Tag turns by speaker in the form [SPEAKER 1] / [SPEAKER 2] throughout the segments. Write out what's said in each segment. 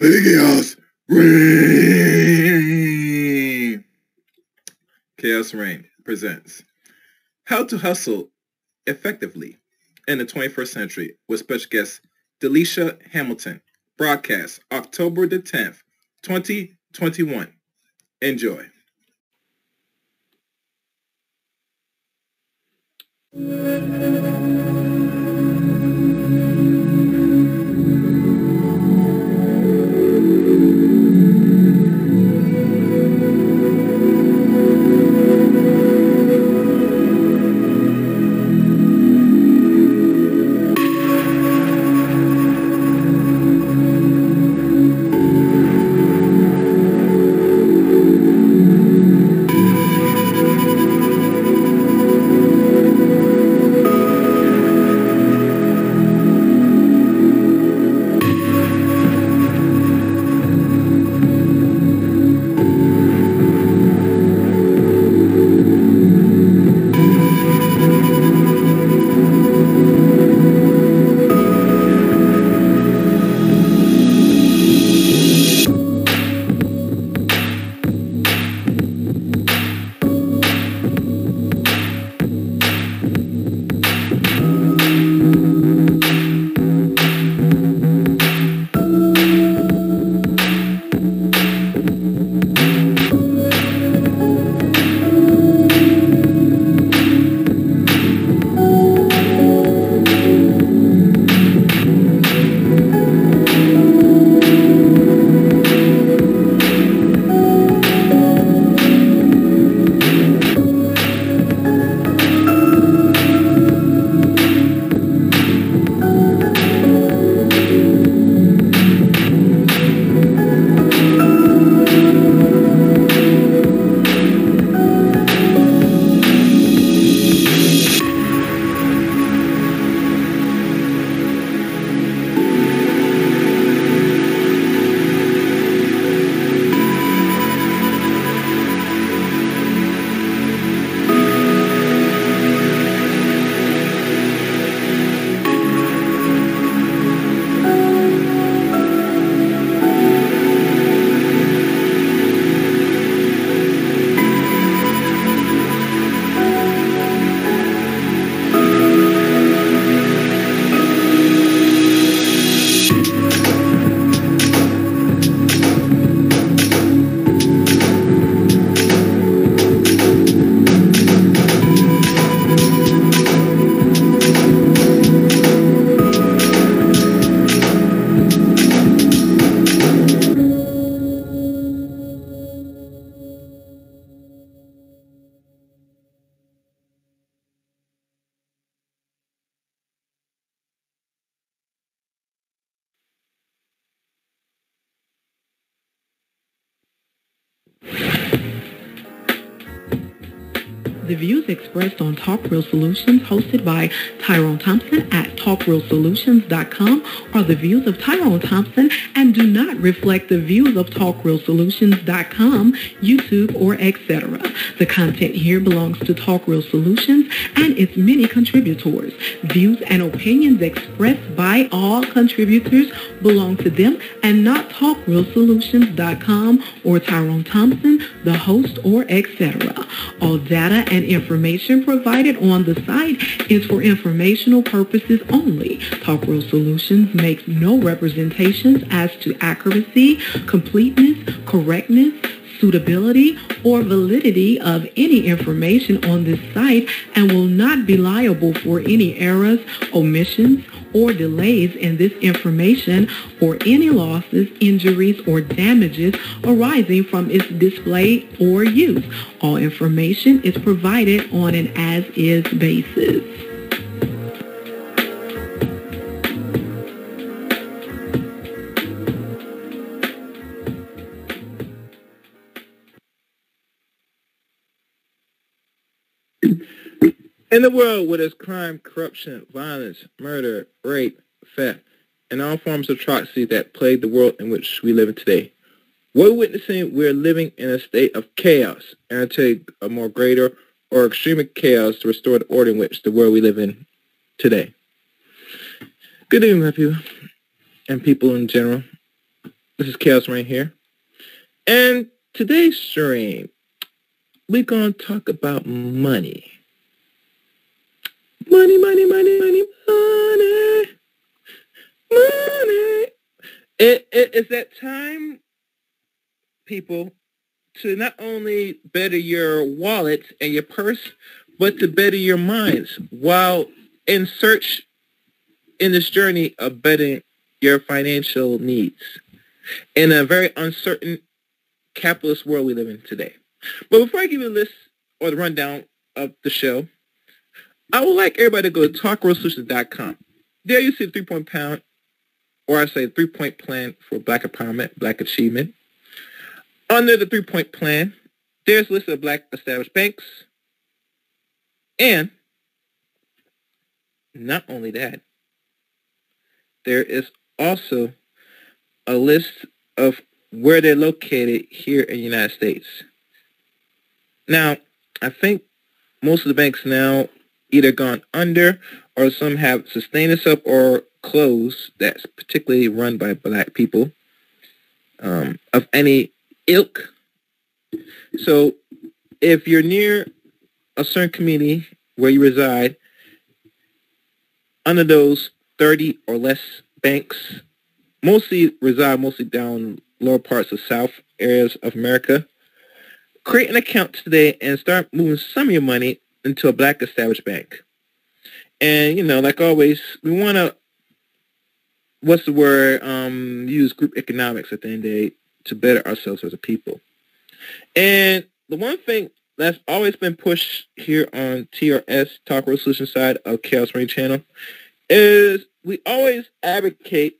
[SPEAKER 1] Chaos Rain. Chaos presents How to Hustle Effectively in the 21st Century with special guest Delisha Hamilton. Broadcast October the 10th, 2021. Enjoy.
[SPEAKER 2] On Talk Real Solutions hosted by Tyrone Thompson at TalkRealSolutions.com are the views of Tyrone Thompson and do not reflect the views of TalkRealSolutions.com, YouTube, or etc. The content here belongs to Talk Real Solutions and its many contributors. Views and opinions expressed by all contributors belong to them and not TalkRealSolutions.com or Tyrone Thompson, the host, or etc. All data and information provided on the site is for informational purposes only. Talk Real Solutions makes no representations as to accuracy, completeness, correctness, suitability, or validity of any information on this site and will not be liable for any errors, omissions, or delays in this information or any losses, injuries, or damages arising from its display or use. All information is provided on an as-is basis.
[SPEAKER 1] In the world where there's crime, corruption, violence, murder, rape, theft, and all forms of atrocity that plague the world in which we live in today, we're witnessing we're living in a state of chaos and until a more greater or extreme chaos to restore the order in which the world we live in today. Good evening, my people, and people in general. This is Chaos Rain here. And today's stream, we're going to talk about money. Money, money, money, money, money. Money. It, it, it's that time, people, to not only better your wallet and your purse, but to better your minds while in search in this journey of bettering your financial needs in a very uncertain capitalist world we live in today. But before I give you a list or the rundown of the show, I would like everybody to go to talkrealsolutions.com. There you see the three-point pound, or I say three-point plan for black empowerment, black achievement. Under the three-point plan, there's a list of black established banks. And not only that, there is also a list of where they're located here in the United States. Now, I think most of the banks now either gone under or some have sustained itself or closed that's particularly run by black people um, of any ilk. So if you're near a certain community where you reside, under those 30 or less banks, mostly reside mostly down lower parts of South areas of America. Create an account today and start moving some of your money into a black established bank. And, you know, like always, we want to, what's the word, um, use group economics at the end of the day to better ourselves as a people. And the one thing that's always been pushed here on TRS, Talk Real Solution side of Chaos Rain Channel, is we always advocate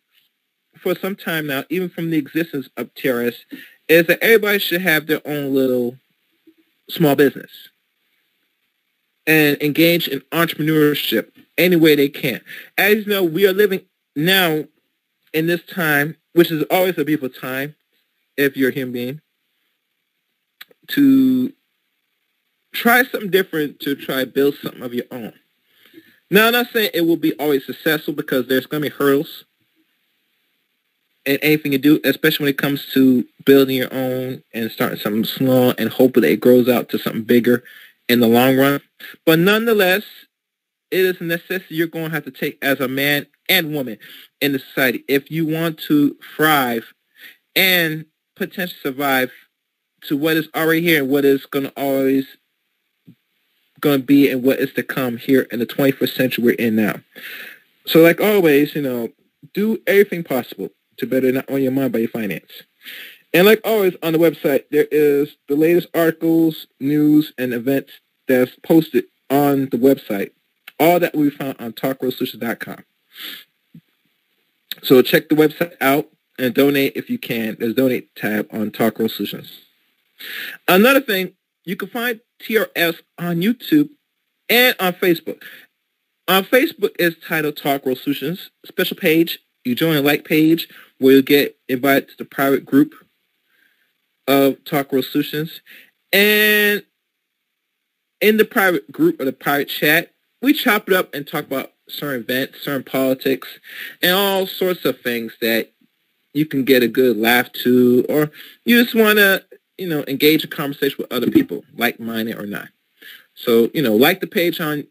[SPEAKER 1] for some time now, even from the existence of TRS, is that everybody should have their own little small business and engage in entrepreneurship any way they can. As you know, we are living now in this time, which is always a beautiful time if you're a human being, to try something different, to try build something of your own. Now, I'm not saying it will be always successful because there's going to be hurdles in anything you do, especially when it comes to building your own and starting something small and hoping that it grows out to something bigger in the long run. But nonetheless, it is a necessity you're going to have to take as a man and woman in the society if you want to thrive and potentially survive to what is already here and what is going to always going to be and what is to come here in the 21st century we're in now. So like always, you know, do everything possible to better not only your mind but your finance. And like always on the website, there is the latest articles, news, and events that's posted on the website. All that we found on talkrealsolutions.com. So check the website out and donate if you can. There's a donate tab on Talk Solutions. Another thing, you can find TRS on YouTube and on Facebook. On Facebook is titled Talk Solutions. Special page. You join a like page where you get invited to the private group of Talk Real Solutions. And in the private group or the private chat, we chop it up and talk about certain events, certain politics, and all sorts of things that you can get a good laugh to, or you just want to you know, engage a conversation with other people, like-minded or not. So, you know, like the page on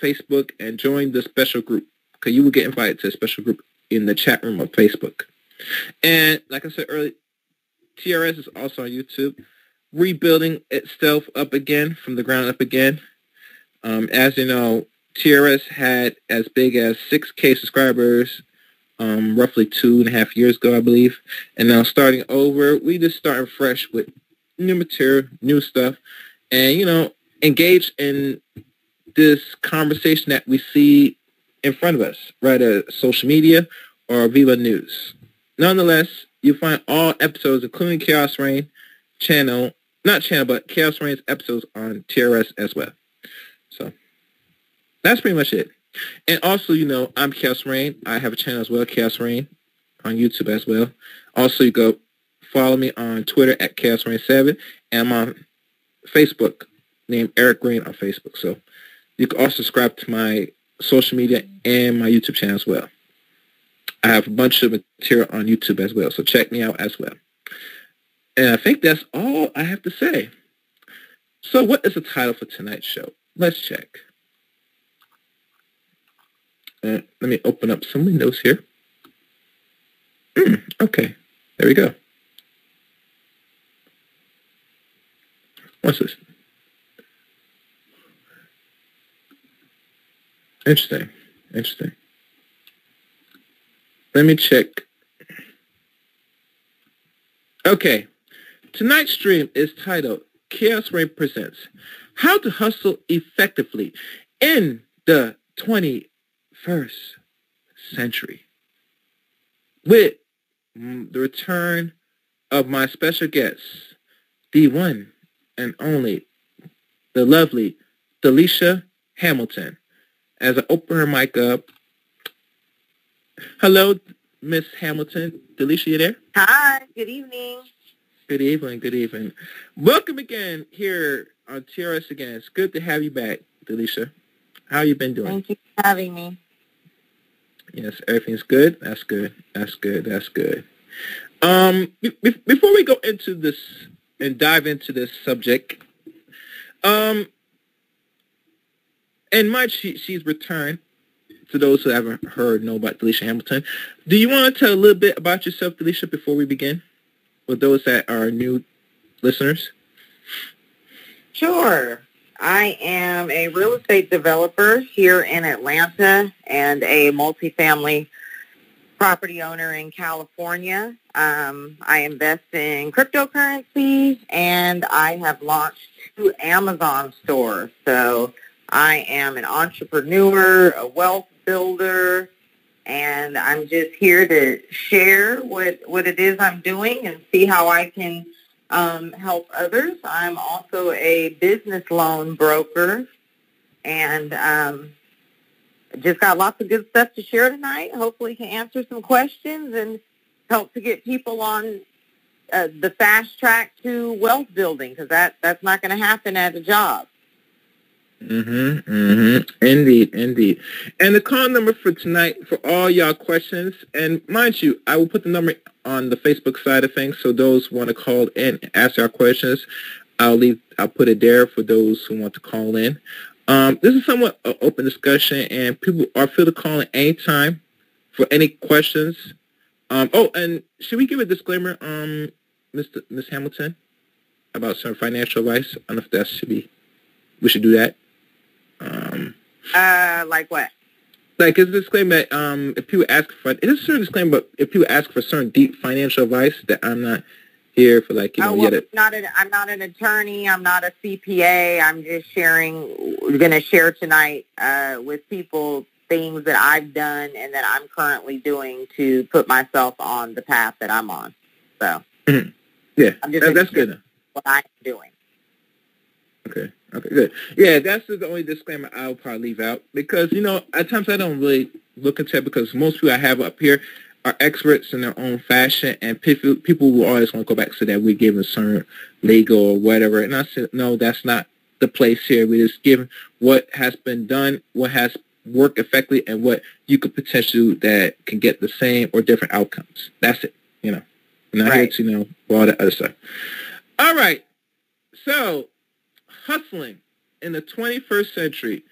[SPEAKER 1] Facebook and join the special group because you will get invited to a special group in the chat room of Facebook. And like I said earlier, TRS is also on YouTube, rebuilding itself up again from the ground up again. Um, as you know, TRS had as big as 6K subscribers um, roughly two and a half years ago, I believe. And now starting over, we just starting fresh with new material, new stuff, and you know, engage in this conversation that we see in front of us, right? social media or Viva News. Nonetheless, you find all episodes, including Chaos Rain channel, not channel, but Chaos Rain's episodes on TRS as well. So that's pretty much it. And also, you know, I'm Chaos Rain. I have a channel as well, Chaos Rain, on YouTube as well. Also, you go follow me on Twitter at ChaosRain7, and I'm on Facebook, named Eric Green on Facebook. So you can also subscribe to my social media and my YouTube channel as well. I have a bunch of material on YouTube as well, so check me out as well. And I think that's all I have to say. So what is the title for tonight's show? Let's check. Uh, let me open up some windows here. Mm, okay, there we go. What's this? Interesting. Interesting. Let me check. Okay. Tonight's stream is titled Chaos Rain Presents How to Hustle Effectively in the 21st Century. With the return of my special guest, the one and only, the lovely Delisha Hamilton. As I open her mic up, hello, Miss Hamilton. Delisha, you there?
[SPEAKER 3] Hi, good evening.
[SPEAKER 1] Good evening, good evening. Welcome again here on TRS again. It's good to have you back, Delisha. How you been doing?
[SPEAKER 3] Thank you for having me.
[SPEAKER 1] Yes, everything's good. That's good. That's good. That's good. Um, be- before we go into this and dive into this subject, um, and Mike, she, she's returned. To those who haven't heard, know about Delisha Hamilton. Do you want to tell a little bit about yourself, Delisha, before we begin? with those that are new listeners?
[SPEAKER 3] Sure. I am a real estate developer here in Atlanta and a multifamily property owner in California. Um, I invest in cryptocurrency and I have launched two Amazon stores. So I am an entrepreneur, a wealth builder, and I'm just here to share what what it is I'm doing and see how I can um, help others. I'm also a business loan broker, and um, just got lots of good stuff to share tonight. Hopefully, can answer some questions and help to get people on uh, the fast track to wealth building because that that's not going to happen at a job.
[SPEAKER 1] Mm-hmm, mm-hmm. Indeed, indeed. And the call number for tonight for all y'all questions, and mind you, I will put the number on the Facebook side of things, so those want to call in and ask our questions, I'll leave, I'll put it there for those who want to call in. Um, this is somewhat an open discussion, and people are free to call in anytime for any questions. Um, oh, and should we give a disclaimer, um, Mr. Ms. Hamilton, about some financial advice? I don't know if that should be, we should do that.
[SPEAKER 3] Um, uh, like what?
[SPEAKER 1] Like it's a disclaimer that um, if people ask for it is a certain disclaimer, but if people ask for certain deep financial advice, that I'm not here for like you know.
[SPEAKER 3] Oh, well, not an, I'm not an attorney. I'm not a CPA. I'm just sharing. Going to share tonight uh, with people things that I've done and that I'm currently doing to put myself on the path that I'm on. So
[SPEAKER 1] mm-hmm. yeah, I'm just that's good.
[SPEAKER 3] What I'm doing.
[SPEAKER 1] Okay. Okay, good. Yeah, that's the only disclaimer I'll probably leave out because, you know, at times I don't really look into it because most people I have up here are experts in their own fashion and people, people will always want to go back to that we give a certain legal or whatever. And I said, no, that's not the place here. We just give what has been done, what has worked effectively, and what you could potentially that can get the same or different outcomes. That's it, you know. I'm not right. to, you know, all that other stuff. All right. So hustling in the 21st century.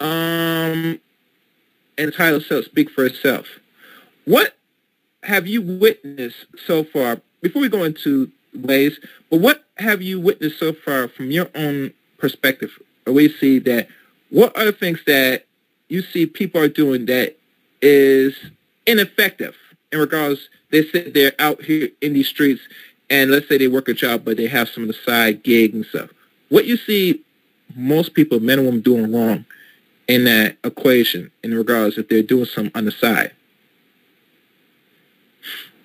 [SPEAKER 1] Um, and title itself speak for itself. What have you witnessed so far? Before we go into ways, but what have you witnessed so far from your own perspective? We see that what are the things that you see people are doing that is ineffective in regards they sit there out here in these streets and let's say they work a job but they have some of the side gigs and stuff what you see most people, men and women, doing wrong in that equation in regards if they're doing something on the side?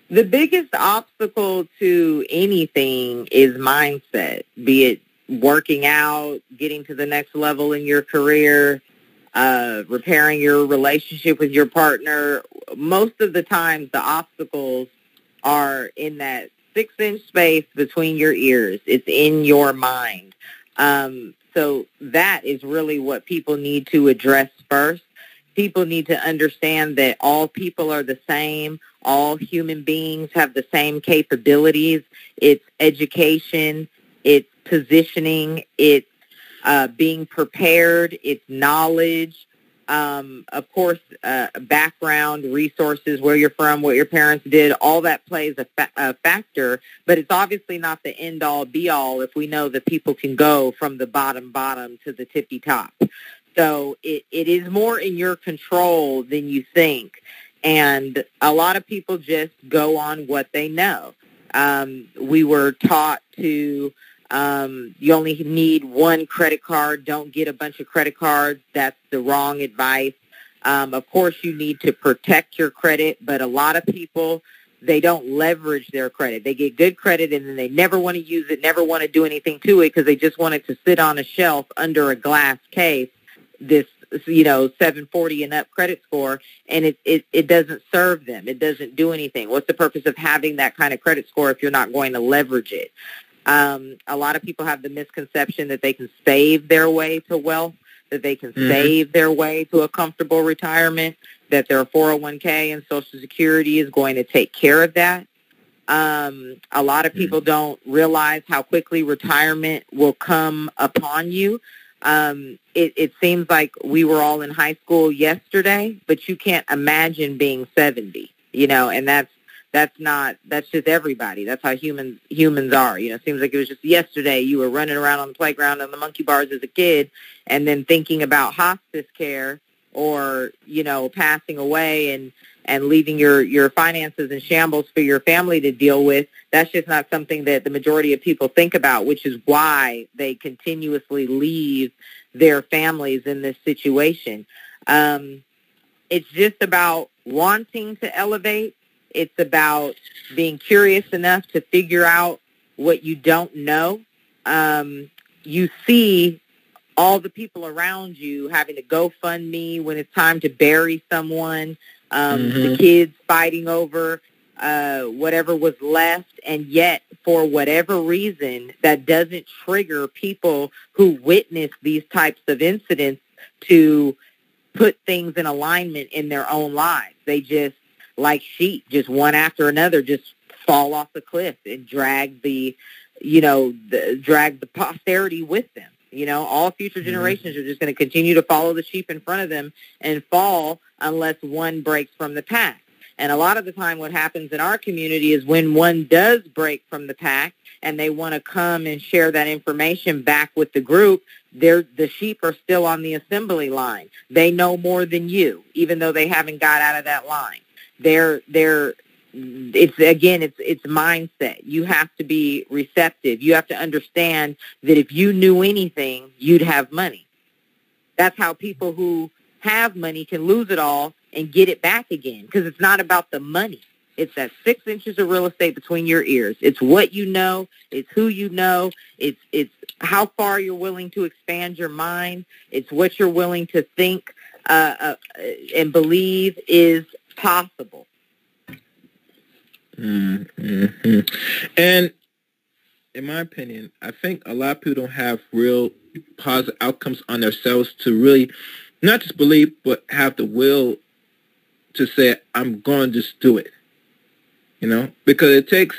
[SPEAKER 3] The biggest obstacle to anything is mindset, be it working out, getting to the next level in your career, uh, repairing your relationship with your partner. Most of the times the obstacles are in that six inch space between your ears. It's in your mind. Um, so that is really what people need to address first. people need to understand that all people are the same. All human beings have the same capabilities. It's education. It's positioning. It's uh, being prepared. It's knowledge. Um, of course, uh, background, resources, where you're from, what your parents did, all that plays a, fa- a factor. But it's obviously not the end all be all if we know that people can go from the bottom bottom to the tippy top. So it, it is more in your control than you think. And a lot of people just go on what they know. Um, we were taught to um, you only need one credit card. Don't get a bunch of credit cards. That's the wrong advice. Um, of course, you need to protect your credit, but a lot of people, they don't leverage their credit. They get good credit and then they never want to use it, never want to do anything to it because they just want it to sit on a shelf under a glass case, this, you know, 740 and up credit score, and it, it, it doesn't serve them. It doesn't do anything. What's the purpose of having that kind of credit score if you're not going to leverage it? Um, a lot of people have the misconception that they can save their way to wealth, that they can mm-hmm. save their way to a comfortable retirement, that their 401k and Social Security is going to take care of that. Um, a lot of people mm-hmm. don't realize how quickly retirement will come upon you. Um, it, it seems like we were all in high school yesterday, but you can't imagine being 70, you know, and that's that's not that's just everybody. That's how humans humans are you know it seems like it was just yesterday you were running around on the playground on the monkey bars as a kid and then thinking about hospice care or you know passing away and and leaving your your finances in shambles for your family to deal with. That's just not something that the majority of people think about which is why they continuously leave their families in this situation. Um it's just about wanting to elevate it's about being curious enough to figure out what you don't know. Um, you see all the people around you having to go fund me when it's time to bury someone, um, mm-hmm. the kids fighting over uh, whatever was left, and yet for whatever reason, that doesn't trigger people who witness these types of incidents to put things in alignment in their own lives. They just like sheep, just one after another, just fall off the cliff and drag the, you know, the, drag the posterity with them. You know, all future mm-hmm. generations mm-hmm. are just going to continue to follow the sheep in front of them and fall unless one breaks from the pack. And a lot of the time what happens in our community is when one does break from the pack and they want to come and share that information back with the group, they're, the sheep are still on the assembly line. They know more than you, even though they haven't got out of that line they're they're it's again it's it's mindset. You have to be receptive. You have to understand that if you knew anything you'd have money. That's how people who have money can lose it all and get it back again because it's not about the money. It's that six inches of real estate between your ears. It's what you know. It's who you know. It's it's how far you're willing to expand your mind. It's what you're willing to think uh, uh, and believe is possible.
[SPEAKER 1] Mm-hmm. And in my opinion, I think a lot of people don't have real positive outcomes on themselves to really not just believe, but have the will to say, I'm going to just do it. You know, because it takes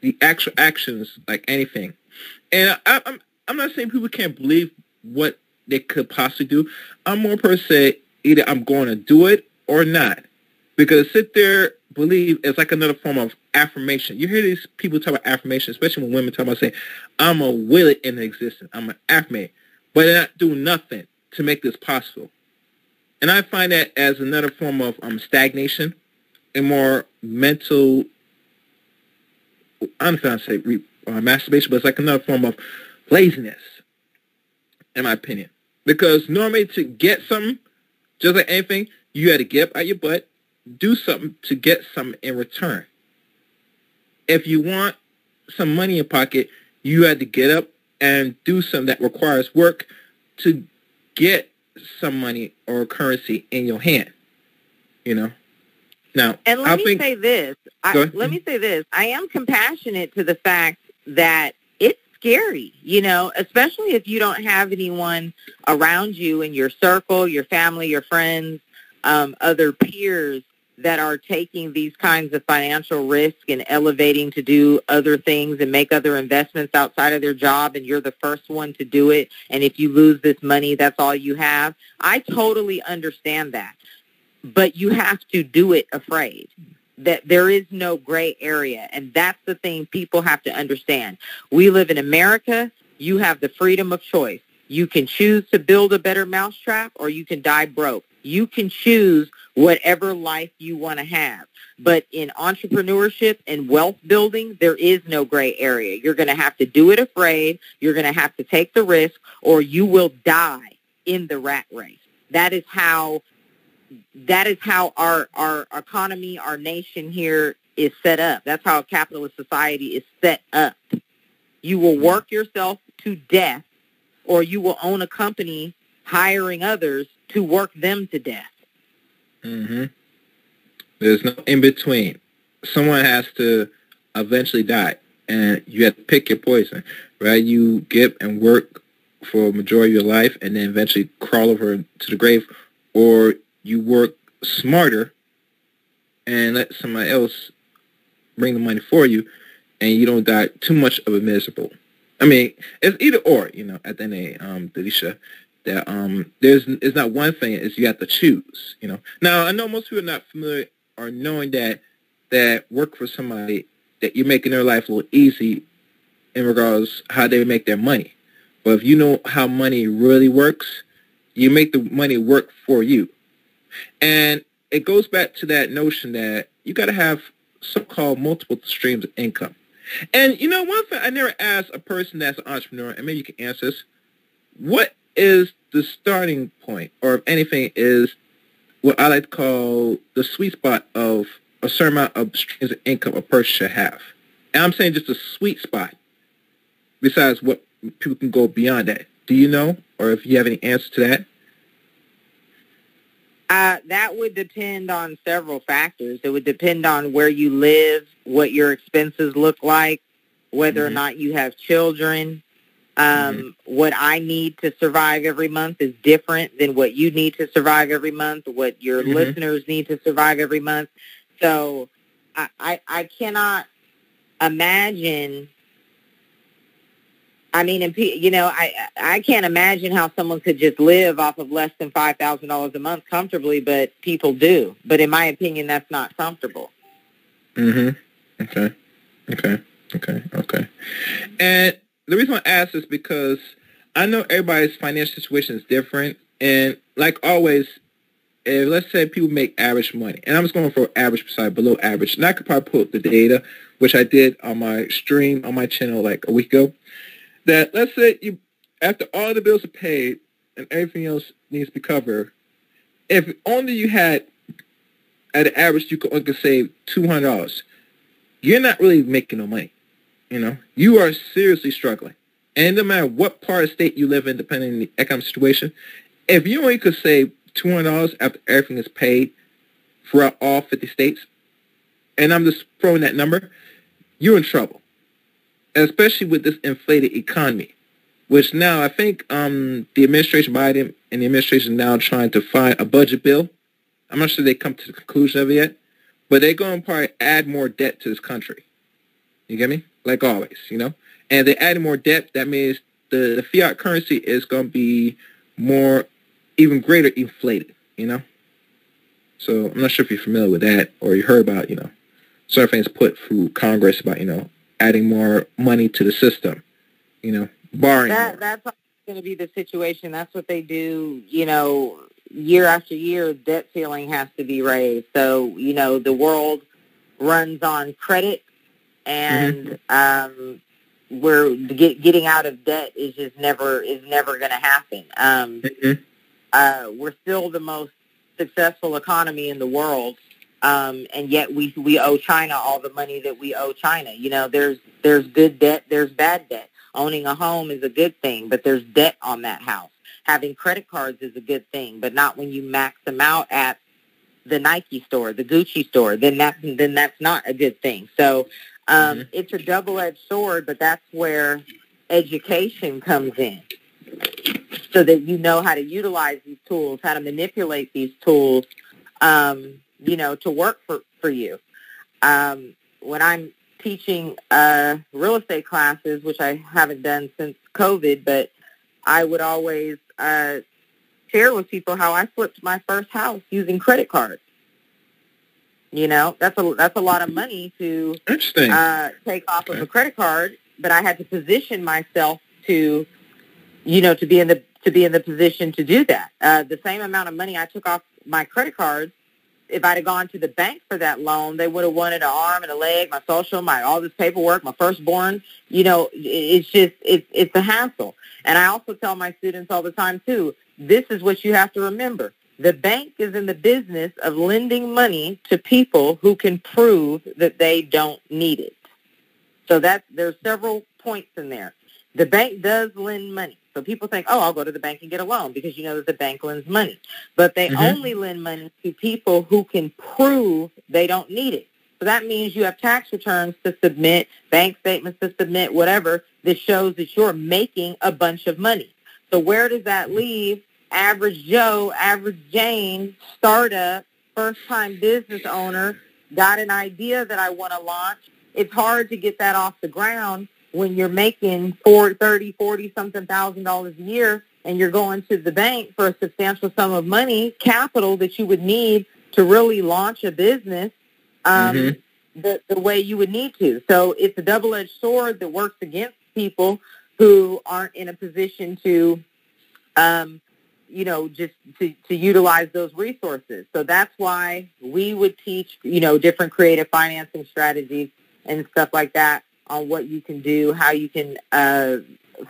[SPEAKER 1] the actual actions like anything. And I, I'm, I'm not saying people can't believe what they could possibly do. I'm more per se, either I'm going to do it or not. Because sit there, believe it's like another form of affirmation. You hear these people talk about affirmation, especially when women talk about saying, I'm a will it in existence. I'm an affirmate. But they not do nothing to make this possible. And I find that as another form of um, stagnation and more mental, I'm know if say re, uh, masturbation, but it's like another form of laziness, in my opinion. Because normally to get something, just like anything, you had to get up out your butt, do something to get something in return. If you want some money in your pocket, you had to get up and do something that requires work to get some money or currency in your hand. You know. Now,
[SPEAKER 3] and let
[SPEAKER 1] I
[SPEAKER 3] me
[SPEAKER 1] think,
[SPEAKER 3] say this. I, let me say this. I am compassionate to the fact that it's scary, you know, especially if you don't have anyone around you in your circle, your family, your friends um, other peers that are taking these kinds of financial risk and elevating to do other things and make other investments outside of their job and you're the first one to do it and if you lose this money that's all you have. I totally understand that but you have to do it afraid that there is no gray area and that's the thing people have to understand. We live in america. You have the freedom of choice. You can choose to build a better mousetrap or you can die broke. You can choose whatever life you want to have. But in entrepreneurship and wealth building, there is no gray area. You're going to have to do it afraid. You're going to have to take the risk or you will die in the rat race. That is how that is how our, our economy, our nation here is set up. That's how a capitalist society is set up. You will work yourself to death or you will own a company hiring others to work them to death.
[SPEAKER 1] Mm-hmm. There's no in between. Someone has to eventually die, and you have to pick your poison, right? You get and work for a majority of your life, and then eventually crawl over to the grave, or you work smarter and let somebody else bring the money for you, and you don't die too much of a miserable. I mean, it's either or, you know, at the end of um, Delisha that um there's it's not one thing is you have to choose you know. Now i know most people are not familiar or knowing that that work for somebody that you're making their life a little easy in regards how they make their money. But if you know how money really works you make the money work for you. And it goes back to that notion that you got to have so-called multiple streams of income. And you know one thing i never asked a person that's an entrepreneur and maybe you can answer this what is the starting point, or if anything, is what I like to call the sweet spot of a certain amount of streams of income a person should have. And I'm saying just a sweet spot. Besides what people can go beyond that. Do you know, or if you have any answer to that?
[SPEAKER 3] Uh, that would depend on several factors. It would depend on where you live, what your expenses look like, whether mm-hmm. or not you have children, um, mm-hmm. What I need to survive every month is different than what you need to survive every month, what your mm-hmm. listeners need to survive every month. So I, I, I cannot imagine I mean, and you know, I I can't imagine how someone could just live off of less than five thousand dollars a month comfortably, but people do. But in my opinion, that's not comfortable.
[SPEAKER 1] Mm-hmm. Okay. Okay. Okay. Okay. And the reason I ask is because I know everybody's financial situation is different, and like always, if let's say people make average money, and I'm just going for average beside below average, and I could probably put the data, which I did on my stream on my channel like a week ago, that let's say you after all the bills are paid and everything else needs to be covered, if only you had at an average you could only save two hundred dollars, you're not really making no money. You know, you are seriously struggling. And no matter what part of state you live in, depending on the economic situation, if you only could save $200 after everything is paid throughout all 50 states, and I'm just throwing that number, you're in trouble. Especially with this inflated economy, which now I think um, the administration, Biden and the administration now trying to find a budget bill. I'm not sure they come to the conclusion of it yet, but they're going to probably add more debt to this country. You get me? Like always, you know. And they add more debt. That means the, the fiat currency is going to be more, even greater inflated, you know. So I'm not sure if you're familiar with that or you heard about, you know, certain things put through Congress about, you know, adding more money to the system, you know, borrowing.
[SPEAKER 3] That, that's going to be the situation. That's what they do, you know, year after year, debt ceiling has to be raised. So, you know, the world runs on credit and mm-hmm. um, we're get, getting out of debt is just never is never going to happen. Um, mm-hmm. uh, we're still the most successful economy in the world, um, and yet we we owe China all the money that we owe China. You know, there's there's good debt, there's bad debt. Owning a home is a good thing, but there's debt on that house. Having credit cards is a good thing, but not when you max them out at the Nike store, the Gucci store. Then that then that's not a good thing. So um, mm-hmm. It's a double-edged sword, but that's where education comes in so that you know how to utilize these tools, how to manipulate these tools um, you know, to work for, for you. Um, when I'm teaching uh, real estate classes, which I haven't done since COVID, but I would always uh, share with people how I flipped my first house using credit cards. You know, that's a that's a lot of money to uh, take off of a credit card, but I had to position myself to, you know, to be in the to be in the position to do that. Uh, the same amount of money I took off my credit cards, if I'd have gone to the bank for that loan, they would have wanted an arm and a leg, my social, my all this paperwork, my firstborn. You know, it- it's just it's it's a hassle. And I also tell my students all the time too. This is what you have to remember. The bank is in the business of lending money to people who can prove that they don't need it. So that there's several points in there. The bank does lend money. So people think, oh, I'll go to the bank and get a loan because you know that the bank lends money. But they
[SPEAKER 1] Mhm.
[SPEAKER 3] only lend money to people who can prove they don't need it. So that means you have tax returns to submit, bank statements to submit, whatever, that shows that you're making a bunch of money. So where does that leave average Joe, average Jane, startup, first-time business owner, got an idea that I want to launch? It's hard to get that off the ground when you're making four, thirty, forty something thousand dollars a year and you're going to the bank for a substantial sum of money, capital that you would need to really launch a business um,
[SPEAKER 1] Mhm.
[SPEAKER 3] the, the way you would need to. So it's a double-edged sword that works against people who aren't in a position to, um, you know, just to, to utilize those resources. So that's why we would teach, you know, different creative financing strategies and stuff like that on what you can do, how you can uh,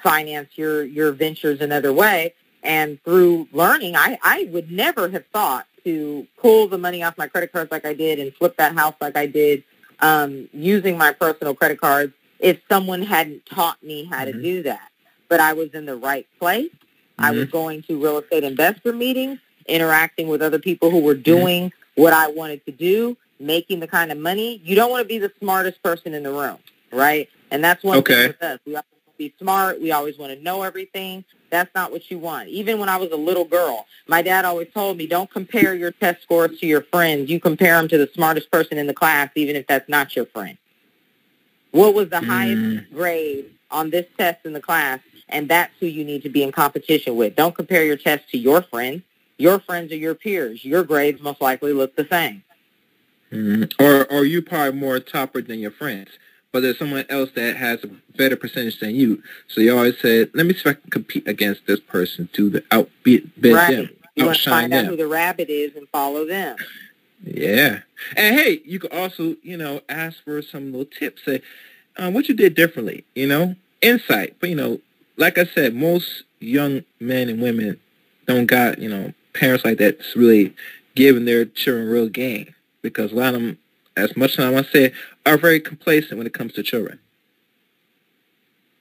[SPEAKER 3] finance your, your ventures another way. And through learning, I, I would never have thought to pull the money off my credit cards like I did and flip that house like I did um, using my personal credit cards if someone hadn't taught me how to
[SPEAKER 1] Mhm.
[SPEAKER 3] do that. But I was in the right place. I was going to real estate investor meetings, interacting with other people who were doing what I wanted to do, making the kind of money. You don't want to be the smartest person in the room, right? And that's one
[SPEAKER 1] Okay.
[SPEAKER 3] thing with us. We always want to be smart. We always want to know everything. That's not what you want. Even when I was a little girl, my dad always told me, don't compare your test scores to your friends. You compare them to the smartest person in the class, even if that's not your friend. What was the
[SPEAKER 1] Mm.
[SPEAKER 3] highest grade on this test in the class? And that's who you need to be in competition with. Don't compare your test to your friends. Your friends are your peers. Your grades most likely look the same.
[SPEAKER 1] Mhm. Or or you probably more topper than your friends, but there's someone else that has a better percentage than you. So you always say, let me see if I can compete against this person to the outbeat beat
[SPEAKER 3] right.
[SPEAKER 1] them,
[SPEAKER 3] You want to find out who the rabbit is and follow them.
[SPEAKER 1] Yeah. And hey, you could also, you know, ask for some little tips. Say, um, what you did differently, you know, insight. But, you know, like I said, most young men and women don't got, you know, parents like that that's really giving their children real game because a lot of them, as much as I want to say, are very complacent when it comes to children.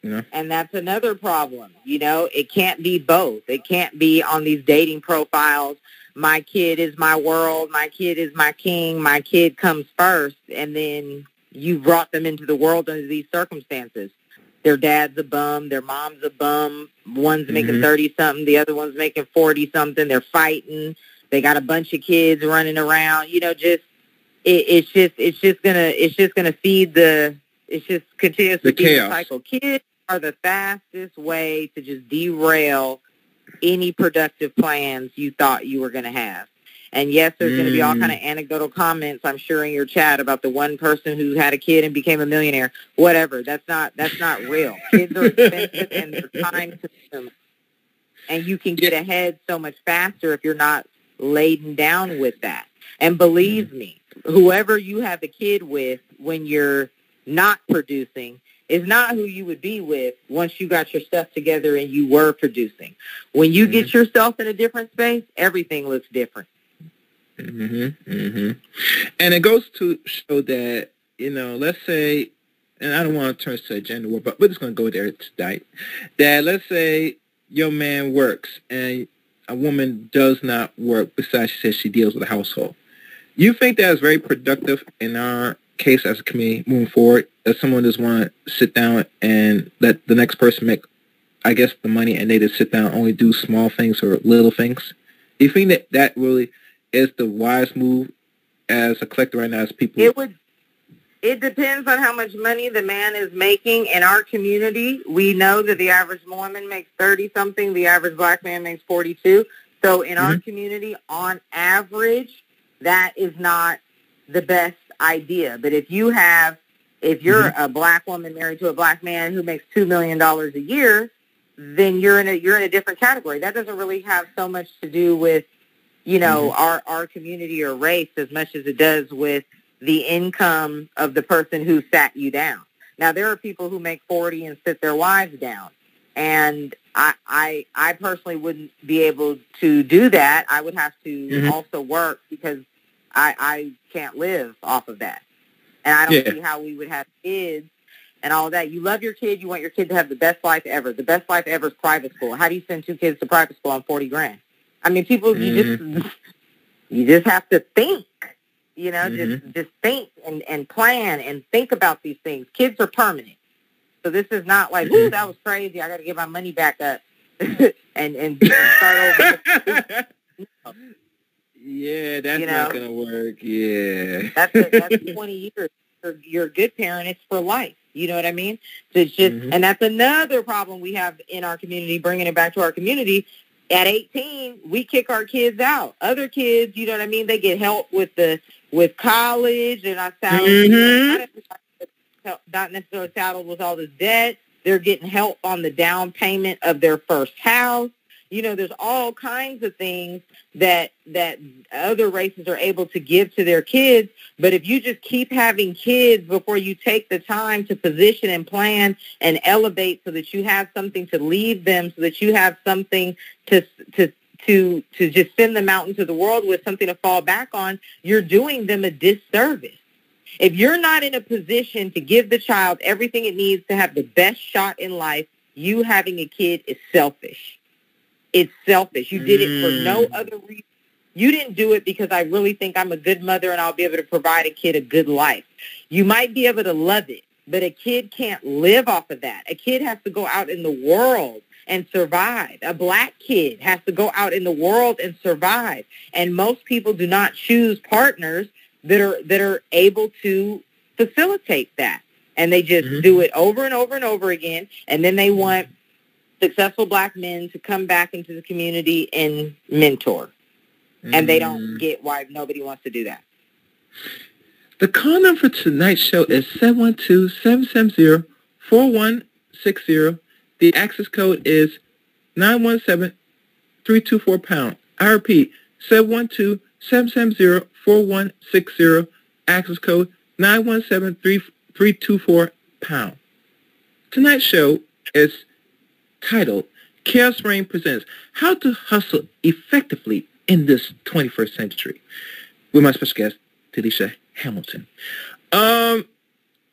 [SPEAKER 1] You know?
[SPEAKER 3] And that's another problem. You know, it can't be both. It can't be on these dating profiles. My kid is my world. My kid is my king. My kid comes first. And then you brought them into the world under these circumstances. Their dad's a bum. Their mom's a bum. One's making
[SPEAKER 1] Mhm.
[SPEAKER 3] 30-something. The other one's making 40-something. They're fighting. They got a bunch of kids running around. You know, just it, it's just it's just gonna it's just gonna feed the it's just continues
[SPEAKER 1] The
[SPEAKER 3] to feed the cycle. Kids are the fastest way to just derail any productive plans you thought you were going to have. And yes, there's going to be all
[SPEAKER 1] Mm.
[SPEAKER 3] kind of anecdotal comments, I'm sure, in your chat about the one person who had a kid and became a millionaire. Whatever. That's not that's not real. Kids are expensive and they're time consuming. And you can get ahead so much faster if you're not laden down with that. And believe me, whoever you have a kid with when you're not producing is not who you would be with once you got your stuff together and you were producing. When you get yourself in a different space, everything looks different.
[SPEAKER 1] Hmm hmm And it goes to show that, you know, let's say, and I don't want to turn to a gender war, but we're just going to go there tonight, that let's say your man works and a woman does not work besides she says she deals with the household. You think that is very productive in our case as a community moving forward, that someone just want to sit down and let the next person make, I guess, the money and they just sit down and only do small things or little things? Do you think that that really is the wise move as a collector right now as people?
[SPEAKER 3] It would. It depends on how much money the man is making. In our community, we know that the average Mormon makes 30 something, the average black man makes 42. So in mm-hmm. our community, on average, that is not the best idea. But if you have, if you're mm-hmm. a black woman married to a black man who makes $2 million a year, then you're in a, you're in a different category. That doesn't really have so much to do with you know, mm-hmm. our, our community or race as much as it does with the income of the person who sat you down. Now, there are people who make 40 and sit their wives down. And I, I, I personally wouldn't be able to do that. I would have to mm-hmm. also work because I, I can't live off of that. And I don't yeah. see how we would have kids and all that. You love your kid. You want your kid to have the best life ever. The best life ever is private school. How do you send two kids to private school on 40 grand? I mean, people, mm-hmm. you just mm-hmm. you just have to think. You know, mm-hmm. just just think and and plan and think about these things. Kids are permanent, so this is not like, ooh, that was crazy. I got to get my money back up and and start over.
[SPEAKER 1] no. Yeah, that's you know, not gonna work. Yeah,
[SPEAKER 3] that's a, that's twenty years. You're a good parent. It's for life. You know what I mean? So it's just, mm-hmm. and that's another problem we have in our community. Bringing it back to our community at 18, we kick our kids out. Other kids, you know what I mean? They get help with the with college, and I sound mm-hmm. not necessarily saddled with all this debt. They're getting help on the down payment of their first house. You know, there's all kinds of things that that other races are able to give to their kids. But if you just keep having kids before you take the time to position and plan and elevate so that you have something to leave them, so that you have something to to to to just send them out into the world with something to fall back on, you're doing them a disservice. If you're not in a position to give the child everything it needs to have the best shot in life, you having a kid is selfish. It's selfish. You did it for no mm. other reason. You didn't do it because I really think I'm a good mother and I'll be able to provide a kid a good life. You might be able to love it, but a kid can't live off of that. A kid has to go out in the world and survive. A black kid has to go out in the world and survive. And most people do not choose partners that are that are able to facilitate that. And they just mm-hmm. do it over and over and over again. And then they want successful black men to come back into the community and mentor. Mm. And they don't mm. get why nobody wants to do that.
[SPEAKER 1] The call number for tonight's show is 712-770-4160. The access code is 917-324-POUND. I repeat, 712-770-4160. Access code 917-324-POUND. Tonight's show is titled Chaos Rain Presents How to Hustle Effectively in This 21st Century with my special guest, Delisha Hamilton. Um,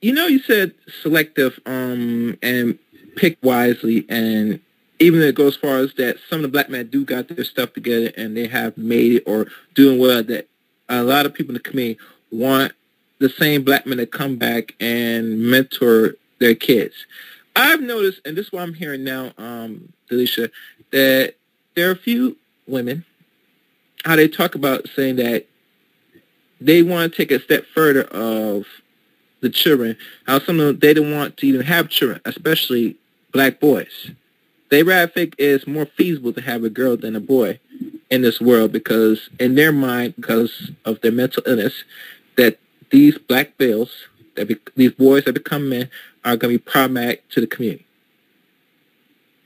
[SPEAKER 1] you know, you said selective um, and pick wisely, and even it goes as far as that some of the black men do got their stuff together and they have made it or doing well, that a lot of people in the community want the same black men to come back and mentor their kids. I've noticed, and this is what I'm hearing now, um, Delisha, that there are a few women, how they talk about saying that they want to take a step further of the children, how some of them, they don't want to even have children, especially black boys. They rather think it's more feasible to have a girl than a boy in this world because in their mind, because of their mental illness, that these black males, that be, these boys that become men are going to be problematic to the community.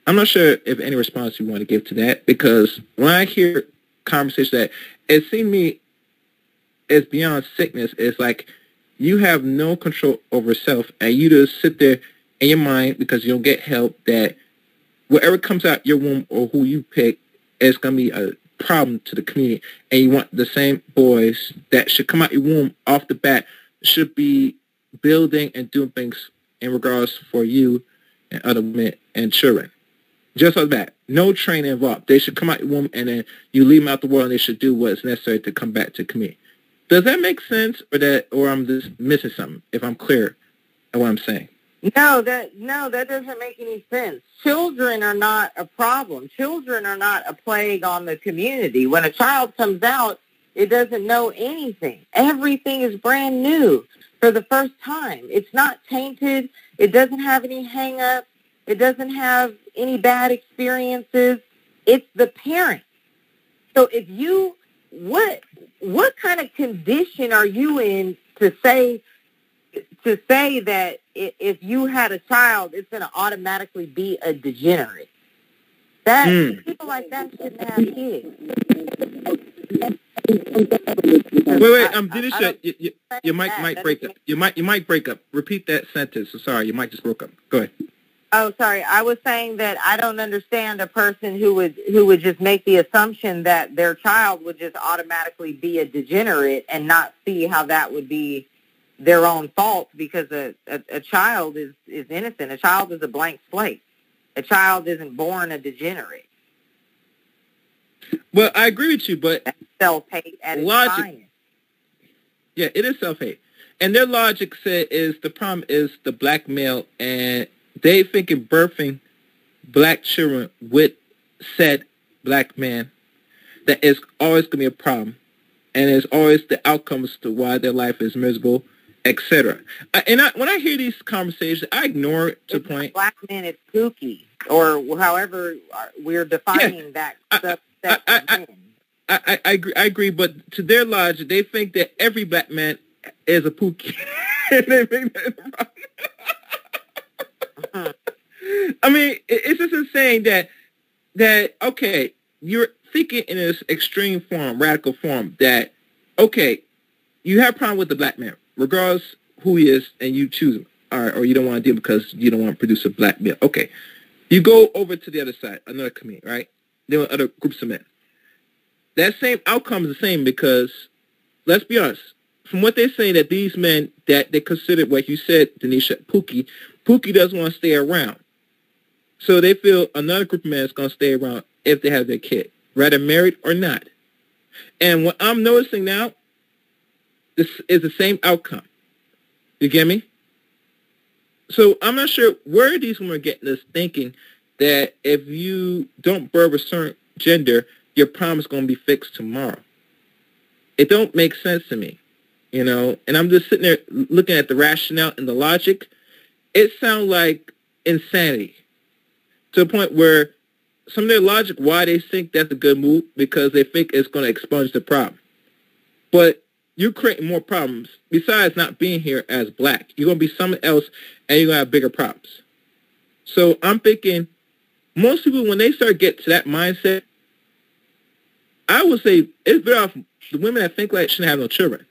[SPEAKER 1] I'm not sure if any response you want to give to that because when I hear conversations that it seems to me it's beyond sickness. It's like you have no control over self and you just sit there in your mind because you don't get help that whatever comes out your womb or who you pick is going to be a problem to the community and you want the same boys that should come out your womb off the bat should be building and doing things in regards for you and other women and children. Just like that. No training involved. They should come out your womb and then you leave them out the world and they should do what's necessary to come back to community. Does that make sense or that or I'm just missing something if I'm clear at what I'm saying?
[SPEAKER 3] No, that no, that doesn't make any sense. Children are not a problem. Children are not a plague on the community. When a child comes out, It doesn't know anything. Everything is brand new for the first time. It's not tainted. It doesn't have any hang-ups. It doesn't have any bad experiences. It's the parent. So if you, what, what kind of condition are you in to say, to say that if you had a child, it's going to automatically be a degenerate? That mm. people like that shouldn't have kids.
[SPEAKER 1] Wait, wait, um, Denisha, you, you, your mic might break up. You might, you might break up. Repeat that sentence. So sorry, you might just broke up. Go ahead.
[SPEAKER 3] Oh, sorry. I was saying that I don't understand a person who would who would just make the assumption that their child would just automatically be a degenerate and not see how that would be their own fault because a, a, a child is, is innocent. A child is a blank slate. A child isn't born a degenerate.
[SPEAKER 1] Well, I agree with you, but
[SPEAKER 3] self-hate at logic, its
[SPEAKER 1] Yeah, it is self-hate. And their logic said is the problem is the black male, and they thinking birthing black children with said black man that is always going to be a problem, and it's always the outcomes to why their life is miserable etc. Uh, and I, when I hear these conversations, I ignore it to
[SPEAKER 3] it's
[SPEAKER 1] point.
[SPEAKER 3] Black men is kooky, or however uh, we're defining yeah, that I, I, I,
[SPEAKER 1] I, I, agree, I agree, but to their logic, they think that every black man is a pookie. Mm-hmm. I mean, it's just insane that that okay, you're thinking in this extreme form, radical form, that okay, you have a problem with the black man regardless who he is, and you choose him, right, or you don't want to deal because you don't want to produce a black male. Okay, you go over to the other side, another community, right? There are other groups of men. That same outcome is the same because, let's be honest, from what they're saying that these men that they consider, like you said, Denisha, Pookie, Pookie doesn't want to stay around. So they feel another group of men is going to stay around if they have their kid, whether married or not. And what I'm noticing now this is the same outcome. You get me? So I'm not sure where these women are getting this thinking that if you don't birth a certain gender, your problem is going to be fixed tomorrow. It don't make sense to me, you know. And I'm just sitting there looking at the rationale and the logic. It sounds like insanity to the point where some of their logic why they think that's a good move because they think it's going to expunge the problem. But you're creating more problems besides not being here as black. You're going to be someone else and you're going to have bigger problems. So I'm thinking most people, when they start get to that mindset, I would say it's better off the women that think like shouldn't have no children.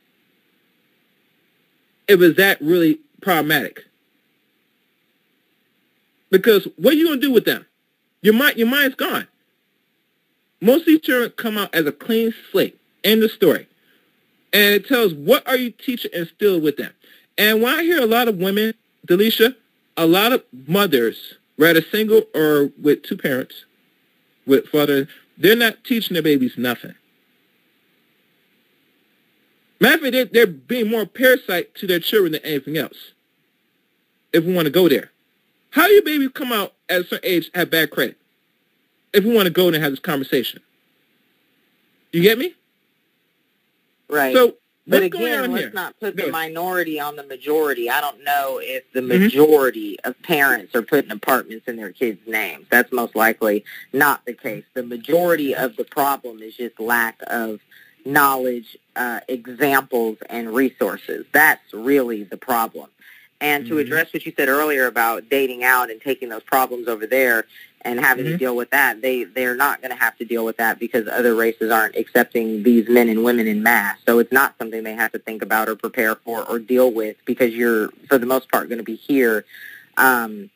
[SPEAKER 1] It was that really problematic. Because what are you going to do with them? Your mind, your mind's gone. Most of these children come out as a clean slate. End of story and it tells what are you teaching and still with them. And when I hear a lot of women, Delisha, a lot of mothers, whether single or with two parents, with father, they're not teaching their babies nothing. Matter of fact, they're, they're being more parasite to their children than anything else. If we want to go there. How do your babies come out at a certain age have bad credit? If we want to go and have this conversation. You get me?
[SPEAKER 3] Right.
[SPEAKER 1] So
[SPEAKER 3] but again, let's
[SPEAKER 1] here?
[SPEAKER 3] not put the minority on the majority. I don't know if the mm-hmm. majority mm-hmm. of parents are putting apartments in their kids' names. That's most likely not the case. The majority of the problem is just lack of knowledge, uh, examples, and resources. That's really the problem. And mm-hmm. to address what you said earlier about dating out and taking those problems over there, and having mm-hmm. to deal with that. They they're not going to have to deal with that because other races aren't accepting these men and women in mass. So it's not something they have to think about or prepare for or deal with because you're for the most part going to be here, um,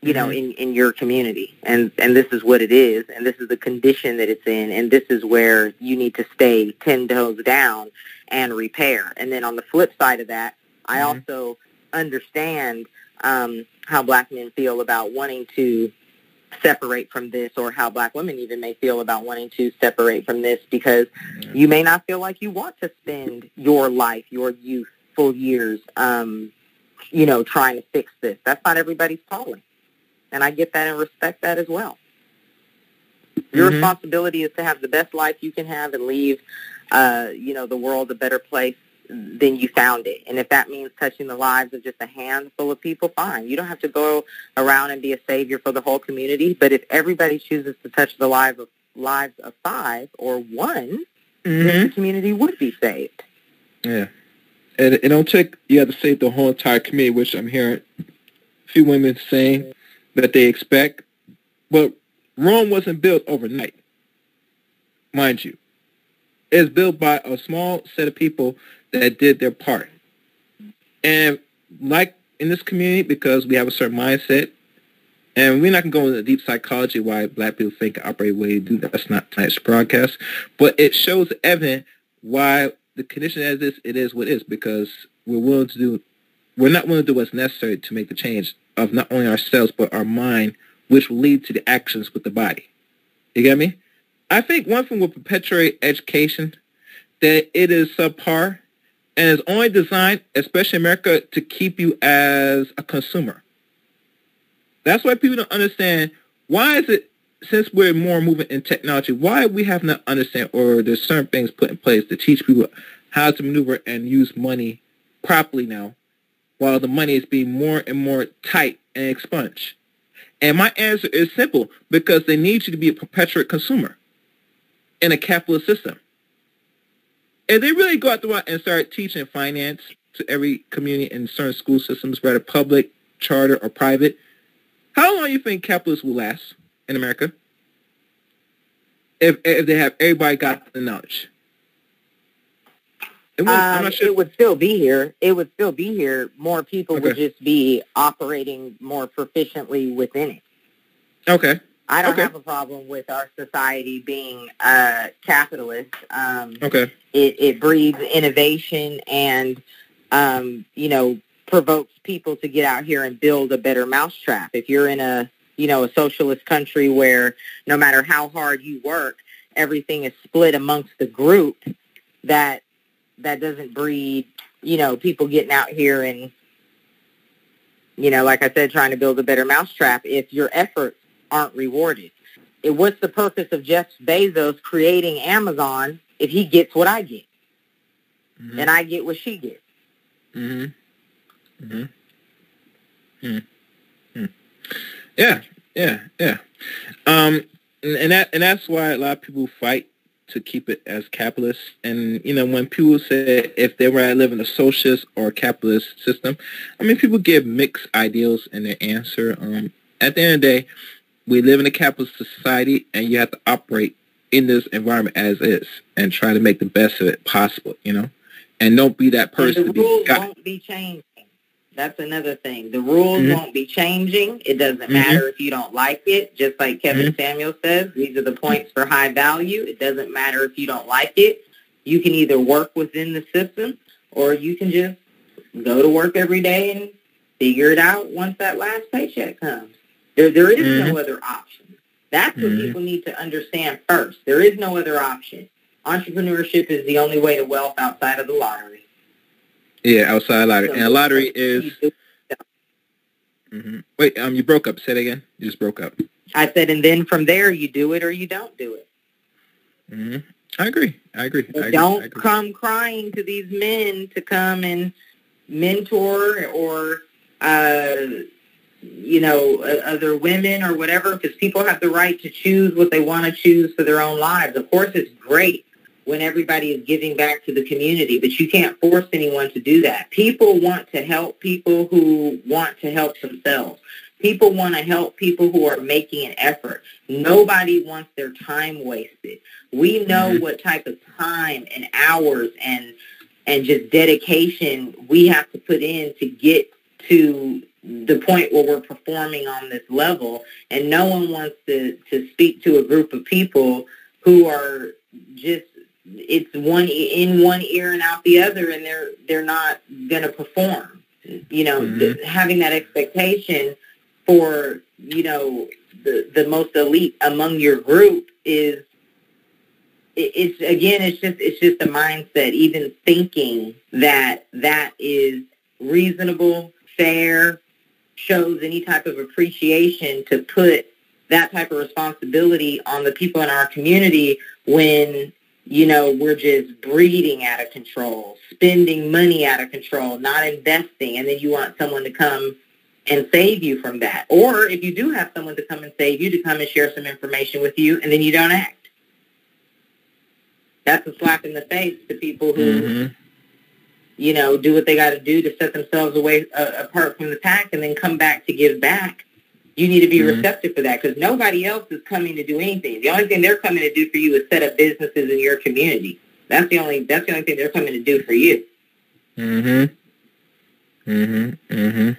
[SPEAKER 3] you mm-hmm. know, in in your community, and and this is what it is, and this is the condition that it's in, and this is where you need to stay ten toes down and repair. And then on the flip side of that, I mm-hmm. also understand um, how black men feel about wanting to separate from this or how black women even may feel about wanting to separate from this because you may not feel like you want to spend your life, your youthful years, um, you know, trying to fix this. That's not everybody's calling. And I get that and respect that as well. Your
[SPEAKER 1] Mhm.
[SPEAKER 3] responsibility is to have the best life you can have and leave, uh, you know, the world a better place than you found it. And if that means touching the lives of just a handful of people, fine. You don't have to go around and be a savior for the whole community. But if everybody chooses to touch the lives of lives of five or one,
[SPEAKER 1] Mm-hmm.
[SPEAKER 3] the community would be saved.
[SPEAKER 1] Yeah. And it don't take you have to save the whole entire community, which I'm hearing a few women saying that they expect. But Rome wasn't built overnight, mind you. It's built by a small set of people that did their part. And like in this community, because we have a certain mindset, and we're not going to go into deep psychology why black people think and operate the way they do. That's not tonight's broadcast. But it shows evident why the condition as is, it is what it is, because we're willing to do, we're not willing to do what's necessary to make the change of not only ourselves, but our mind, which will lead to the actions with the body. You get me? I think one thing will perpetuate education, that it is subpar, and it's only designed, especially in America, to keep you as a consumer. That's why people don't understand why is it since we're more moving in technology, why we have not understand or there's certain things put in place to teach people how to maneuver and use money properly now, while the money is being more and more tight and expunged. And my answer is simple, because they need you to be a perpetuate consumer in a capitalist system. If they really go out the and start teaching finance to every community in certain school systems, whether public, charter, or private, how long do you think capitalists will last in America? If if they have everybody got the knowledge. It
[SPEAKER 3] Um,
[SPEAKER 1] not sure.
[SPEAKER 3] It would still be here. It would still be here. More people would just be operating more proficiently within it.
[SPEAKER 1] Okay.
[SPEAKER 3] I don't
[SPEAKER 1] Okay.
[SPEAKER 3] have a problem with our society being uh, capitalist. Um,
[SPEAKER 1] Okay.
[SPEAKER 3] it, it breeds innovation and, um, you know, provokes people to get out here and build a better mousetrap. If you're in a, you know, a socialist country where no matter how hard you work, everything is split amongst the group, that that doesn't breed, you know, people getting out here and, you know, like I said, trying to build a better mousetrap if your efforts aren't rewarded. It, what's the purpose of Jeff Bezos creating Amazon if he gets what I get
[SPEAKER 1] Mhm.
[SPEAKER 3] and I get what she gets?
[SPEAKER 1] Mm-hmm. Mm-hmm. Hmm. Hmm. Yeah, yeah, yeah. Um, and, and that and that's why a lot of people fight to keep it as capitalist. And you know, when people say if they were to live in a socialist or capitalist system, I mean, people give mixed ideals in their answer. Um, at the end of the day, we live in a capitalist society, and you have to operate in this environment as is and try to make the best of it possible. You know, and don't be that person
[SPEAKER 3] and the rules
[SPEAKER 1] got.
[SPEAKER 3] won't be changing. That's another thing. The rules
[SPEAKER 1] Mhm.
[SPEAKER 3] won't be changing. It doesn't
[SPEAKER 1] Mhm.
[SPEAKER 3] matter if you don't like it. Just like Kevin
[SPEAKER 1] Mm-hmm.
[SPEAKER 3] Samuel says, these are the points for high value. It doesn't matter if you don't like it. You can either work within the system or you can just go to work every day and figure it out once that last paycheck comes. There, there is
[SPEAKER 1] Mhm.
[SPEAKER 3] no other option. That's what
[SPEAKER 1] Mhm.
[SPEAKER 3] people need to understand first. There is no other option. Entrepreneurship is the only way to wealth outside of the lottery.
[SPEAKER 1] Yeah, outside lottery. And a lottery is.
[SPEAKER 3] You do-
[SPEAKER 1] hmm Wait, um, you broke up. Say it again. You just broke up.
[SPEAKER 3] I said, and then from there, you do it or you don't do it.
[SPEAKER 1] hmm I agree. I agree. I agree.
[SPEAKER 3] Don't
[SPEAKER 1] agree.
[SPEAKER 3] come crying to these men to come and mentor or, uh, you know, other women or whatever, because people have the right to choose what they want to choose for their own lives. Of course, it's great when everybody is giving back to the community, but you can't force anyone to do that. People want to help people who want to help themselves. People want to help people who are making an effort. Nobody wants their time wasted. We know
[SPEAKER 1] Mhm.
[SPEAKER 3] what type of time and hours and and just dedication we have to put in to get to the point where we're performing on this level and no one wants to, to speak to a group of people who are just it's one in one ear and out the other and they're they're not going to perform you know
[SPEAKER 1] Mhm.
[SPEAKER 3] th- having that expectation for you know the the most elite among your group is it- it's again it's just it's just a mindset even thinking that that is reasonable fair shows any type of appreciation to put that type of responsibility on the people in our community when you know, we're just breeding out of control, spending money out of control, not investing, and then you want someone to come and save you from that. Or if you do have someone to come and save you, to come and share some information with you, and then you don't act. That's a slap in the face to people who, mm-hmm. You know, do what they got to do to set themselves away uh, apart from the pack and then come back to give back you need to be mm-hmm. receptive for that because nobody else is coming to do anything. The only thing they're coming to do for you is set up businesses in your community. That's the only that's the only thing they're coming to do for you.
[SPEAKER 1] Mhm. Mhm. Mhm.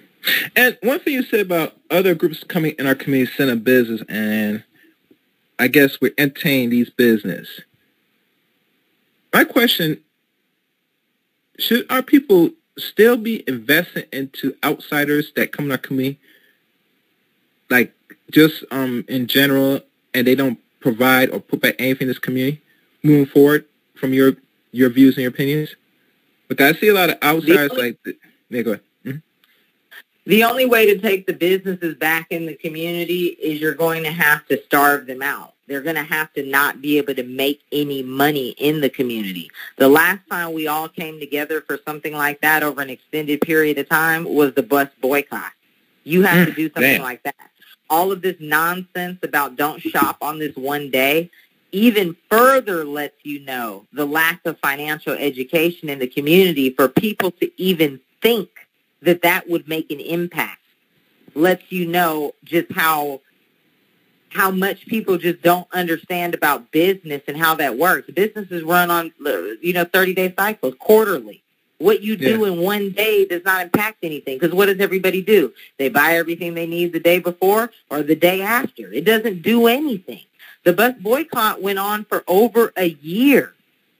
[SPEAKER 1] And one thing you said about other groups coming in our community center business, and I guess we entertain these business. My question: Should our people still be investing into outsiders that come in our community? like just um in general, and they don't provide or put back anything in this community moving forward from your your views and your opinions? Because I see a lot of outsiders only, like, yeah, go ahead. Mm-hmm.
[SPEAKER 3] The only way to take the businesses back in the community is you're going to have to starve them out. They're going to have to not be able to make any money in the community. The last time we all came together for something like that over an extended period of time was the bus boycott. You have mm, to do something damn. like that all of this nonsense about don't shop on this one day even further lets you know the lack of financial education in the community for people to even think that that would make an impact lets you know just how how much people just don't understand about business and how that works. Businesses run on you know 30 day cycles quarterly. What you do yeah. in one day does not impact anything because what does everybody do? They buy everything they need the day before or the day after. It doesn't do anything. The bus boycott went on for over a year.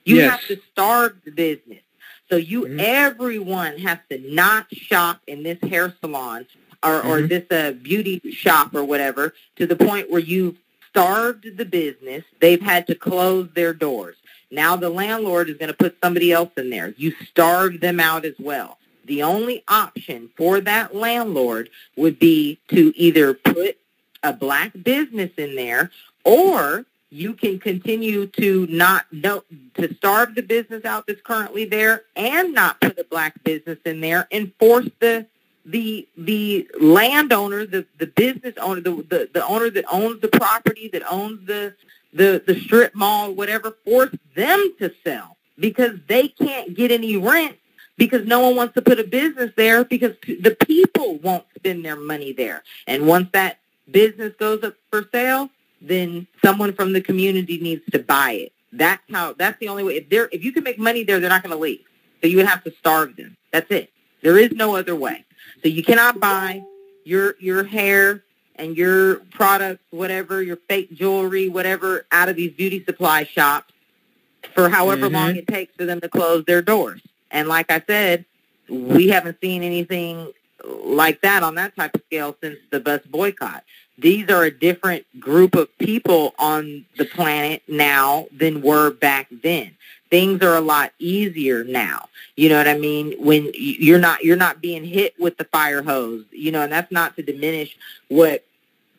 [SPEAKER 3] You yes. have to starve the business. So you, mm-hmm. everyone has to not shop in this hair salon or, mm-hmm. or this uh, beauty shop or whatever to the point where you've starved the business. They've had to close their doors. Now the landlord is going to put somebody else in there. You starve them out as well. The only option for that landlord would be to either put a black business in there or you can continue to not no, to starve the business out that's currently there and not put a black business in there and force the the the landowner, the the business owner, the, the the owner that owns the property, that owns the the, the strip mall, whatever, force them to sell because they can't get any rent because no one wants to put a business there because the people won't spend their money there. And once that business goes up for sale, then someone from the community needs to buy it. That's how. That's the only way. If they're if you can make money there, they're not going to leave. So you would have to starve them. That's it. There is no other way. So you cannot buy your your hair and your products, whatever, your fake jewelry, whatever, out of these beauty supply shops for however mm-hmm. long it takes for them to close their doors. And like I said, we haven't seen anything like that on that type of scale since the bus boycott. These are a different group of people on the planet now than were back then. Things are a lot easier now. You know what I mean? When you're not you're not being hit with the fire hose. You know, and that's not to diminish what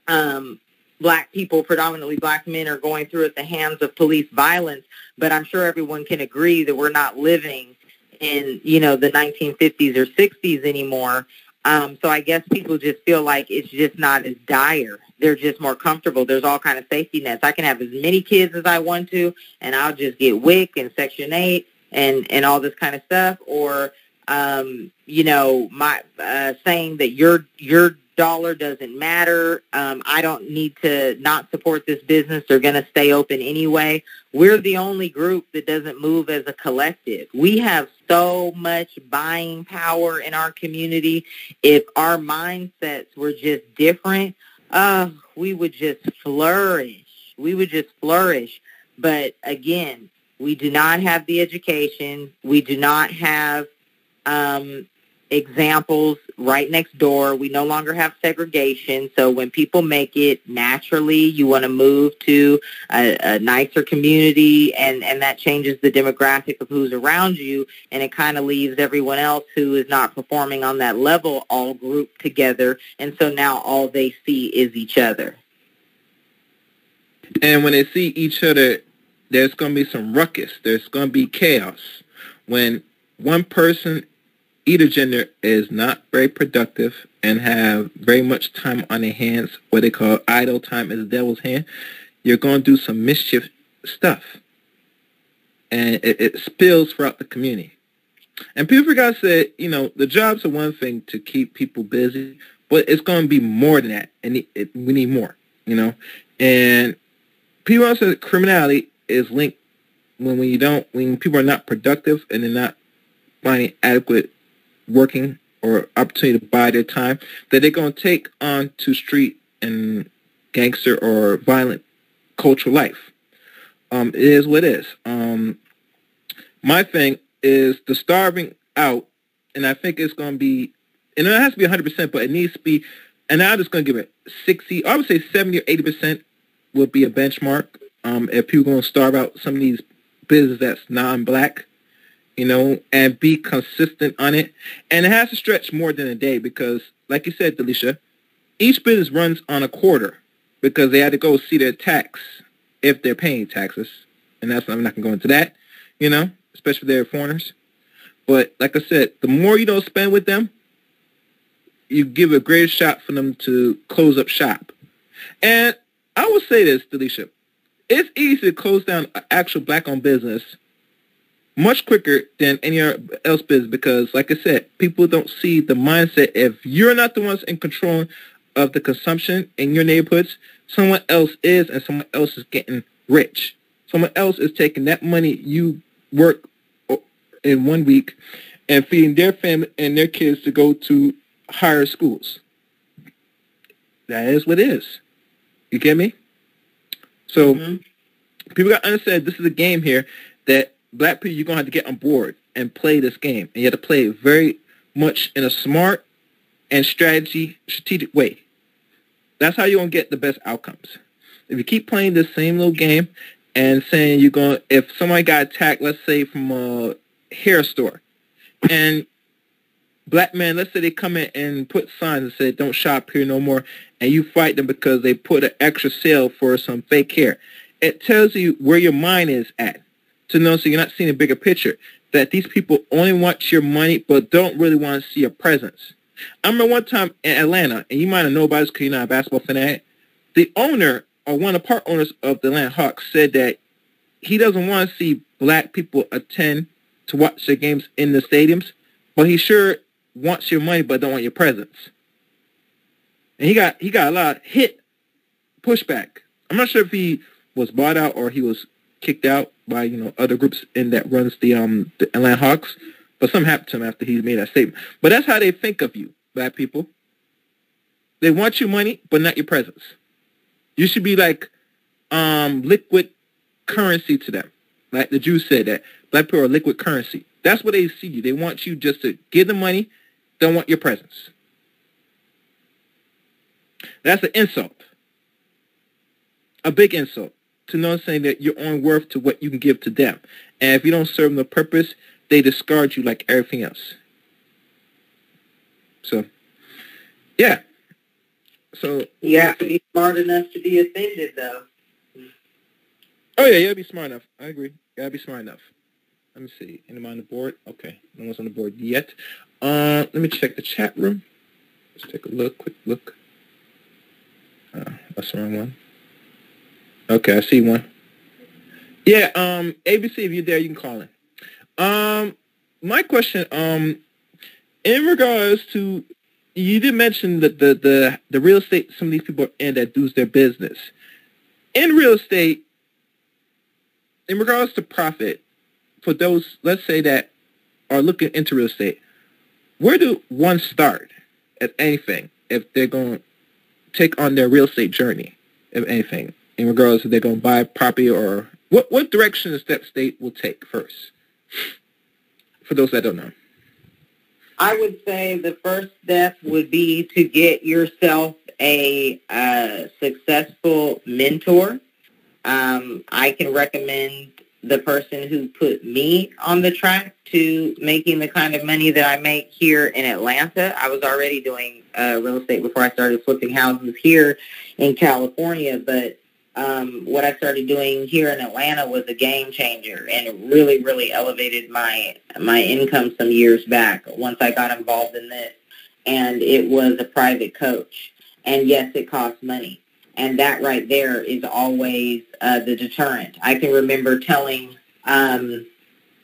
[SPEAKER 3] um, black people, predominantly black men, are going through at the hands of police violence. But I'm sure everyone can agree that we're not living in, you know, the 1950s or 60s anymore. Um, so I guess people just feel like it's just not as dire. They're just more comfortable. There's all kind of safety nets. I can have as many kids as I want to, and I'll just get WIC and Section 8 and, and all this kind of stuff. Or, um, you know, my uh, saying that your your dollar doesn't matter. Um, I don't need to not support this business. They're going to stay open anyway. We're the only group that doesn't move as a collective. We have so much buying power in our community. If our mindsets were just different, uh, we would just flourish. We would just flourish. But again, we do not have the education. We do not have um, examples right next door. We no longer have segregation. So when people make it naturally, you want to move to a, a, nicer community and, and that changes the demographic of who's around you and it kind of leaves everyone else who is not performing on that level all grouped together. And so now all they see is each other.
[SPEAKER 1] And when they see each other, there's going to be some ruckus. There's going to be chaos. When one person, either gender, is not very productive and have very much time on their hands, what they call idle time is the devil's hand, you're going to do some mischief stuff. And it, it spills throughout the community. And people forgot say, you know, the jobs are one thing to keep people busy, but it's going to be more than that. And it, it, we need more, you know. And people also say criminality is linked when, when you don't, when people are not productive and they're not finding adequate working or opportunity to buy their time, that they're going to take on to street and gangster or violent cultural life. Um, it is what it is. Um, my thing is the starving out, and I think it's going to be, and it has to be 100%, but it needs to be, and I'm just going to give it 60, I would say 70 or 80% would be a benchmark. Um, if people going to starve out some of these businesses that's non-black, you know, and be consistent on it. And it has to stretch more than a day because, like you said, Delisha, each business runs on a quarter because they had to go see their tax if they're paying taxes. And that's, I'm not going to go into that, you know, especially if they're foreigners. But like I said, the more you don't spend with them, you give a greater shot for them to close up shop. And I will say this, Delisha. It's easy to close down an actual black-owned business much quicker than any other else business because, like I said, people don't see the mindset. If you're not the ones in control of the consumption in your neighborhoods, someone else is, and someone else is getting rich. Someone else is taking that money you work in one week and feeding their family and their kids to go to higher schools. That is what it is. You get me? So mm-hmm. people got to understand this is a game here that black people, you're going to have to get on board and play this game. And you have to play it very much in a smart and strategy, strategic way. That's how you're going to get the best outcomes. If you keep playing the same little game and saying you're going to, if somebody got attacked, let's say from a hair store, and black men, let's say they come in and put signs and say, don't shop here no more, and you fight them because they put an extra sale for some fake hair. It tells you where your mind is at to know so you're not seeing a bigger picture. That these people only want your money but don't really want to see your presence. I remember one time in Atlanta, and you might known about this because you're not a basketball fanatic, the owner or one of the part owners of the Atlanta Hawks said that he doesn't want to see black people attend to watch their games in the stadiums, but he sure wants your money but don't want your presence. And he got he got a lot of hit pushback. I'm not sure if he was bought out or he was kicked out by you know other groups in that runs the um the Atlanta Hawks, but something happened to him after he made that statement. But that's how they think of you, black people. They want your money, but not your presence. You should be like um liquid currency to them. Like the Jews said that black people are liquid currency. That's what they see you. They want you just to give them money, don't want your presence. That's an insult. A big insult to know saying that you're on worth to what you can give to them. And if you don't serve them the purpose, they discard you like everything else. So, yeah. So
[SPEAKER 3] you have to be smart enough to be offended, though.
[SPEAKER 1] Oh yeah, you gotta be smart enough. I agree. You gotta be smart enough. Let me see. Anyone on the board? Okay, no one's on the board yet. Uh, let me check the chat room. Let's take a look. Quick look. Uh, that's the wrong one. Okay, I see one. Yeah, um, ABC, if you're there, you can call in. Um, my question, um, in regards to, you did mention that the, the, the real estate some of these people are in that does their business. In real estate, in regards to profit, for those, let's say that are looking into real estate, where do one start at anything if they're going to take on their real estate journey, if anything? In regards to they're going to buy property or what what direction is that state will take first? For those that don't know.
[SPEAKER 3] I would say the first step would be to get yourself a uh, successful mentor. Um, I can recommend the person who put me on the track to making the kind of money that I make here in Atlanta. I was already doing uh, real estate before I started flipping houses here in California, but um, what I started doing here in Atlanta was a game changer, and it really, really elevated my my income some years back. Once I got involved in this, and it was a private coach, and yes, it costs money, and that right there is always uh, the deterrent. I can remember telling um,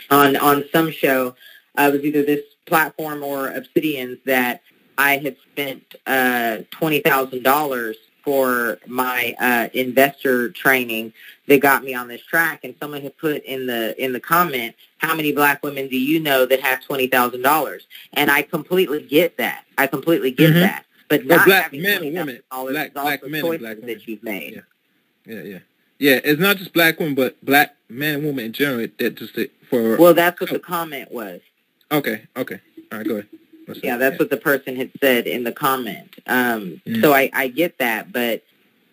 [SPEAKER 3] on on some show, uh, it was either this platform or Obsidians that I had spent uh, twenty thousand dollars for my uh, investor training that got me on this track, and someone had put in the in the comment, "How many black women do you know that have twenty thousand dollars?" And I completely get that. I completely get mm-hmm. that. But not
[SPEAKER 1] black
[SPEAKER 3] having
[SPEAKER 1] men and women,
[SPEAKER 3] black,
[SPEAKER 1] black men
[SPEAKER 3] and
[SPEAKER 1] black women.
[SPEAKER 3] that you've made.
[SPEAKER 1] Yeah. yeah, yeah, yeah. It's not just black women, but black men and women in general. That just for
[SPEAKER 3] well, that's what oh. the comment was.
[SPEAKER 1] Okay, okay, all right, go ahead
[SPEAKER 3] yeah, that's what the person had said in the comment. Um, mm. So I, I get that, but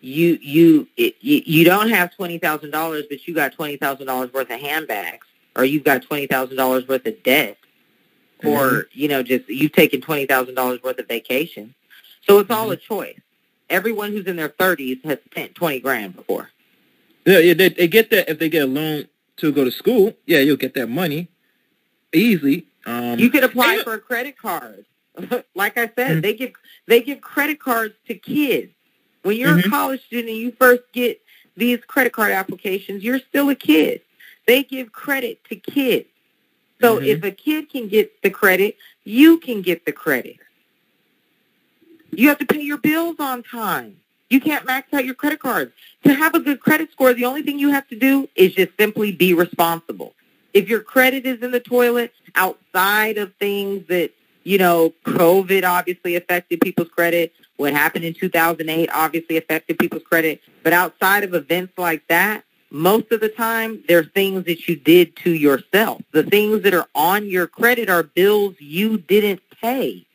[SPEAKER 3] you you it, you, you don't have twenty thousand dollars, but you got twenty thousand dollars worth of handbags, or you've got twenty thousand dollars worth of debt, mm-hmm. or you know just you've taken twenty thousand dollars worth of vacation. So it's mm-hmm. all a choice. Everyone who's in their thirties has spent twenty grand before.
[SPEAKER 1] Yeah, yeah, they, they get that if they get a loan to go to school. Yeah, you'll get that money easily. Um,
[SPEAKER 3] you could apply for a credit card. like I said, mm-hmm. they give they give credit cards to kids. When you're mm-hmm. a college student and you first get these credit card applications, you're still a kid. They give credit to kids. So mm-hmm. if a kid can get the credit, you can get the credit. You have to pay your bills on time. You can't max out your credit cards. To have a good credit score, the only thing you have to do is just simply be responsible. If your credit is in the toilet outside of things that, you know, COVID obviously affected people's credit, what happened in 2008 obviously affected people's credit, but outside of events like that, most of the time they're things that you did to yourself. The things that are on your credit are bills you didn't pay.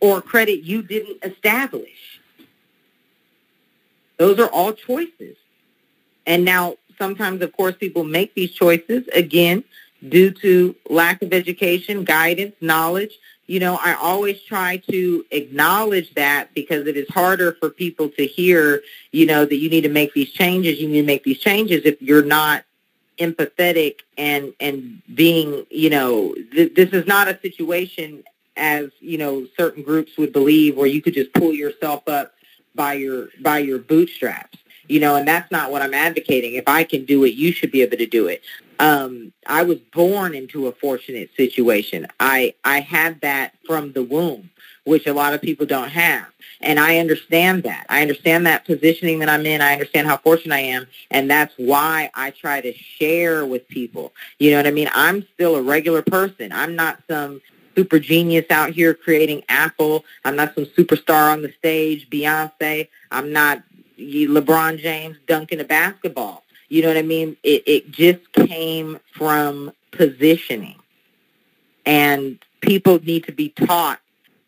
[SPEAKER 3] Or credit you didn't establish. Those are all choices. And now sometimes, of course, people make these choices, again, due to lack of education, guidance, knowledge. You know, I always try to acknowledge that because it is harder for people to hear, you know, that you need to make these changes. You need to make these changes if you're not empathetic and and being, you know, th- this is not a situation as you know certain groups would believe where you could just pull yourself up by your by your bootstraps you know, and that's not what I'm advocating. If I can do it, you should be able to do it. Um, I was born into a fortunate situation. I I had that from the womb, which a lot of people don't have, and I understand that. I understand that positioning that I'm in. I understand how fortunate I am, and that's why I try to share with people. You know what I mean? I'm still a regular person. I'm not some super genius out here creating Apple. I'm not some superstar on the stage, Beyonce. I'm not LeBron James dunking a basketball. You know what I mean? It, it just came from positioning. And people need to be taught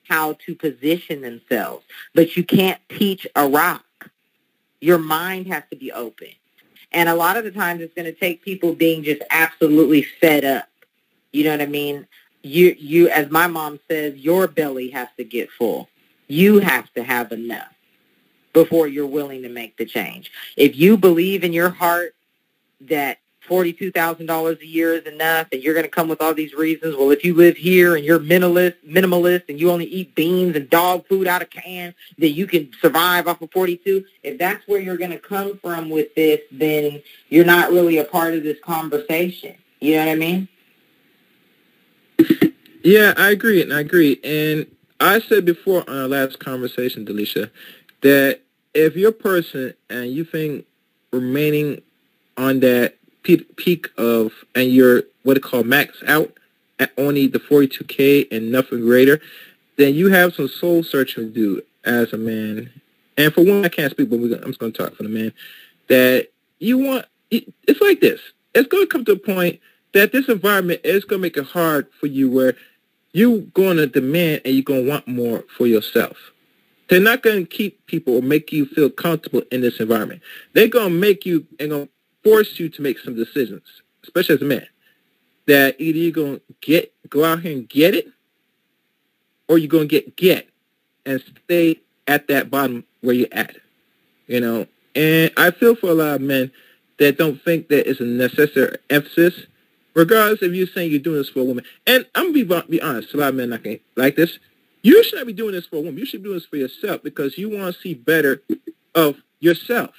[SPEAKER 3] how to position themselves. But you can't teach a rock. Your mind has to be open. And a lot of the times it's going to take people being just absolutely fed up. You know what I mean? You, you, as my mom says, your belly has to get full. You have to have enough before you're willing to make the change. If you believe in your heart that $42,000 a year is enough and you're going to come with all these reasons, well, if you live here and you're minimalist, minimalist and you only eat beans and dog food out of can, then you can survive off of 42. If that's where you're going to come from with this, then you're not really a part of this conversation. You know what I mean?
[SPEAKER 1] Yeah, I agree, and I agree. And I said before on our last conversation, Delisha, that if you're a person and you think remaining on that peak of and you're what it called max out at only the 42k and nothing greater, then you have some soul searching to do as a man. And for one, I can't speak, but I'm just going to talk for the man. That you want. It's like this. It's going to come to a point that this environment is going to make it hard for you where you're going to demand and you're going to want more for yourself. They're not going to keep people or make you feel comfortable in this environment. They're going to make you and going to force you to make some decisions, especially as a man, that either you're going to get go out here and get it, or you're going to get get and stay at that bottom where you're at. You know, and I feel for a lot of men that don't think that it's a necessary emphasis, regardless if you're saying you're doing this for a woman. And I'm gonna be, be honest, a lot of men not like this. You should not be doing this for a woman. You should be doing this for yourself because you want to see better of yourself.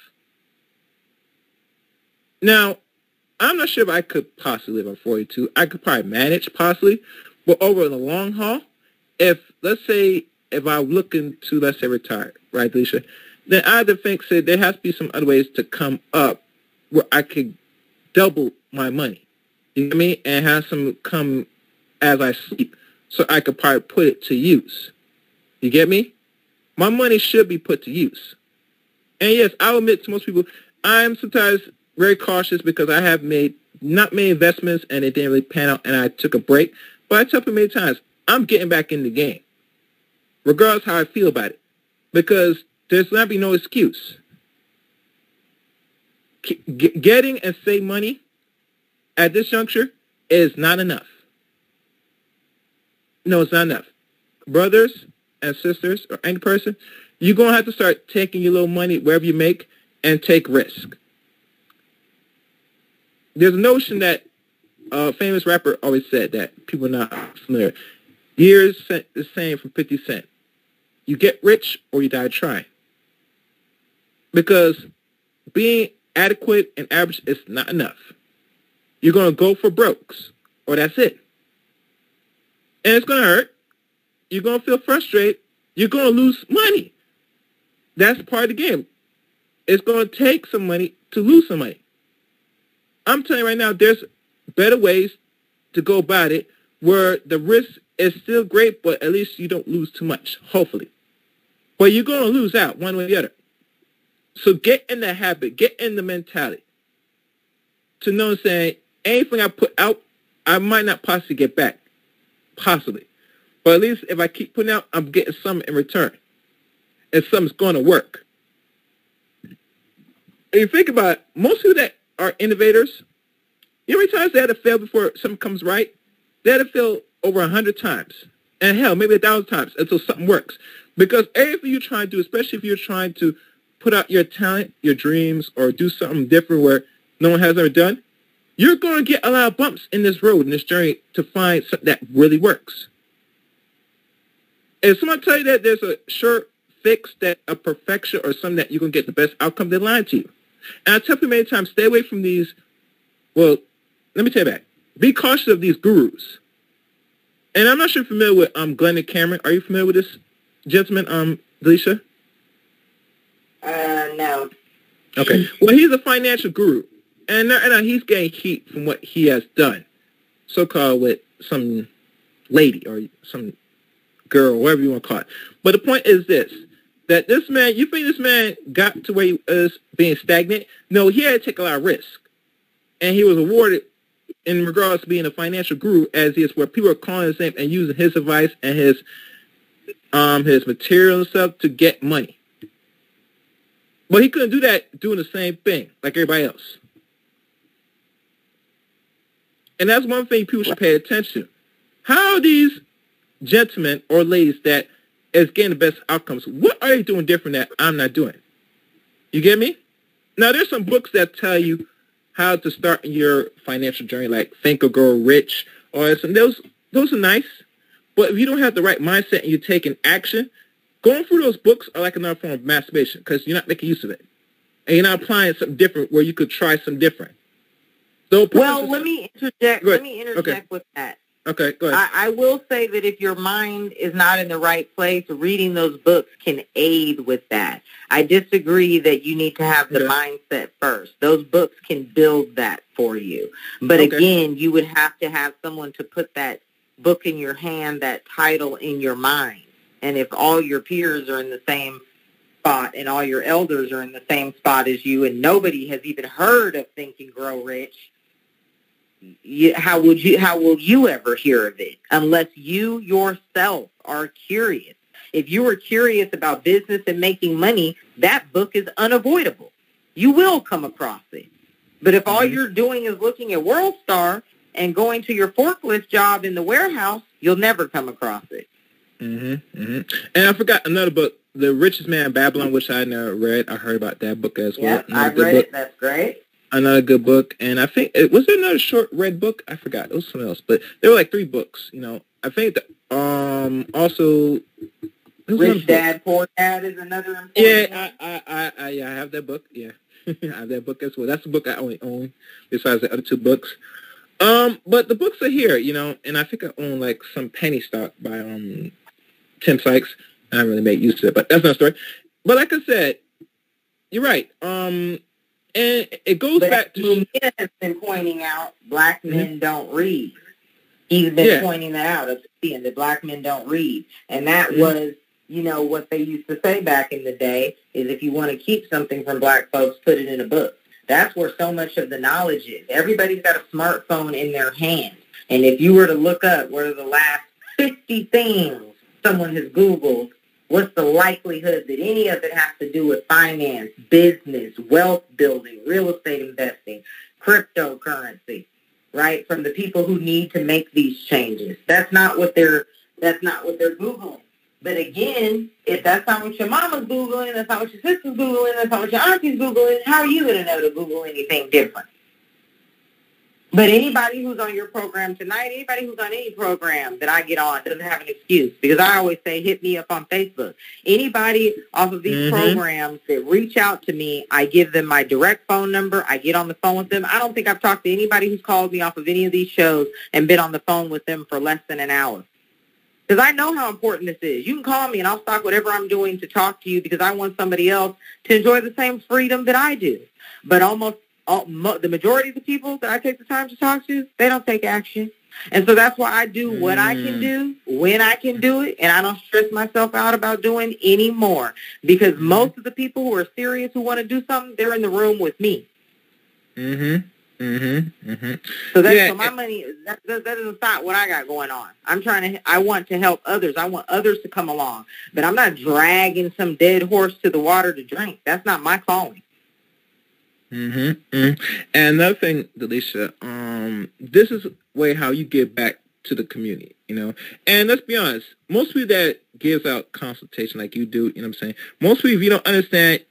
[SPEAKER 1] Now, I'm not sure if I could possibly live on 42. I could probably manage possibly, but over the long haul, if let's say if I'm looking to let's say retire, right, Delisha, then I to think say there has to be some other ways to come up where I could double my money. You know what I mean? And have some come as I sleep so I could probably put it to use. You get me? My money should be put to use. And yes, I'll admit to most people, I'm sometimes very cautious because I have made not many investments and it didn't really pan out and I took a break. But I tell people many times, I'm getting back in the game, regardless how I feel about it, because there's not be no excuse. Getting and save money at this juncture is not enough. No, it's not enough. Brothers and sisters or any person, you're going to have to start taking your little money wherever you make and take risk. There's a notion that a famous rapper always said that people are not familiar. Years the same from 50 Cent. You get rich or you die trying. Because being adequate and average is not enough. You're going to go for brokes or that's it. And it's going to hurt. You're going to feel frustrated. You're going to lose money. That's part of the game. It's going to take some money to lose some money. I'm telling you right now, there's better ways to go about it where the risk is still great, but at least you don't lose too much, hopefully. But you're going to lose out one way or the other. So get in the habit, get in the mentality to know saying anything I put out, I might not possibly get back. Possibly. But at least if I keep putting out, I'm getting some in return. And something's going to work. If you think about it, most people that are innovators, you know how many times they had to fail before something comes right? They had to fail over a hundred times. And hell, maybe a thousand times until something works. Because everything you're trying to do, especially if you're trying to put out your talent, your dreams, or do something different where no one has ever done, you're going to get a lot of bumps in this road, in this journey, to find something that really works. If someone tell you that there's a sure fix that a perfection or something that you're going to get the best outcome, they're lying to you. And I tell people many times, stay away from these, well, let me tell you back. Be cautious of these gurus. And I'm not sure you're familiar with um, Glenn Cameron. Are you familiar with this gentleman, um, Delisha?
[SPEAKER 3] Uh, no.
[SPEAKER 1] Okay. Well, he's a financial guru. And, and he's getting heat from what he has done, so-called with some lady or some girl, whatever you want to call it. But the point is this that this man, you think this man got to where he was being stagnant? No, he had to take a lot of risk. And he was awarded in regards to being a financial guru as he is where people are calling his name and using his advice and his um his material and stuff to get money. But he couldn't do that doing the same thing like everybody else. And that's one thing people should pay attention. How these gentlemen or ladies that is getting the best outcomes. What are they doing different that I'm not doing? You get me? Now, there's some books that tell you how to start your financial journey, like Think or Grow Rich, or some those. Those are nice, but if you don't have the right mindset and you're taking action, going through those books are like another form of masturbation because you're not making use of it, and you're not applying something different where you could try some different.
[SPEAKER 3] So, well, let me interject. Let me interject okay. with that.
[SPEAKER 1] Okay, go ahead.
[SPEAKER 3] I, I, will say that if your mind is not in the right place, reading those books can aid with that. I disagree that you need to have the mindset first. Those books can build that for you. But okay. again, you would have to have someone to put that book in your hand, that title in your mind. And if all your peers are in the same spot and all your elders are in the same spot as you and nobody has even heard of Think and Grow Rich, you, how would you how will you ever hear of it unless you yourself are curious if you are curious about business and making money that book is unavoidable you will come across it but if all mm-hmm. you're doing is looking at world star and going to your forklift job in the warehouse you'll never come across it
[SPEAKER 1] mhm mhm and i forgot another book The Richest Man in Babylon, which I never read. I heard about that book as well.
[SPEAKER 3] Yep, I've read book. it. That's great.
[SPEAKER 1] Another good book, and I think it was there another short red book. I forgot. It was something else, but there were like three books. You know, I think that, um also
[SPEAKER 3] Rich Dad Poor Dad is another important.
[SPEAKER 1] Yeah, I, I, I, yeah, I have that book. Yeah, I have that book as well. That's the book I only own, besides the other two books. Um, but the books are here, you know, and I think I own like some penny stock by um Tim Sykes. I haven't really made use of it, but that's another story. But like I said, you're right. Um, and it goes
[SPEAKER 3] but
[SPEAKER 1] back
[SPEAKER 3] to has been pointing out black men mm-hmm. don't read. He's been yeah. pointing that out of seeing that black men don't read, and that mm-hmm. was you know what they used to say back in the day is if you want to keep something from black folks, put it in a book. That's where so much of the knowledge is. Everybody's got a smartphone in their hand, and if you were to look up what are the last 50 things someone has Googled What's the likelihood that any of it has to do with finance, business, wealth building, real estate investing, cryptocurrency, right? From the people who need to make these changes. That's not what they're that's not what they're Googling. But again, if that's not what your mama's Googling, that's not what your sister's Googling, that's not what your auntie's Googling, how are you going to know to Google anything different? But anybody who's on your program tonight, anybody who's on any program that I get on doesn't have an excuse because I always say hit me up on Facebook. Anybody off of these mm-hmm. programs that reach out to me, I give them my direct phone number. I get on the phone with them. I don't think I've talked to anybody who's called me off of any of these shows and been on the phone with them for less than an hour. Because I know how important this is. You can call me and I'll stop whatever I'm doing to talk to you because I want somebody else to enjoy the same freedom that I do. But almost all, mo- the majority of the people that I take the time to talk to, they don't take action. And so that's why I do what. I can mm. do when I can do it, and I don't stress myself out about doing any more because mm-hmm. most of the people who are serious who want to do something, they're in the room with me.
[SPEAKER 1] Mhm. Mhm. Mhm.
[SPEAKER 3] So that's yeah. so my money that, that, that doesn't stop what I got going on. I'm trying to I want to help others. I want others to come along, but I'm not dragging some dead horse to the water to drink. That's not my calling.
[SPEAKER 1] Mm-hmm, mm-hmm. And another thing, Delisha, um, this is way how you give back to the community, you know. And let's be honest, most people that gives out consultation like you do, you know what I'm saying, most people, if you don't understand,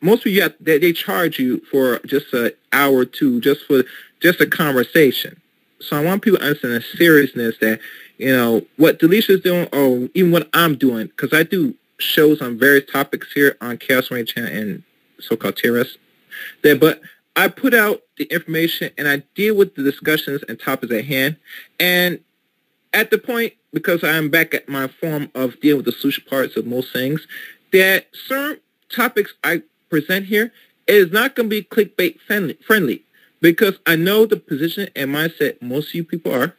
[SPEAKER 1] most people, have, they, they charge you for just an hour or two just for just a conversation. So I want people to understand the seriousness that, you know, what Delisha's doing or even what I'm doing, because I do shows on various topics here on Chaos Rain Channel and so-called TRS there. But I put out the information and I deal with the discussions and topics at hand. And at the point, because I'm back at my form of dealing with the social parts of most things, that certain topics I present here is not going to be clickbait friendly because I know the position and mindset most of you people are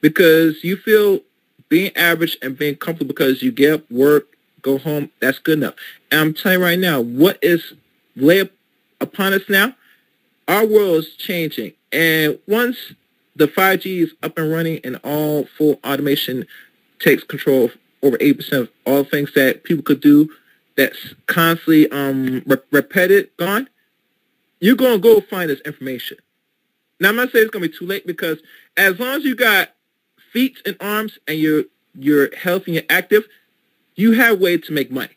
[SPEAKER 1] because you feel being average and being comfortable because you get up, work, go home, that's good enough. And I'm telling you right now, what is lay upon us now, our world is changing. And once the 5G is up and running and all full automation takes control of over 80% of all things that people could do that's constantly um, re- gone, you're going to go find this information. Now, I'm not saying it's going to be too late because as long as you got feet and arms and you're, you're healthy and you're active, you have ways to make money.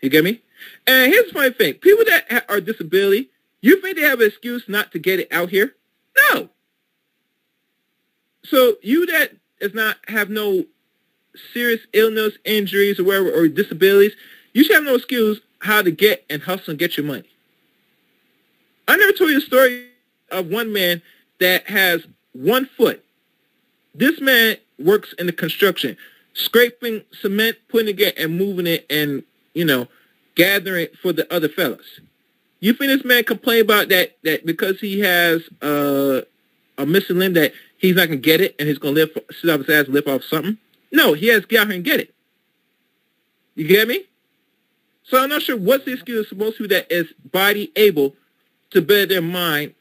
[SPEAKER 1] You get me? And here's the funny thing. People that are disability, you think they have an excuse not to get it out here? No. So you that does not have no serious illness, injuries, or whatever, or disabilities, you should have no excuse how to get and hustle and get your money. I never told you a story of one man that has one foot. This man works in the construction, scraping cement, putting it and moving it, and you know, gathering for the other fellas. You think this man complain about that that because he has uh, a missing limb that he's not gonna get it and he's gonna live sit off his ass, live off something? No, he has to get out here and get it. You get me? So I'm not sure what's the excuse for most people that is body able to better their mind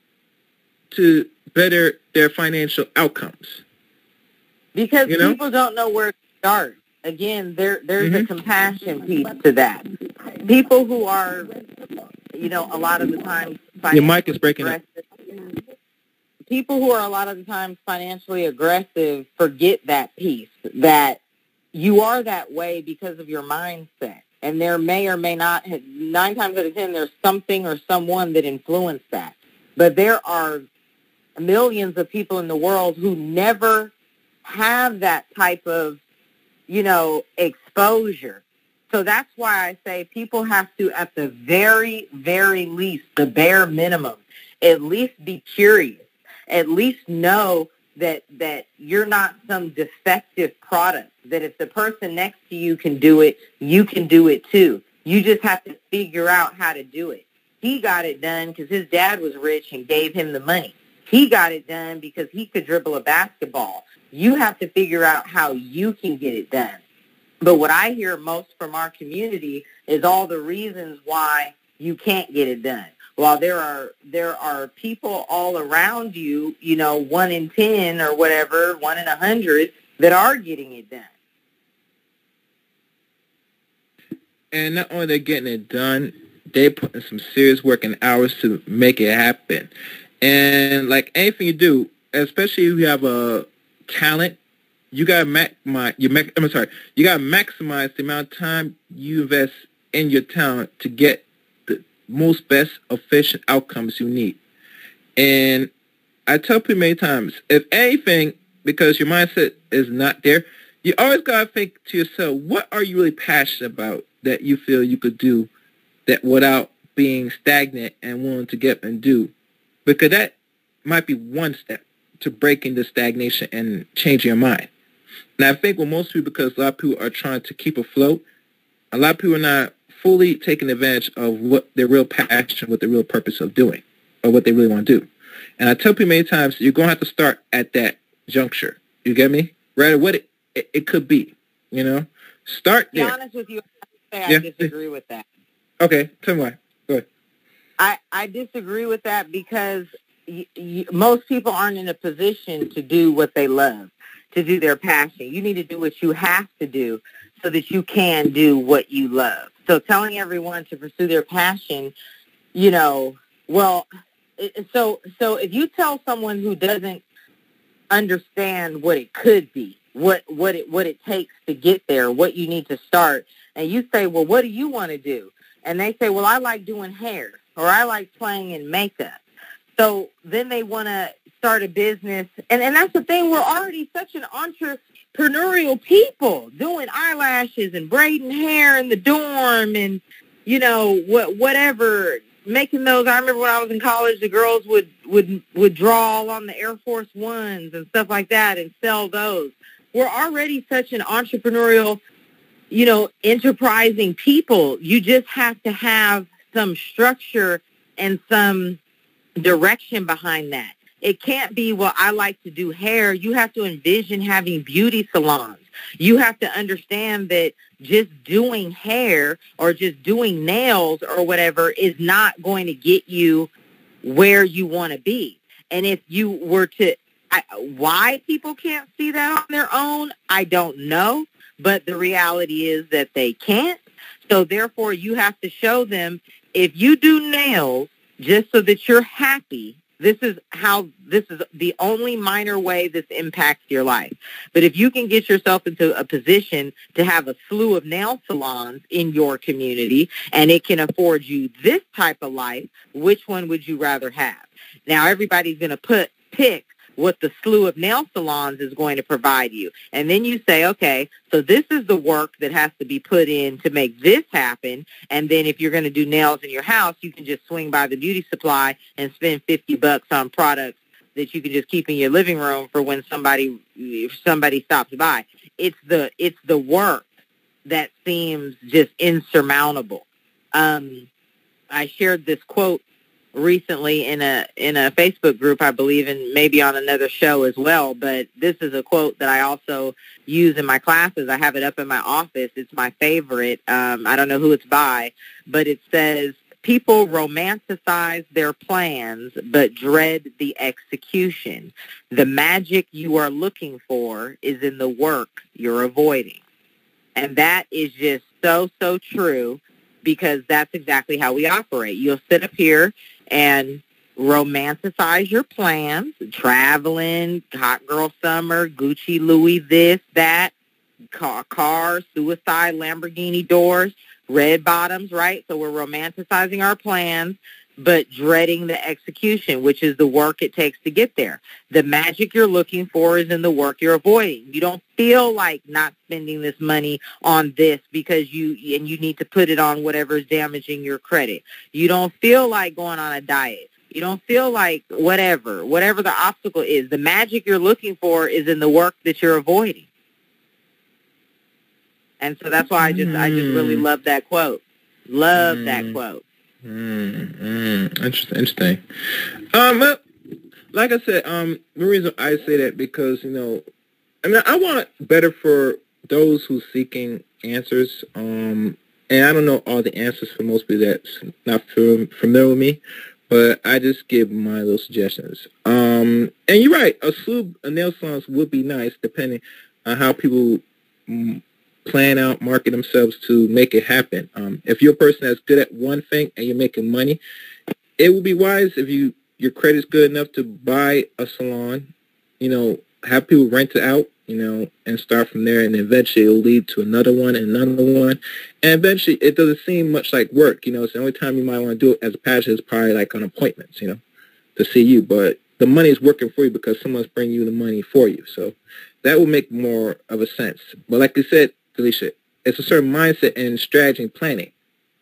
[SPEAKER 1] to better their financial outcomes.
[SPEAKER 3] Because you know? people don't know where to start again, there there's mm-hmm. a compassion piece to that. People who are, you know, a lot of the time
[SPEAKER 1] your mic is breaking up.
[SPEAKER 3] People who are a lot of the times financially aggressive forget that piece that you are that way because of your mindset. And there may or may not, nine times out of ten, there's something or someone that influenced that. But there are millions of people in the world who never have that type of, you know, exposure. So that's why I say people have to, at the very, very least, the bare minimum, at least be curious, at least know that that you're not some defective product. That if the person next to you can do it, you can do it too. You just have to figure out how to do it. He got it done because his dad was rich and gave him the money. He got it done because he could dribble a basketball. You have to figure out how you can get it done. But what I hear most from our community is all the reasons why you can't get it done. While there are there are people all around you, you know, one in ten or whatever, one in a hundred that are getting it done.
[SPEAKER 1] And not only they're getting it done, they put in some serious work and hours to make it happen. And like anything you do, especially if you have a talent, you gotta maximize. You I'm sorry, you gotta maximize the amount of time you invest in your talent to get the most best efficient outcomes you need. And I tell people many times, if anything, because your mindset is not there, you always gotta think to yourself, what are you really passionate about that you feel you could do that without being stagnant and willing to get and do. Because that might be one step to breaking the stagnation and changing your mind. And I think with most people, because a lot of people are trying to keep afloat, a lot of people are not fully taking advantage of what their real passion, what their real purpose of doing, or what they really want to do. And I tell people many times, you're going to have to start at that juncture. You get me? Right? what it, it, it could be, you know? Start
[SPEAKER 3] there.
[SPEAKER 1] To
[SPEAKER 3] be honest with you, I, I disagree with that.
[SPEAKER 1] Okay, tell me why. Go ahead.
[SPEAKER 3] I, I disagree with that because y- y- most people aren't in a position to do what they love, to do their passion. You need to do what you have to do so that you can do what you love. So telling everyone to pursue their passion, you know, well, so so if you tell someone who doesn't understand what it could be, what what it what it takes to get there, what you need to start, and you say, well, what do you want to do? and they say, well, I like doing hair or I like playing in makeup. So then they want to start a business. And, and that's the thing. We're already such an entrepreneurial people doing eyelashes and braiding hair in the dorm and, you know, what, whatever, making those. I remember when I was in college, the girls would, would, would draw on the Air Force Ones and stuff like that and sell those. We're already such an entrepreneurial you know, enterprising people. You just have to have some structure and some direction behind that. It can't be, well, I like to do hair. You have to envision having beauty salons. You have to understand that just doing hair or just doing nails or whatever is not going to get you where you want to be. And if you were to, I, why people can't see that on their own, I don't know. But the reality is that they can't. So therefore, you have to show them if you do nails just so that you're happy, this is how this is the only minor way this impacts your life. But if you can get yourself into a position to have a slew of nail salons in your community and it can afford you this type of life, which one would you rather have? Now everybody's going to put pick what the slew of nail salons is going to provide you. And then you say, okay, so this is the work that has to be put in to make this happen. And then if you're going to do nails in your house, you can just swing by the beauty supply and spend 50 bucks on products that you can just keep in your living room for when somebody if somebody stops by. It's the it's the work that seems just insurmountable. Um, I shared this quote recently in a in a Facebook group, I believe, and maybe on another show as well. But this is a quote that I also use in my classes. I have it up in my office. It's my favorite. Um, I don't know who it's by, but it says, "People romanticize their plans, but dread the execution. The magic you are looking for is in the work you're avoiding." And that is just so so true because that's exactly how we operate. You'll sit up here and romanticize your plans, traveling, hot girl summer, Gucci, Louis, this, that. car, car, suicide, Lamborghini doors, red bottoms, right? So we're romanticizing our plans, but dreading the execution, which is the work it takes to get there. The magic you're looking for is in the work you're avoiding. You don't feel like not spending this money on this because you and you need to put it on whatever is damaging your credit. You don't feel like going on a diet. You don't feel like whatever, whatever the obstacle is. The magic you're looking for is in the work that you're avoiding. And so that's why I just I just really love that quote. Love mm. that quote.
[SPEAKER 1] Mm, mm, interesting. Interesting. Um, well, like I said, um, the reason I say that because you know, I mean, I want better for those who seeking answers. Um, and I don't know all the answers for most people that's not familiar with me, but I just give my little suggestions. Um, and you're right, a slew of nail salons would be nice, depending on how people plan out, market themselves to make it happen. Um, if you're a person that's good at one thing and you're making money, it would be wise if you your credit's good enough to buy a salon, you know, have people rent it out, you know, and start from there, and eventually it'll lead to another one and another one, and eventually it doesn't seem much like work, you know. It's the only time you might want to do it as a passion is probably like on appointments, you know, to see you, but the money is working for you because someone's bringing you the money for you, so that will make more of a sense. But like I said, Delisha, it's a certain mindset and strategy and planning,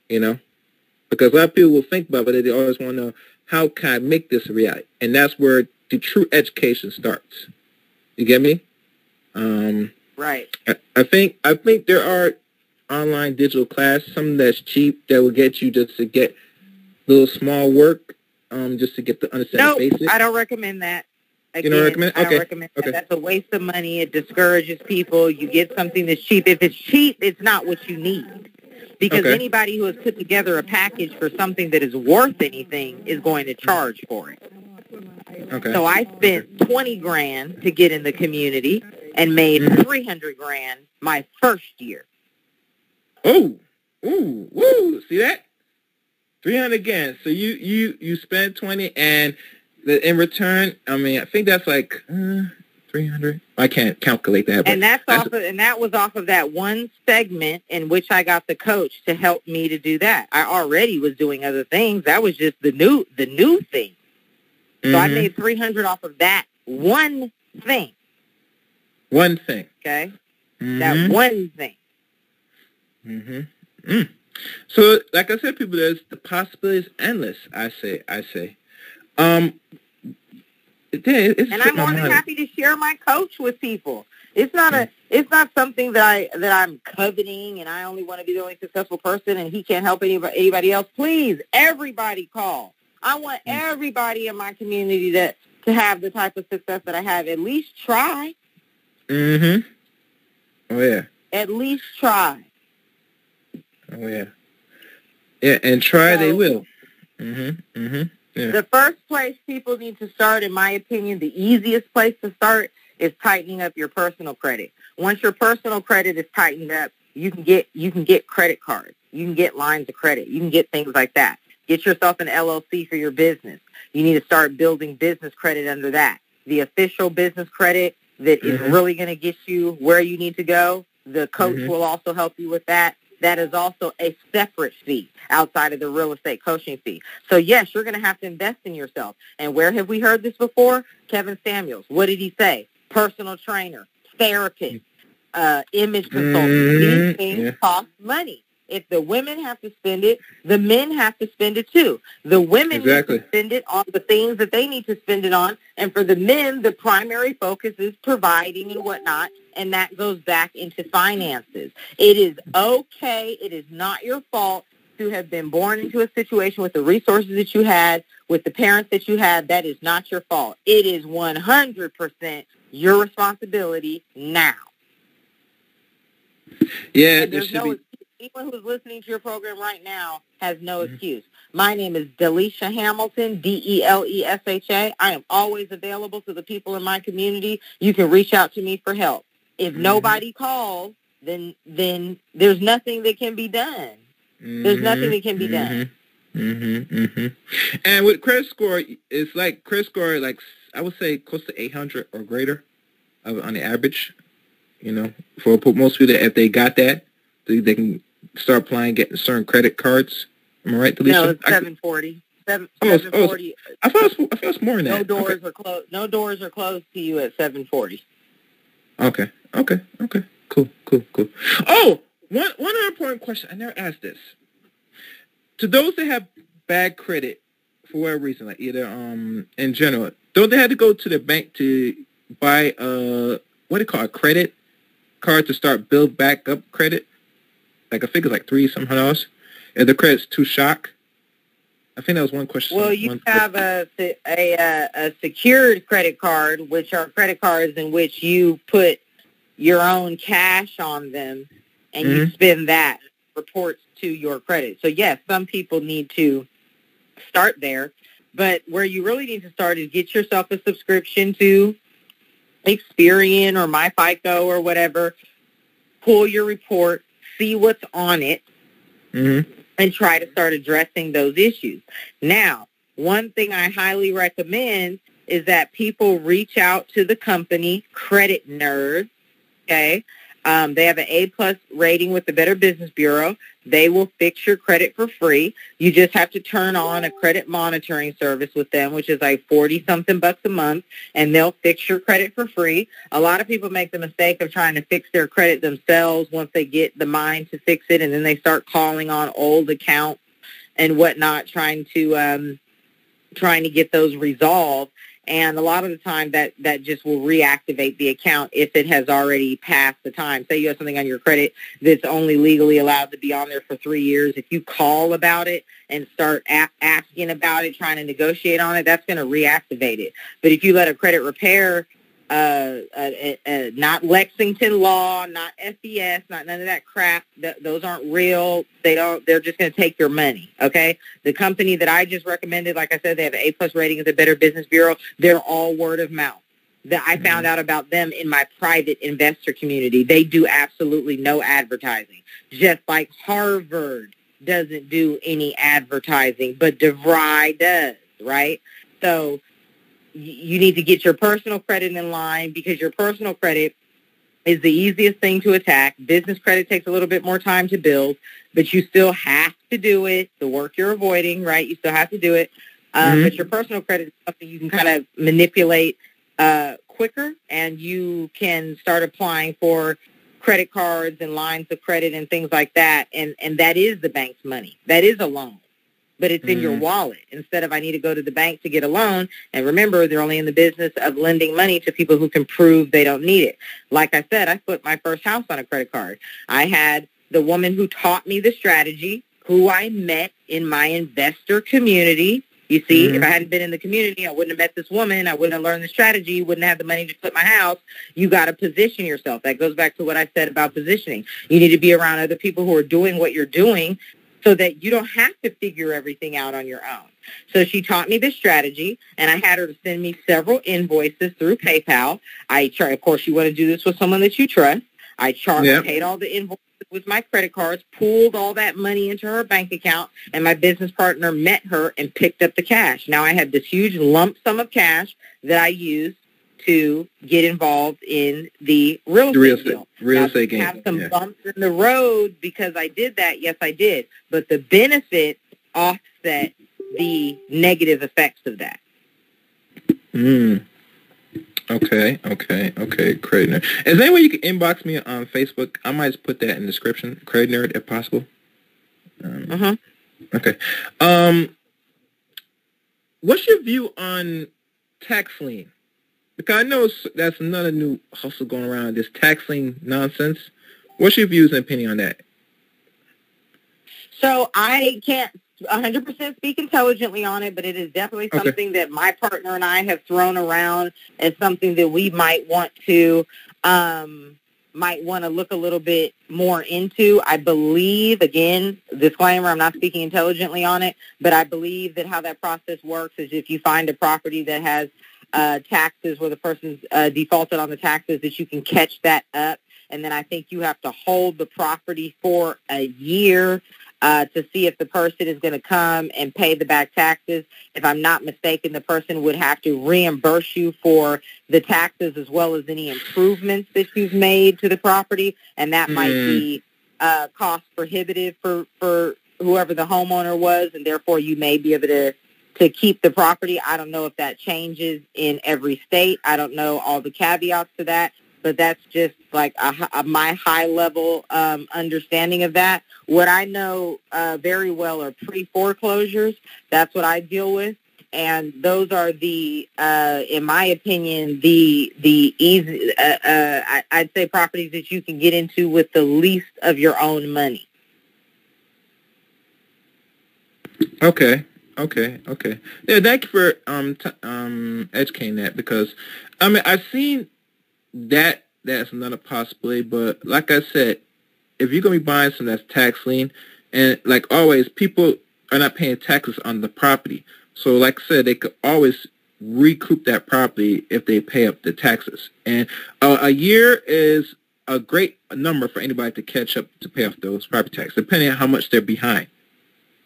[SPEAKER 1] you know, because a lot of people will think about it, they always want to know how can I make this a reality, and that's where the true education starts. You get me? Um,
[SPEAKER 3] right.
[SPEAKER 1] I, I think I think there are online digital class, some that's cheap that will get you just to get little small work, um, just to get the understanding
[SPEAKER 3] no,
[SPEAKER 1] basics.
[SPEAKER 3] I don't recommend that.
[SPEAKER 1] Again, you don't recommend?
[SPEAKER 3] I
[SPEAKER 1] don't
[SPEAKER 3] recommend okay. that. That's a waste of money. It discourages people. You get something that's cheap. If it's cheap, it's not what you need. Because
[SPEAKER 1] okay.
[SPEAKER 3] anybody who has put together a package for something that is worth anything is going to charge for it.
[SPEAKER 1] Okay.
[SPEAKER 3] So I spent 20 grand to get in the community and made mm-hmm. 300 grand my first year.
[SPEAKER 1] Oh, ooh, ooh, see that? 300 again. So you you you spent 20 and in return, I mean, I think that's like uh, 300. I can't calculate that.
[SPEAKER 3] and that's, that's off of, and that was off of that one segment in which I got the coach to help me to do that. I already was doing other things. That was just the new the new thing. So mm-hmm. I made 300 off of that one thing.
[SPEAKER 1] One thing.
[SPEAKER 3] Okay.
[SPEAKER 1] Mm-hmm.
[SPEAKER 3] That one thing.
[SPEAKER 1] Mhm. Mm. So, like I said, people, there's the possibilities endless. I say, I say. Um,
[SPEAKER 3] and I'm more than happy to share my coach with people. It's not a it's not something that I that I'm coveting and I only want to be the only successful person and he can't help anybody anybody else. Please, everybody call. I want mm. everybody in my community to to have the type of success that I have. At least try.
[SPEAKER 1] Mhm. Oh yeah.
[SPEAKER 3] At least try.
[SPEAKER 1] Oh yeah. Yeah, and try so, they will. Mhm. Mhm. Yeah.
[SPEAKER 3] The first place people need to start, in my opinion, the easiest place to start is tightening up your personal credit. Once your personal credit is tightened up, you can get you can get credit cards, you can get lines of credit, you can get things like that. Get yourself an LLC for your business. You need to start building business credit under that. The official business credit that mm-hmm. is really going to get you where you need to go. The coach mm-hmm. will also help you with that that is also a separate fee outside of the real estate coaching fee. So yes, you're going to have to invest in yourself. And where have we heard this before? Kevin Samuels. What did he say? Personal trainer, therapist, uh, image consultant. Mm-hmm. These things yeah. cost money. If the women have to spend it, the men have to spend it too. The women
[SPEAKER 1] exactly.
[SPEAKER 3] need to spend it on the things that they need to spend it on. And for the men, the primary focus is providing and whatnot and that goes back into finances. It is okay. It is not your fault to have been born into a situation with the resources that you had, with the parents that you had. That is not your fault. It is 100% your responsibility now.
[SPEAKER 1] Yeah,
[SPEAKER 3] there's no, be... anyone who's listening to your program right now has no mm-hmm. excuse. My name is Delisha Hamilton, D-E-L-E-S-H-A. I am always available to the people in my community. You can reach out to me for help. If mm-hmm. nobody calls, then then there's nothing that can be done. Mm-hmm. There's nothing that can be done.
[SPEAKER 1] Mm-hmm. Mm-hmm. And with credit score, it's like credit score, like I would say, close to 800 or greater on the average. You know, for most people, if they got that, they, they can start applying, getting certain credit cards. Am I right, Delisha?
[SPEAKER 3] No, it's seven forty. Seven oh, forty.
[SPEAKER 1] Oh, I thought it was, I thought it was more than that.
[SPEAKER 3] No doors okay. are closed. No doors are closed to you at seven forty.
[SPEAKER 1] Okay. Okay. Okay. Cool. Cool. Cool. Oh, one one other important question. I never asked this. To those that have bad credit for whatever reason, like either um in general, don't they have to go to the bank to buy a what do you call a credit card to start build back up credit? Like I think it's like three something dollars. If the credit's too shock. I think that was one question.
[SPEAKER 3] Well, you have a, a a secured credit card, which are credit cards in which you put your own cash on them, and mm-hmm. you spend that reports to your credit. So yes, some people need to start there, but where you really need to start is get yourself a subscription to Experian or MyFICO or whatever. Pull your report, see what's on it,
[SPEAKER 1] mm-hmm.
[SPEAKER 3] and try to start addressing those issues. Now, one thing I highly recommend is that people reach out to the company Credit Nerds, okay? Um, they have an A plus rating with the Better Business Bureau. They will fix your credit for free. You just have to turn on a credit monitoring service with them, which is like 40 something bucks a month, and they'll fix your credit for free. A lot of people make the mistake of trying to fix their credit themselves once they get the mind to fix it, and then they start calling on old accounts and whatnot, trying to um, trying to get those resolved. And a lot of the time that, that just will reactivate the account if it has already passed the time. Say you have something on your credit that's only legally allowed to be on there for three years. If you call about it and start a- asking about it, trying to negotiate on it, that's going to reactivate it. But if you let a credit repair uh, uh, uh, not Lexington Law, not FES, not none of that crap. Th- those aren't real. They don't. They're just going to take your money. Okay. The company that I just recommended, like I said, they have an A plus rating as a Better Business Bureau. They're all word of mouth. That I found mm-hmm. out about them in my private investor community. They do absolutely no advertising, just like Harvard doesn't do any advertising, but DeVry does. Right. So you need to get your personal credit in line because your personal credit is the easiest thing to attack. Business credit takes a little bit more time to build, but you still have to do it. The work you're avoiding, right? You still have to do it. Um, mm-hmm. But your personal credit is something you can kind of manipulate uh, quicker, and you can start applying for credit cards and lines of credit and things like that. And, and that is the bank's money. That is a loan but it's in mm. your wallet instead of I need to go to the bank to get a loan. And remember, they're only in the business of lending money to people who can prove they don't need it. Like I said, I put my first house on a credit card. I had the woman who taught me the strategy, who I met in my investor community. You see, mm-hmm. if I hadn't been in the community, I wouldn't have met this woman. I wouldn't have learned the strategy. Wouldn't have the money to put my house. You got to position yourself. That goes back to what I said about positioning. You need to be around other people who are doing what you're doing so that you don't have to figure everything out on your own. So she taught me this strategy, and I had her to send me several invoices through PayPal. I try, of course, you want to do this with someone that you trust. I charged, yep. paid all the invoices with my credit cards, pooled all that money into her bank account, and my business partner met her and picked up the cash. Now I had this huge lump sum of cash that I used to get involved in the real estate,
[SPEAKER 1] real
[SPEAKER 3] estate.
[SPEAKER 1] Real estate game.
[SPEAKER 3] Have some yeah. bumps in the road because I did that. Yes, I did. But the benefits offset the negative effects of that.
[SPEAKER 1] Hmm. Okay, okay, okay. Credit nerd. Is there any way you can inbox me on Facebook? I might just put that in the description. Credit nerd, if possible.
[SPEAKER 3] Um, uh-huh.
[SPEAKER 1] Okay. Um, what's your view on tax lien? Because I know that's another new hustle going around, this tax lien nonsense. What's your views and opinion on that?
[SPEAKER 3] So I can't 100% speak intelligently on it, but it is definitely something okay. that my partner and I have thrown around as something that we might want to um, might want to look a little bit more into. I believe, again, disclaimer, I'm not speaking intelligently on it, but I believe that how that process works is if you find a property that has uh, taxes where the person's uh, defaulted on the taxes that you can catch that up. And then I think you have to hold the property for a year uh, to see if the person is going to come and pay the back taxes. If I'm not mistaken, the person would have to reimburse you for the taxes as well as any improvements that you've made to the property, and that mm. might be uh, cost prohibitive for, for whoever the homeowner was, and therefore you may be able to to keep the property. I don't know if that changes in every state. I don't know all the caveats to that but that's just like a, a, my high level um, understanding of that. What I know uh, very well are pre foreclosures. That's what I deal with, and those are the, uh, in my opinion, the the easy. Uh, uh I'd say properties that you can get into with the least of your own money.
[SPEAKER 1] Okay. Okay, okay. Yeah, thank you for um um educating that because I mean I've seen that that's another possibility. But like I said, if you're gonna be buying something that's tax lien, and like always, people are not paying taxes on the property. So like I said, they could always recoup that property if they pay up the taxes. And uh, a year is a great number for anybody to catch up to pay off those property taxes, depending on how much they're behind.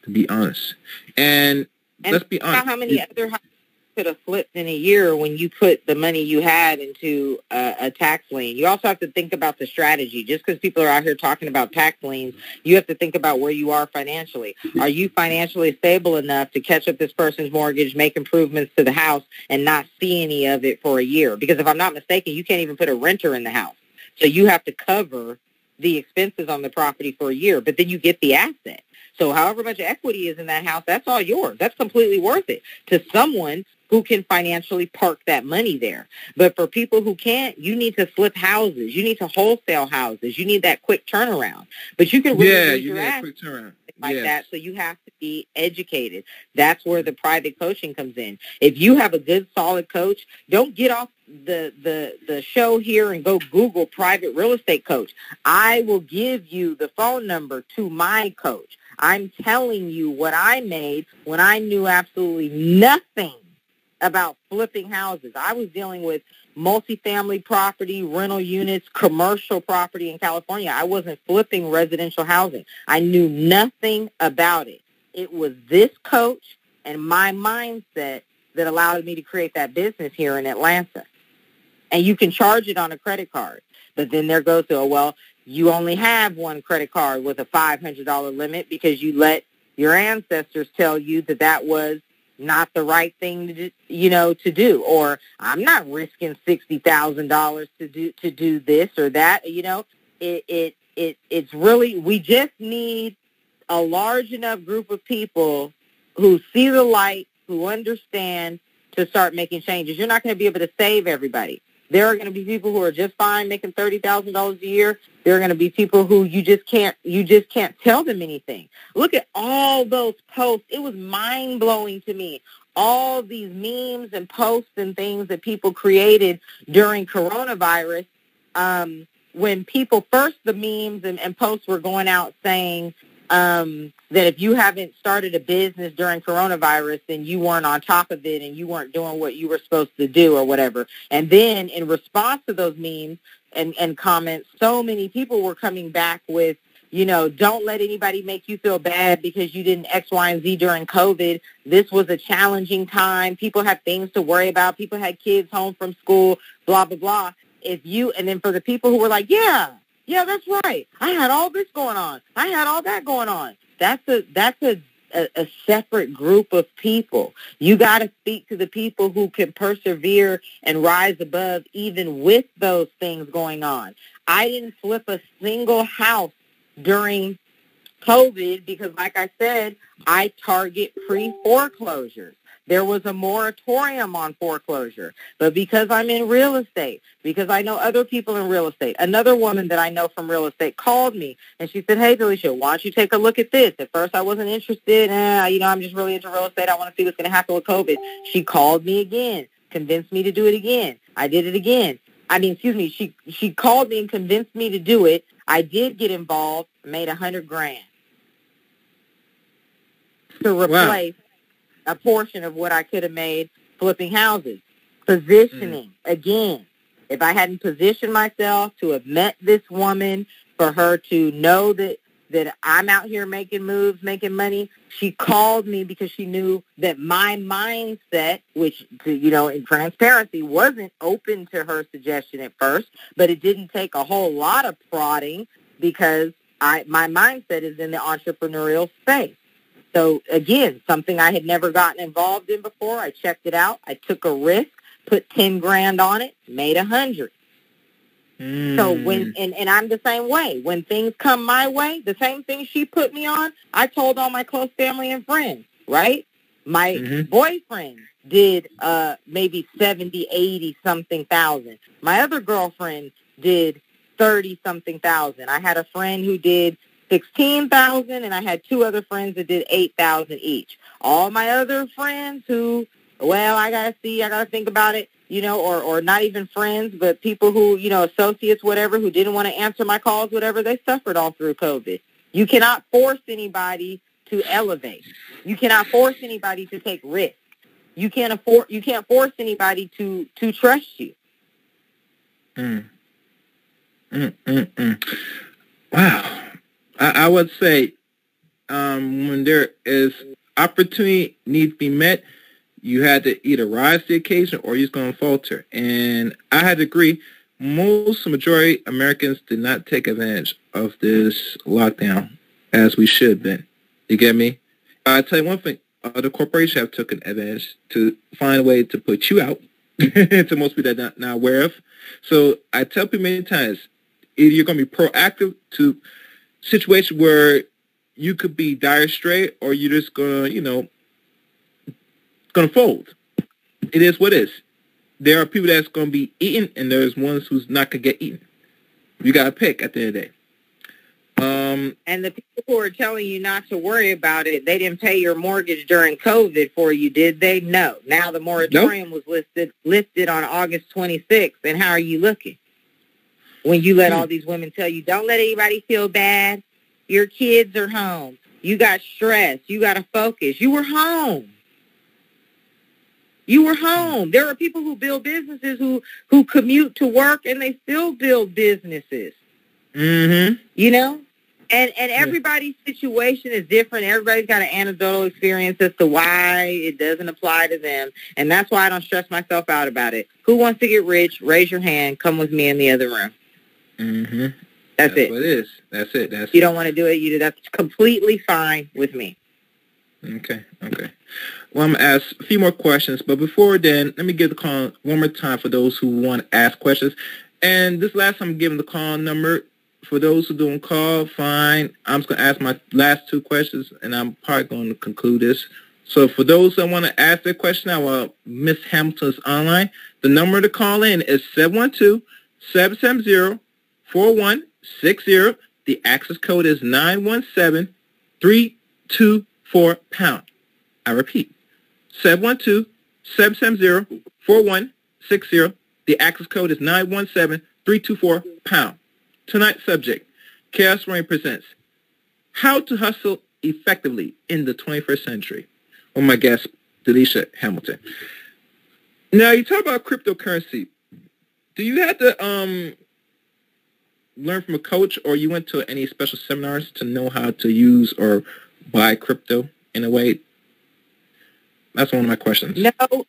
[SPEAKER 1] To be honest, and,
[SPEAKER 3] and
[SPEAKER 1] let's be honest.
[SPEAKER 3] How many other houses could have flipped in a year when you put the money you had into a, a tax lien. You also have to think about the strategy. Just because people are out here talking about tax liens, you have to think about where you are financially. Are you financially stable enough to catch up this person's mortgage, make improvements to the house, and not see any of it for a year? Because if I'm not mistaken, you can't even put a renter in the house. So you have to cover the expenses on the property for a year, but then you get the asset. So however much equity is in that house, that's all yours. That's completely worth it to someone who can financially park that money there. But for people who can't, you need to flip houses. You need to wholesale houses. You need that quick turnaround. But you can really
[SPEAKER 1] yeah, you need a quick turnaround
[SPEAKER 3] like yes. that. So you have to be educated. That's where the private coaching comes in. If you have a good, solid coach, don't get off the the the show here and go Google private real estate coach. I will give you the phone number to my coach. I'm telling you what I made when I knew absolutely nothing about flipping houses. I was dealing with multifamily property, rental units, commercial property in California. I wasn't flipping residential housing. I knew nothing about it. It was this coach and my mindset that allowed me to create that business here in Atlanta. And you can charge it on a credit card. But then there goes oh, well, you only have one credit card with a $500 limit because you let your ancestors tell you that that was not the right thing to do, you know to do. Or i'm not risking sixty thousand dollars to do to do this or that you know. It it it it's really we just need a large enough group of people who see the light who understand to start making changes. You're not going to be able to save everybody there are going to be people who are just fine making thirty thousand dollars a year. There are going to be people who you just can't you just can't tell them anything. Look at all those posts. It was mind blowing to me. All these memes and posts and things that people created during coronavirus. Um, when people first the memes and, and posts were going out saying um, that if you haven't started a business during coronavirus, then you weren't on top of it and you weren't doing what you were supposed to do or whatever. And then in response to those memes and, and comments, so many people were coming back with, you know, don't let anybody make you feel bad because you didn't X, Y, and Z during COVID. This was a challenging time. People had things to worry about. People had kids home from school, blah, blah, blah. If you, and then for the people who were like, yeah, yeah, that's right. I had all this going on. I had all that going on. That's a that's a a, a separate group of people. You got to speak to the people who can persevere and rise above even with those things going on. I didn't flip a single house during COVID because, like I said, I target pre-foreclosures. There was a moratorium on foreclosure. But because I'm in real estate, because I know other people in real estate, another woman that I know from real estate called me and she said, hey, Delisha, why don't you take a look at this? At first I wasn't interested. Eh, you know, I'm just really into real estate. I want to see what's going to happen with COVID. She called me again, convinced me to do it again. I did it again. I mean, excuse me, she, she called me and convinced me to do it. I did get involved, made a hundred grand to replace wow a portion of what I could have made flipping houses. Positioning, mm. again, if I hadn't positioned myself to have met this woman, for her to know that that I'm out here making moves, making money. She called me because she knew that my mindset, which, to, you know, in transparency, wasn't open to her suggestion at first, but it didn't take a whole lot of prodding because I my mindset is in the entrepreneurial space. So again, something I had never gotten involved in before. I checked it out. I took a risk, put ten grand on it, made a hundred. Mm. So when and, and I'm the same way. When things come my way, the same thing she put me on, I told all my close family and friends, right? My mm-hmm. boyfriend did uh maybe seventy, eighty something thousand. My other girlfriend did thirty something thousand. I had a friend who did sixteen thousand and I had two other friends that did eight thousand each. All my other friends who well, I gotta see, I gotta think about it you know, or, or not even friends, but people who, you know, associates, whatever, who didn't want to answer my calls, whatever, they suffered all through COVID. You cannot force anybody to elevate. You cannot force anybody to take risks. You can't afford, you can't force anybody to, to trust you.
[SPEAKER 1] Mm. Mm, mm, mm. Wow. I, I would say um, when there is opportunity needs to be met, you had to either rise to the occasion or you're going to falter. And I had to agree. Most majority Americans did not take advantage of this lockdown as we should have been. You get me? I tell you one thing. Other corporations have taken advantage to find a way to put you out to most people that are not, not aware of. So I tell people many times, either you're going to be proactive to situation where you could be dire straight or you're just to, you know, to fold. It is what it is. There are people that's to be eaten, and there's ones who's not to get eaten. You got to pick at the end of the day. Um,
[SPEAKER 3] and the people who are telling you not to worry about it, they didn't pay your mortgage during COVID for you, did they? No. Now the moratorium nope. was listed listed on August 26th, and how are you looking? When you let hmm. all these women tell you, don't let anybody feel bad. Your kids are home. You got stress. You got to focus. You were home. You were home. There are people who build businesses who who commute to work and they still build businesses.
[SPEAKER 1] Mm-hmm.
[SPEAKER 3] You know, and and everybody's situation is different. Everybody's got an anecdotal experience as to why it doesn't apply to them, and that's why I don't stress myself out about it. Who wants to get rich? Raise your hand. Come with me in the other room.
[SPEAKER 1] Mm-hmm.
[SPEAKER 3] That's,
[SPEAKER 1] that's
[SPEAKER 3] it.
[SPEAKER 1] What it is. That's it. That's
[SPEAKER 3] you don't want to do it. You that's completely fine with me.
[SPEAKER 1] Okay. Okay. Well, I'm going to ask a few more questions, but before then, let me give the call one more time for those who want to ask questions. And this last time I'm giving the call number. For those who don't call, fine. I'm just going to ask my last two questions, and I'm probably going to conclude this. So for those that want to ask their question now while Miss Hamilton's online, the number to call in is 712-770-4160. The access code is 917-324-pound. I repeat, 712-770-4160. The access code is 917-324-POUND. Tonight's subject, Chaos Rain presents How to Hustle Effectively in the 21st Century. With my guest, Delisha Hamilton. Now, you talk about cryptocurrency. Do you have to um, learn from a coach or you went to any special seminars to know how to use or buy crypto in a way that's one of my questions.
[SPEAKER 3] No,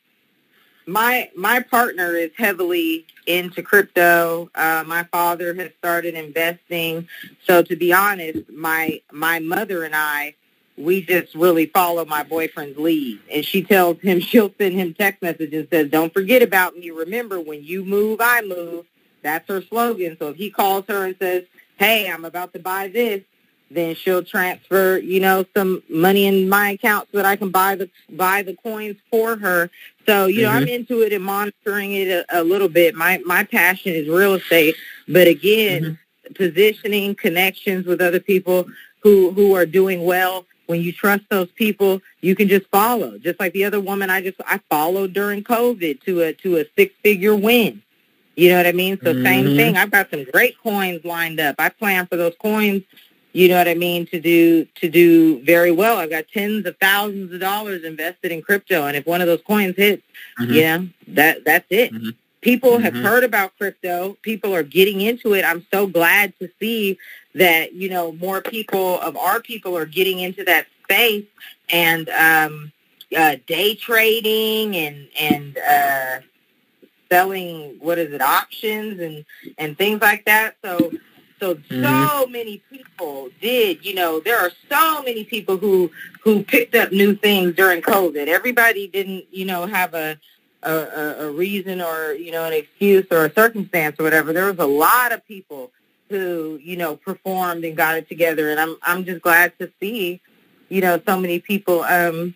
[SPEAKER 3] my my partner is heavily into crypto. Uh, my father has started investing. So to be honest, my my mother and I, we just really follow my boyfriend's lead. And she tells him she'll send him text messages and says, "Don't forget about me. Remember, when you move, I move." That's her slogan. So if he calls her and says, "Hey, I'm about to buy this," then she'll transfer, you know, some money in my account so that I can buy the buy the coins for her. So, you know, mm-hmm. I'm into it and monitoring it a, a, little bit. My my passion is real estate, but again, mm-hmm. positioning connections with other people who who are doing well. When you trust those people, you can just follow. Just like the other woman I just I followed during COVID to a to a six figure win. You know what I mean? So mm-hmm. same thing. I've got some great coins lined up. I plan for those coins you know what I mean, to do to do very well. I've got tens of thousands of dollars invested in crypto, and if one of those coins hits, mm-hmm. know that that's it.
[SPEAKER 1] Mm-hmm.
[SPEAKER 3] People mm-hmm. have heard about crypto. People are getting into it. I'm so glad to see that, you know, more people of our people are getting into that space and um, uh, day trading and, and uh, selling, what is it, options and, and things like that. So so mm-hmm. so many people did, you know, there are so many people who who picked up new things during COVID. Everybody didn't, you know, have a a, a reason or you know an excuse or a circumstance or whatever. There was a lot of people who you know performed and got it together, and I'm I'm just glad to see you know so many people um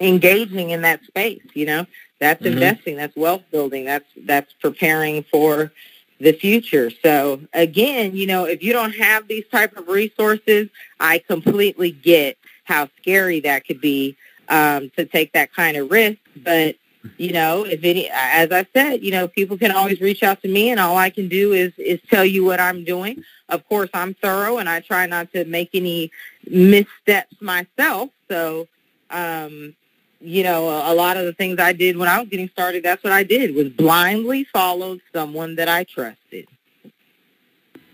[SPEAKER 3] engaging in that space. You know, that's mm-hmm. investing, that's wealth building, that's that's preparing for the future. So again, you know, if you don't have these type of resources, I completely get how scary that could be um, to take that kind of risk. But you know, if any, as I said, you know, people can always reach out to me, and all I can do is is tell you what I'm doing. Of course, I'm thorough, and I try not to make any missteps myself. So, um, you know, a, a lot of the things I did when I was getting started, that's what I did was blindly followed someone that I trusted.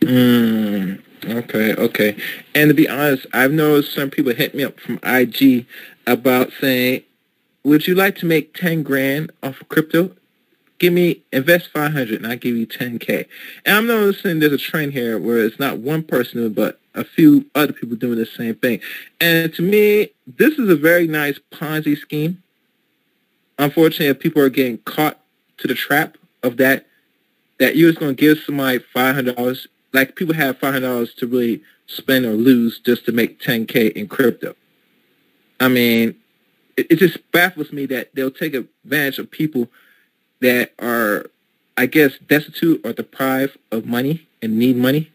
[SPEAKER 1] Mm, okay, okay. And to be honest, I've noticed some people hit me up from IG about saying, would you like to make 10 grand off of crypto? Give me, invest 500 and I give you 10K. And I'm noticing there's a trend here where it's not one person, but a few other people doing the same thing. And to me, this is a very nice Ponzi scheme. Unfortunately, people are getting caught to the trap of that, that you're just going to give somebody $500, like people have $500 to really spend or lose just to make 10K in crypto. I mean, it, it just baffles me that they'll take advantage of people that are, I guess, destitute or deprived of money and need money.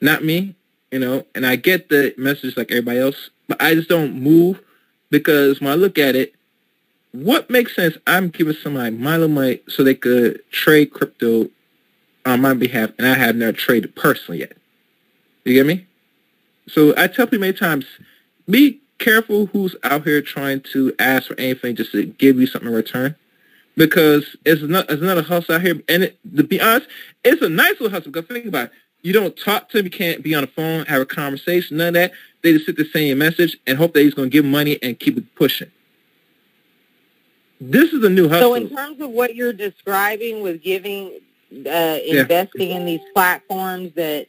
[SPEAKER 1] Not me you know, and I get the message like everybody else, but I just don't move because when I look at it, what makes sense? I'm giving somebody my little money so they could trade crypto on my behalf, and I have never traded personally yet. You get me? So I tell people many times, be careful who's out here trying to ask for anything just to give you something in return. Because it's, not, it's another hustle out here. And it, to be honest, it's a nice little hustle. Because think about it. You don't talk to him. You can't be on the phone, have a conversation, none of that. They just sit there saying a message and hope that he's going to give money and keep it pushing. This is a new hustle.
[SPEAKER 3] So in terms of what you're describing with giving, uh, investing yeah. in these platforms that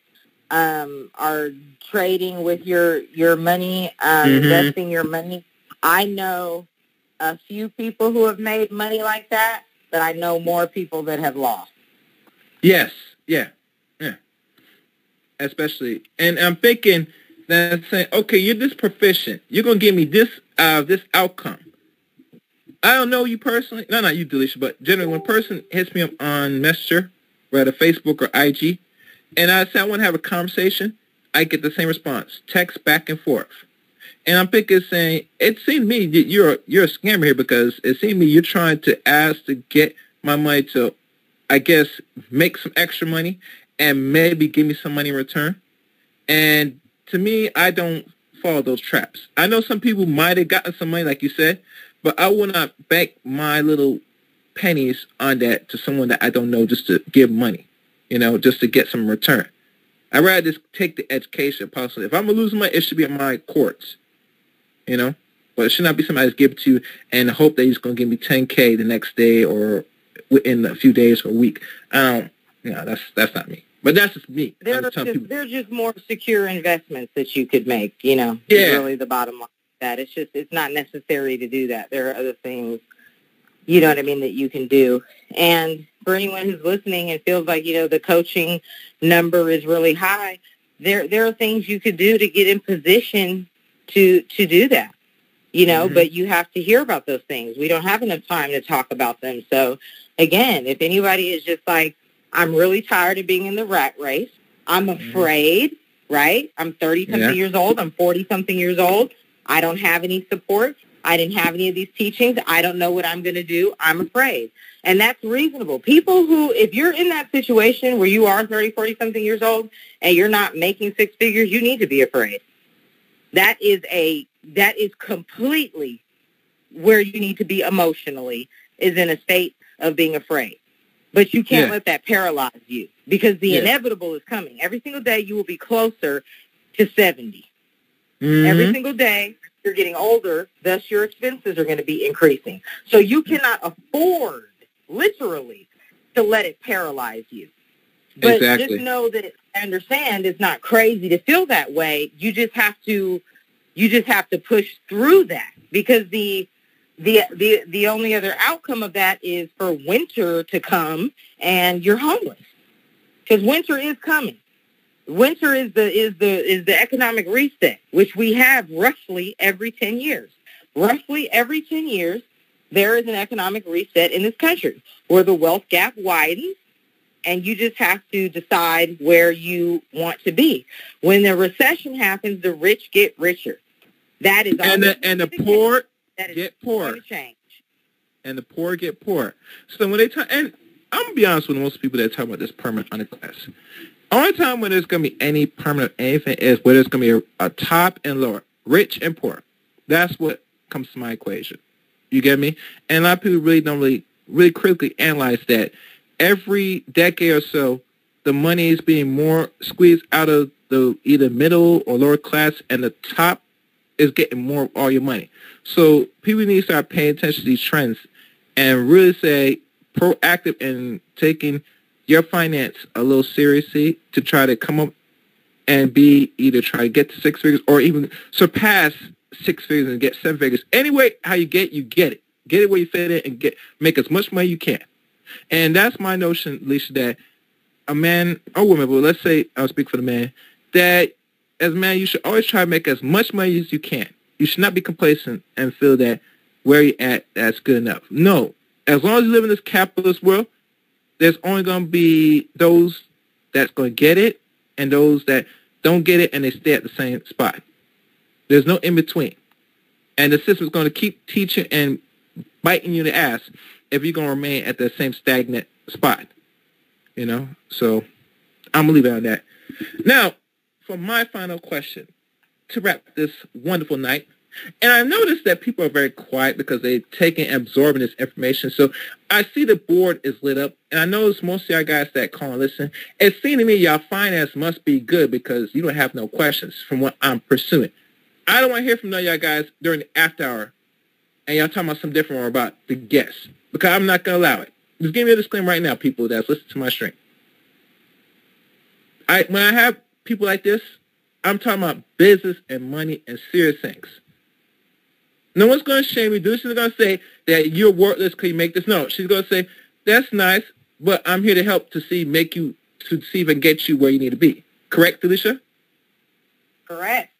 [SPEAKER 3] um, are trading with your, your money, um, mm-hmm. investing your money, I know a few people who have made money like that, but I know more people that have lost.
[SPEAKER 1] Yes, yeah Yeah. especially. And I'm thinking that saying, okay, you're this proficient. You're gonna give me this uh this outcome. I don't know you personally. No, not you, Delisha, but generally when a person hits me up on Messenger, whether Facebook or IG, and I say I want to have a conversation, I get the same response, text back and forth. And I'm thinking, saying, it seems to me that you're you're a scammer here because it seems to me you're trying to ask to get my money to, I guess, make some extra money, and maybe give me some money in return. And to me, I don't follow those traps. I know some people might have gotten some money, like you said, but I will not bank my little pennies on that to someone that I don't know just to give money, you know, just to get some return. I'd rather just take the education possibly. If I'm to lose money, it should be in my courts, you know. But it should not be somebody just give it to you and hope that he's going to give me 10K the next day or within a few days or a week. Um, no, that's that's not me. But that's just me.
[SPEAKER 3] They're just, they're just more secure investments that you could make. You know, yeah. really the bottom line. That it's just it's not necessary to do that. There are other things, you know what I mean, that you can do. And for anyone who's listening and feels like you know the coaching number is really high, there there are things you could do to get in position to to do that. You know, mm-hmm. but you have to hear about those things. We don't have enough time to talk about them. So again, if anybody is just like I'm really tired of being in the rat race. I'm mm-hmm. afraid, right? I'm 30 something yeah. years old. I'm 40 something years old. I don't have any support. I didn't have any of these teachings. I don't know what I'm going to do. I'm afraid. And that's reasonable. People who, if you're in that situation where you are 30, 40 something years old and you're not making six figures, you need to be afraid. That is a, that is completely where you need to be emotionally is in a state of being afraid. But you can't
[SPEAKER 1] Yeah.
[SPEAKER 3] let that paralyze you because the
[SPEAKER 1] Yeah.
[SPEAKER 3] inevitable is coming. Every single day you will be closer to 70.
[SPEAKER 1] Mhm.
[SPEAKER 3] Every single day you're getting older, thus your expenses are going to be increasing. So you cannot afford, literally, to let it paralyze you. But
[SPEAKER 1] Exactly.
[SPEAKER 3] just know that I understand it's not crazy to feel that way. You just have to you just have to push through that because the the the the only other outcome of that is for winter to come and you're homeless. Because winter is coming. Winter is the is the is the economic reset, which we have roughly every ten years. Roughly every ten years, there is an economic reset in this country where the wealth gap widens and you just have to decide where you want to be. When the recession happens, the rich get richer. That is
[SPEAKER 1] and the and the poor
[SPEAKER 3] That is
[SPEAKER 1] get poor,
[SPEAKER 3] change.
[SPEAKER 1] and the poor get poor. So when they talk, and I'm gonna be honest with most people that talk about this permanent underclass. Only time when there's gonna be any permanent anything is where there's gonna be a, a top and lower, rich and poor. That's what comes to my equation. You get me? And a lot of people really don't really really critically analyze that. Every decade or so, the money is being more squeezed out of the either middle or lower class, and the top is getting more of all your money. So people need to start paying attention to these trends and really say proactive in taking your finance a little seriously to try to come up and be either try to get to six figures or even surpass six figures and get seven figures. Anyway, how you get, you get it. Get it where you fit in and get make as much money you can. And that's my notion, Lisa, that a man or woman, but let's say I'll speak for the man, that as a man, you should always try to make as much money as you can. You should not be complacent and feel that where you're at, that's good enough. No. As long as you live in this capitalist world, there's only going to be those that's going to get it and those that don't get it and they stay at the same spot. There's no in between. And the system's going to keep teaching and biting you in the ass if you're going to remain at that same stagnant spot. You know? So I'm to leave it on that. Now, for my final question, to wrap this wonderful night, and I noticed that people are very quiet because they're taking and absorbing this information. So I see the board is lit up, and I it's most of y'all guys that call and listen. It seems to me y'all finance must be good because you don't have no questions from what I'm pursuing. I don't want to hear from none of y'all guys during the after hour, and y'all talking about something different or about the guests because I'm not going to allow it. Just give me a disclaimer right now, people that's listening to my stream. I when I have people like this, I'm talking about business and money and serious things. No one's going to shame you. She's going to say that you're worthless because you make this. No, she's going to say, that's nice, but I'm here to help to see, make you, to see if I get you where you need to be. Correct, Alicia?
[SPEAKER 3] Correct.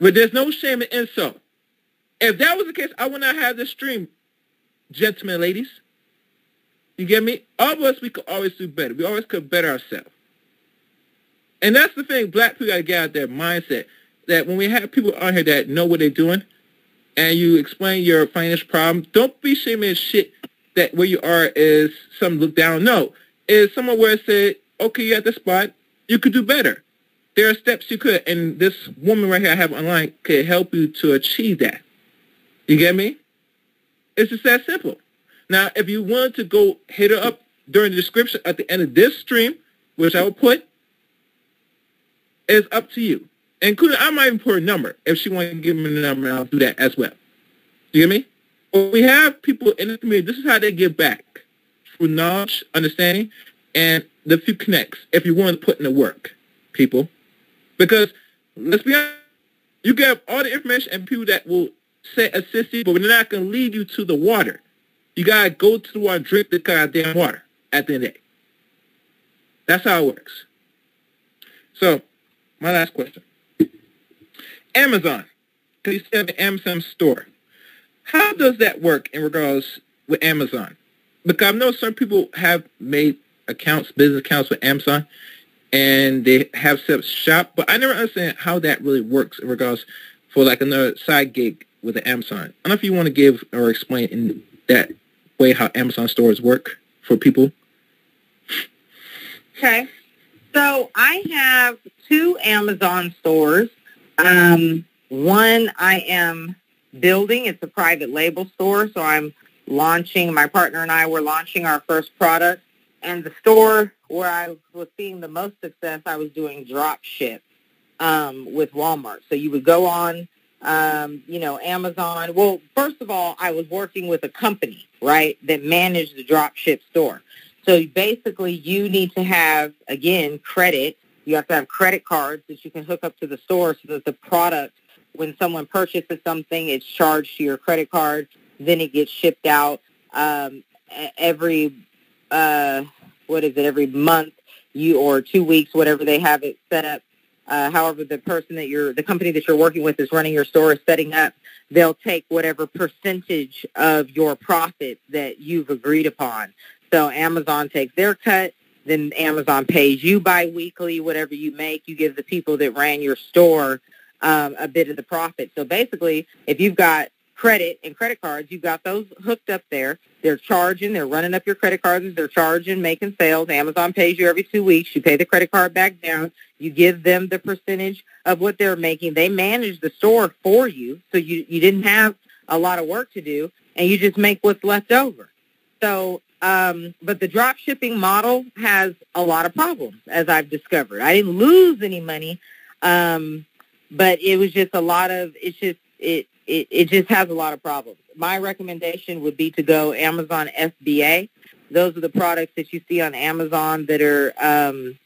[SPEAKER 1] But there's no shame in insult. If that was the case, I would not have this stream, gentlemen, ladies. You get me? All of us, we could always do better. We always could better ourselves. And that's the thing. Black people got to get out their mindset that when we have people on here that know what they're doing, and you explain your financial problem, don't be shaming shit that where you are is some look down. No, is somewhere where it said, okay, you're at the spot, you could do better. There are steps you could, and this woman right here I have online could help you to achieve that. You get me? It's just that simple. Now, if you want to go hit her up during the description at the end of this stream, which I will put, it's up to you. Including, I might even put her number. If she wants to give me the number, I'll do that as well. Do You get me? When we have people in the community, this is how they give back. Through knowledge, understanding, and the few connects. If you want to put in the work, people. Because, let's be honest, you get all the information and people that will say assist you, but we're not going to lead you to the water. You got to go to the water and drink the goddamn water at the end of the day. That's how it works. So, my last question. Amazon. You said the Amazon store. How does that work in regards with Amazon? Because I know some people have made accounts, business accounts with Amazon, and they have set up shop, but I never understand how that really works in regards for like another side gig with the Amazon. I don't know if you want to give or explain in that way how Amazon stores work for people.
[SPEAKER 3] Okay. So I have two Amazon stores. Um, one I am building. It's a private label store, so I'm launching, my partner and I were launching our first product. And the store where I was seeing the most success, I was doing drop ship um, with Walmart. So you would go on, um, you know, Amazon. Well, first of all, I was working with a company, right, that managed the drop ship store. So basically, you need to have, again, credit. You have to have credit cards that you can hook up to the store so that the product, when someone purchases something, it's charged to your credit card. Then it gets shipped out um, every, uh, what is it, every month you or two weeks, whatever they have it set up. Uh, however, the person that you're, the company that you're working with is running your store is setting up. They'll take whatever percentage of your profit that you've agreed upon. So Amazon takes their cut, then Amazon pays you biweekly, whatever you make, you give the people that ran your store um, a bit of the profit. So basically, if you've got credit and credit cards, you've got those hooked up there. They're charging, they're running up your credit cards, they're charging, making sales. Amazon pays you every two weeks. You pay the credit card back down. You give them the percentage of what they're making. They manage the store for you, so you, you didn't have a lot of work to do, and you just make what's left over. So um, but the drop shipping model has a lot of problems, as I've discovered. I didn't lose any money, um, but it was just a lot of. It's just it, it it just has a lot of problems. My recommendation would be to go Amazon FBA. Those are the products that you see on Amazon that are um,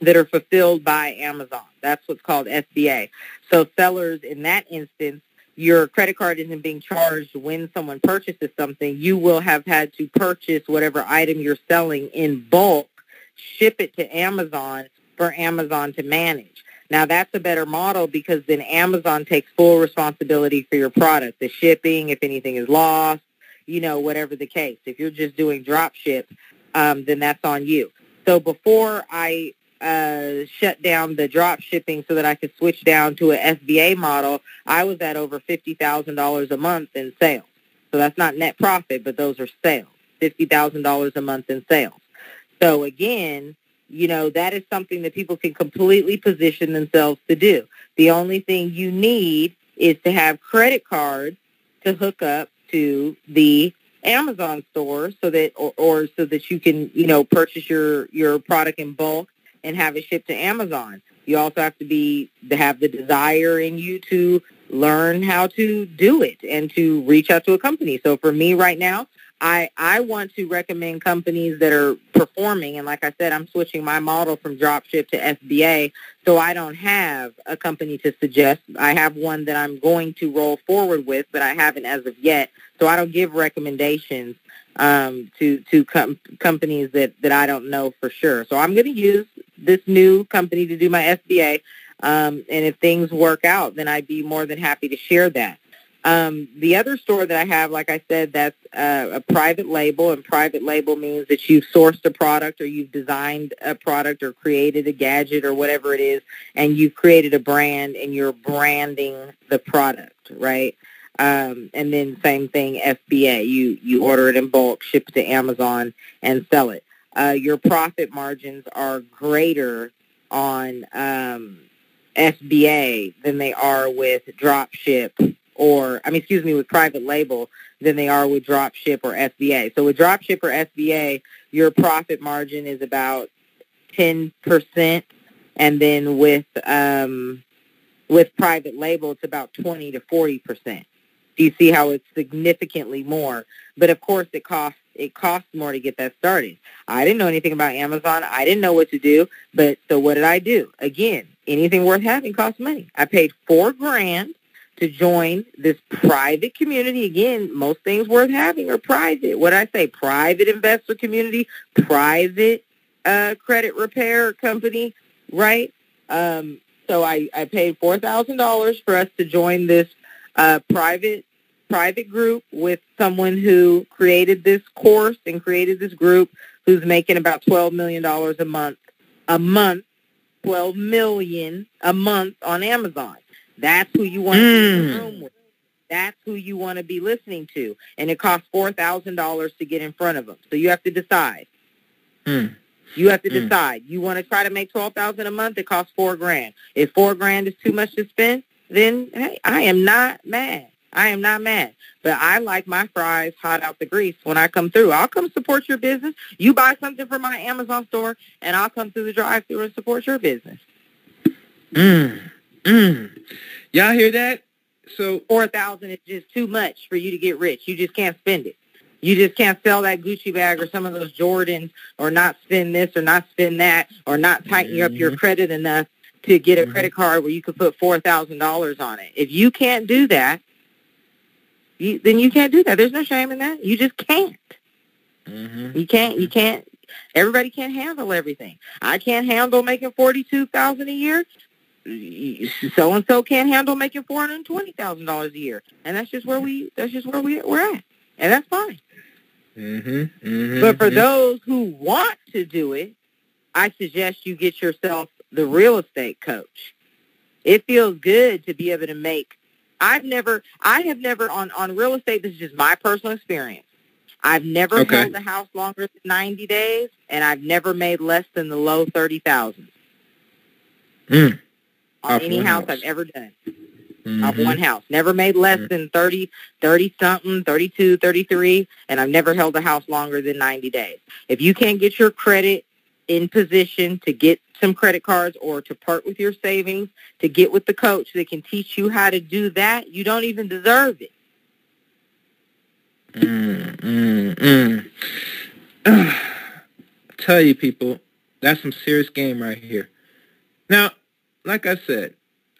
[SPEAKER 3] that are fulfilled by Amazon. That's what's called FBA. So sellers in that instance your credit card isn't being charged when someone purchases something, you will have had to purchase whatever item you're selling in bulk, ship it to Amazon for Amazon to manage. Now that's a better model because then Amazon takes full responsibility for your product, the shipping, if anything is lost, you know, whatever the case. If you're just doing drop ship, um, then that's on you. So before I uh, shut down the drop shipping so that I could switch down to an FBA model, I was at over $50,000 a month in sales. So that's not net profit, but those are sales, $50,000 a month in sales. So again, you know, that is something that people can completely position themselves to do. The only thing you need is to have credit cards to hook up to the Amazon store so that or, or so that you can, you know, purchase your your product in bulk and have it shipped to Amazon. You also have to be to have the desire in you to learn how to do it and to reach out to a company. So for me right now, I, I want to recommend companies that are performing. And like I said, I'm switching my model from dropship to FBA. So I don't have a company to suggest. I have one that I'm going to roll forward with, but I haven't as of yet. So I don't give recommendations um, to to com- companies that, that I don't know for sure. So I'm going to use this new company to do my FBA. Um, and if things work out, then I'd be more than happy to share that. Um, the other store that I have, like I said, that's uh, a private label, and private label means that you've sourced a product or you've designed a product or created a gadget or whatever it is, and you've created a brand and you're branding the product, right? Um, and then same thing, FBA. You you order it in bulk, ship it to Amazon, and sell it. Uh, your profit margins are greater on um, FBA than they are with drop ship or, I mean, excuse me, with private label than they are with drop ship or FBA. So with drop ship or FBA, your profit margin is about 10%. And then with, um, with private label, it's about 20 to 40%. Do you see how it's significantly more? But of course, it costs it costs more to get that started. I didn't know anything about Amazon. I didn't know what to do. But so what did I do? Again, anything worth having costs money. I paid four grand to join this private community. Again, most things worth having are private. What I say, private investor community, private uh, credit repair company, right? Um, so I, I paid four thousand dollars for us to join this uh, private private group with someone who created this course and created this group who's making about $12 million a month, a month, 12 million a month on Amazon. That's who you want to be in the hmm. room with. That's who you want to be listening to. And it costs $4,000 to get in front of them. So you have to decide. Mm. You have to mm. decide. You want to try to make 12000 a month, it costs 4 grand. If 4 grand is too much to spend, then hey, I am not mad. I am not mad. But I like my fries hot out the grease when I come through. I'll come support your business. You buy something from my Amazon store, and I'll come through the drive-through and support your business.
[SPEAKER 1] Mm, mm. Y'all hear that? So
[SPEAKER 3] four thousand is just too much for you to get rich. You just can't spend it. You just can't sell that Gucci bag or some of those Jordans or not spend this or not spend that or not tighten mm-hmm. up your mm-hmm. credit enough to get a mm-hmm. credit card where you could put $4,000 on it. If you can't do that, you, then you can't do that. There's no shame in that. You just can't. Mm-hmm. You can't. You can't. Everybody can't handle everything. I can't handle making forty-two thousand a year. So and so can't handle making four hundred twenty thousand dollars a year, and that's just where we. That's just where we we're at, and that's fine.
[SPEAKER 1] Mm-hmm, mm-hmm,
[SPEAKER 3] but for mm-hmm. those who want to do it, I suggest you get yourself the real estate coach. It feels good to be able to make. I've never, I have never on on real estate. This is just my personal experience. I've never okay. held a house longer than ninety days, and I've never made less than the low thirty thousand
[SPEAKER 1] mm.
[SPEAKER 3] On any house, I've ever done mm-hmm. of one house. Never made less mm-hmm. than 30, 30 something, 32, 33, and I've never held a house longer than 90 days. If you can't get your credit in position to get some credit cards or to part with your savings, to get with the coach that can teach you how to do that, you don't even deserve it.
[SPEAKER 1] Mm, mm, mm. tell you people, that's some serious game right here. Now, like I said,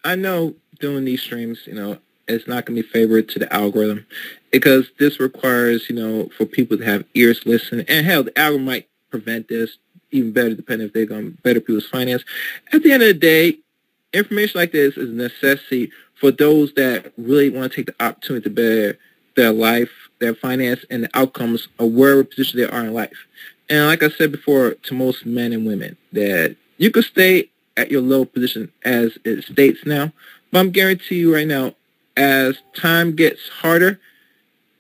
[SPEAKER 1] I know doing these streams, you know, it's not going to be favored to the algorithm because this requires, you know, for people to have ears listen. And hell, the algorithm might prevent this even better depending if they're going to better people's finance. At the end of the day, information like this is a necessity for those that really want to take the opportunity to better their life, their finance, and the outcomes of wherever position they are in life. And like I said before, to most men and women, that you could stay at your low position as it states now, but I'm guarantee you right now, as time gets harder,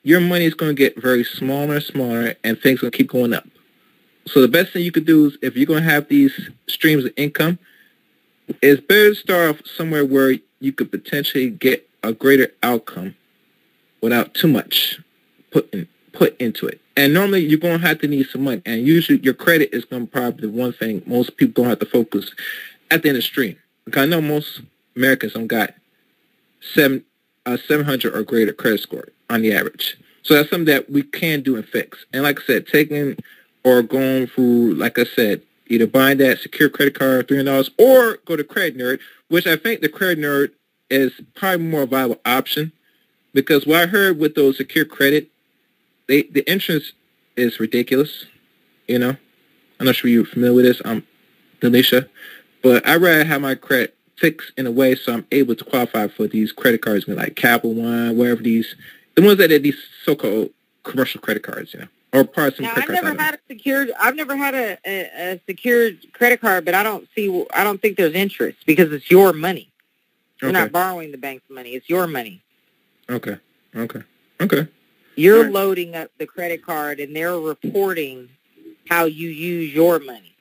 [SPEAKER 1] your money is going to get very smaller and smaller, and things going to keep going up. So the best thing you could do is, if you're going to have these streams of income, it's better to start off somewhere where you could potentially get a greater outcome without too much put in, put into it. And normally you're going to have to need some money. And usually your credit is going to probably the one thing most people going to have to focus at the end of the stream. I know most Americans don't got seven, uh, 700 or greater credit score on the average. So that's something that we can do and fix. And like I said, taking or going through, like I said, either buying that secure credit card, $300, or go to Credit Nerd, which I think the Credit Nerd is probably more viable option because what I heard with those secure credit, they the interest is ridiculous. You know, I'm not sure you're familiar with this. I'm Delisha, but I'd rather have my credit fixed in a way so I'm able to qualify for these credit cards, like Capital One, wherever these, the ones that are these so-called commercial credit cards, you know, or parts of
[SPEAKER 3] now,
[SPEAKER 1] credit
[SPEAKER 3] I've never had a secured, I've never had a, a, a, secured credit card, but I don't see, I don't think there's interest because it's your money. You're okay. not borrowing the bank's money. It's your money.
[SPEAKER 1] Okay. Okay. Okay.
[SPEAKER 3] You're right. loading up the credit card and they're reporting how you use your money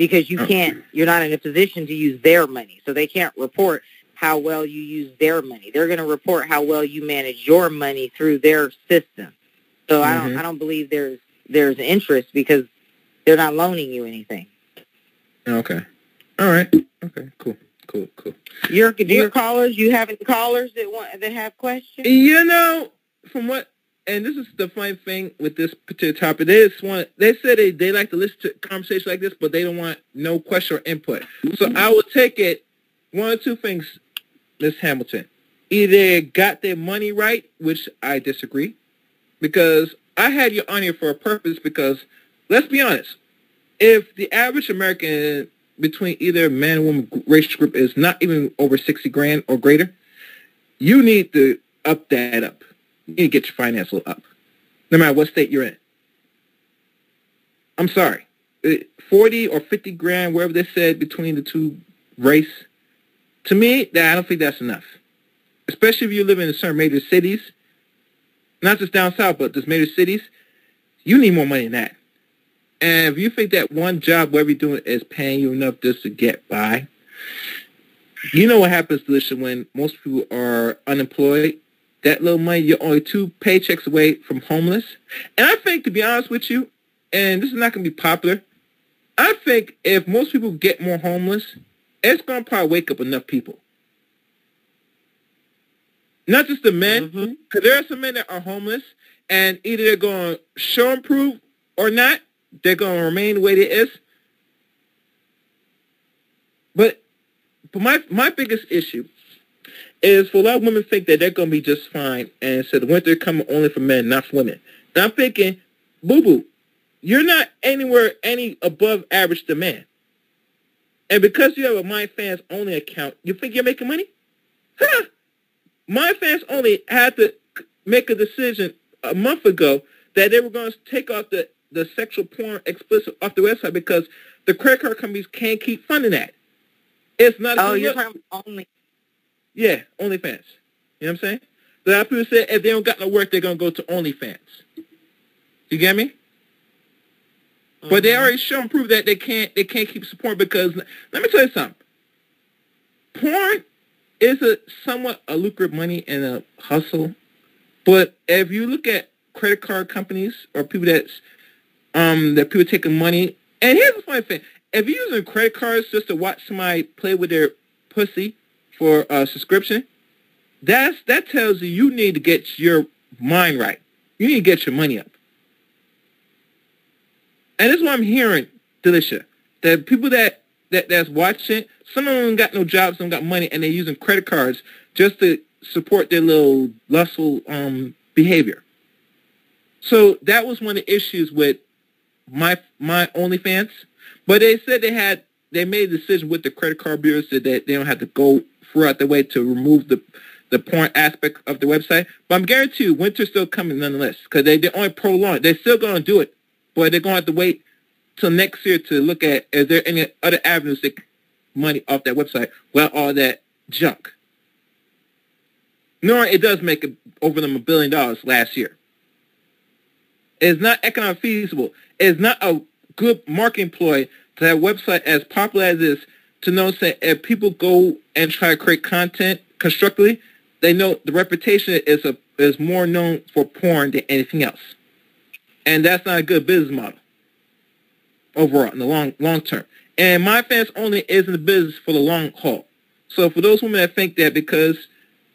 [SPEAKER 3] because you can't, you're not in a position to use their money. So they can't report how well you use their money. They're going to report how well you manage your money through their system. So mm-hmm. I don't, mm-hmm. I don't believe there's, there's interest because they're not loaning you anything.
[SPEAKER 1] Okay. All right. Okay. Cool. Cool. Cool.
[SPEAKER 3] Your do your callers? You have any callers that want that have questions?
[SPEAKER 1] You know, from what and this is the funny thing with this particular topic. They just want they said they, they like to listen to conversations like this, but they don't want no question or input. So I will take it one or two things, Miss Hamilton. Either got their money right, which I disagree, because I had you on here for a purpose because let's be honest, if the average American between either man and woman race group is not even over 60 grand or greater, you need to up that up you need to get your finance up, no matter what state you're in. I'm sorry. 40 or 50 grand, wherever they said, between the two race, to me, that I don't think that's enough. Especially if you live in certain major cities, not just down south, but just major cities, you need more money than that. And if you think that one job, whatever you're doing, is paying you enough just to get by, you know what happens, Delisha, when most people are unemployed that little money, you're only two paychecks away from homeless. And I think, to be honest with you, and this is not going to be popular, I think if most people get more homeless, it's going to probably wake up enough people. Not just the men, because mm-hmm. there are some men that are homeless, and either they're going to show and prove or not, they're going to remain the way they is. But, but my, my biggest issue is for a lot of women think that they're going to be just fine, and so the winter coming only for men, not for women. Now I'm thinking, boo-boo, you're not anywhere any above average demand. And because you have a My Fans Only account, you think you're making money? Huh. My Fans Only had to make a decision a month ago that they were going to take off the, the sexual porn explicit off the website because the credit card companies can't keep funding that. It's not.
[SPEAKER 3] Oh, you're talking only.
[SPEAKER 1] Yeah, OnlyFans. You know what I'm saying? The people say if they don't got no work, they're gonna go to OnlyFans. You get me? Mm-hmm. But they mm-hmm. already shown proof that they can't they can't keep support because let me tell you something. Porn is a somewhat a lucrative money and a hustle, but if you look at credit card companies or people that's um that people taking money, and here's the funny thing: if you're using credit cards just to watch somebody play with their pussy for a subscription, that's that tells you you need to get your mind right. You need to get your money up. And this is what I'm hearing, Delisha. That people that, that that's watching, some of them got no jobs, some got money, and they're using credit cards just to support their little lustful um, behavior. So that was one of the issues with my my OnlyFans. But they said they had they made a decision with the credit card bureau so that they don't have to go throughout the way to remove the the porn aspect of the website. But I'm guarantee you, winter's still coming nonetheless because they they only prolong. They're still going to do it but they're going to have to wait till next year to look at is there any other avenues to money off that website without all that junk. Nor it does make over them a billion dollars last year. It's not economic feasible. It's not a good marketing ploy to have a website as popular as this to know that if people go and try to create content constructively, they know the reputation is a is more known for porn than anything else. And that's not a good business model overall in the long long term. And my fans only is in the business for the long haul. So for those women that think that because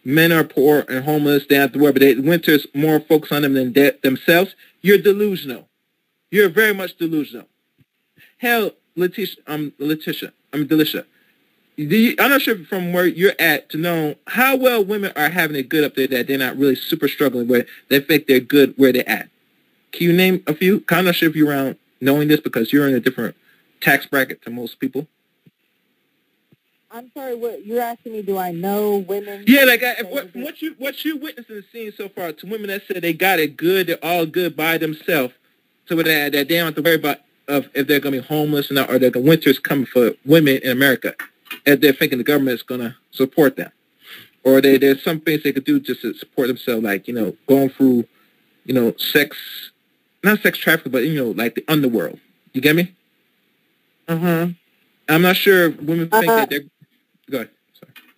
[SPEAKER 1] men are poor and homeless, they have to worry, but they, winter's more focused on them than de- themselves, you're delusional. You're very much delusional. Hell, Letitia, um, Letitia, I'm Delisha. You, I'm not sure from where you're at to know how well women are having it good up there that they're not really super struggling where they think they're good where they're at. Can you name a few? Kind of shift you around knowing this because you're in a different tax bracket to most people.
[SPEAKER 3] I'm sorry, what you're asking me? Do I know women?
[SPEAKER 1] Yeah, like I, what, what you what you witnessing and seeing so far to women that said they got it good, they're all good by themselves, so that that they don't have to worry about of if they're gonna be homeless or not, or that the winter's coming for women in America, if they're thinking the government is gonna support them, or they there's some things they could do just to support themselves, like you know going through, you know, sex not sex trafficking, but you know, like the underworld. You get me?
[SPEAKER 3] Uh huh.
[SPEAKER 1] I'm not sure if women think uh, that they're. Go ahead.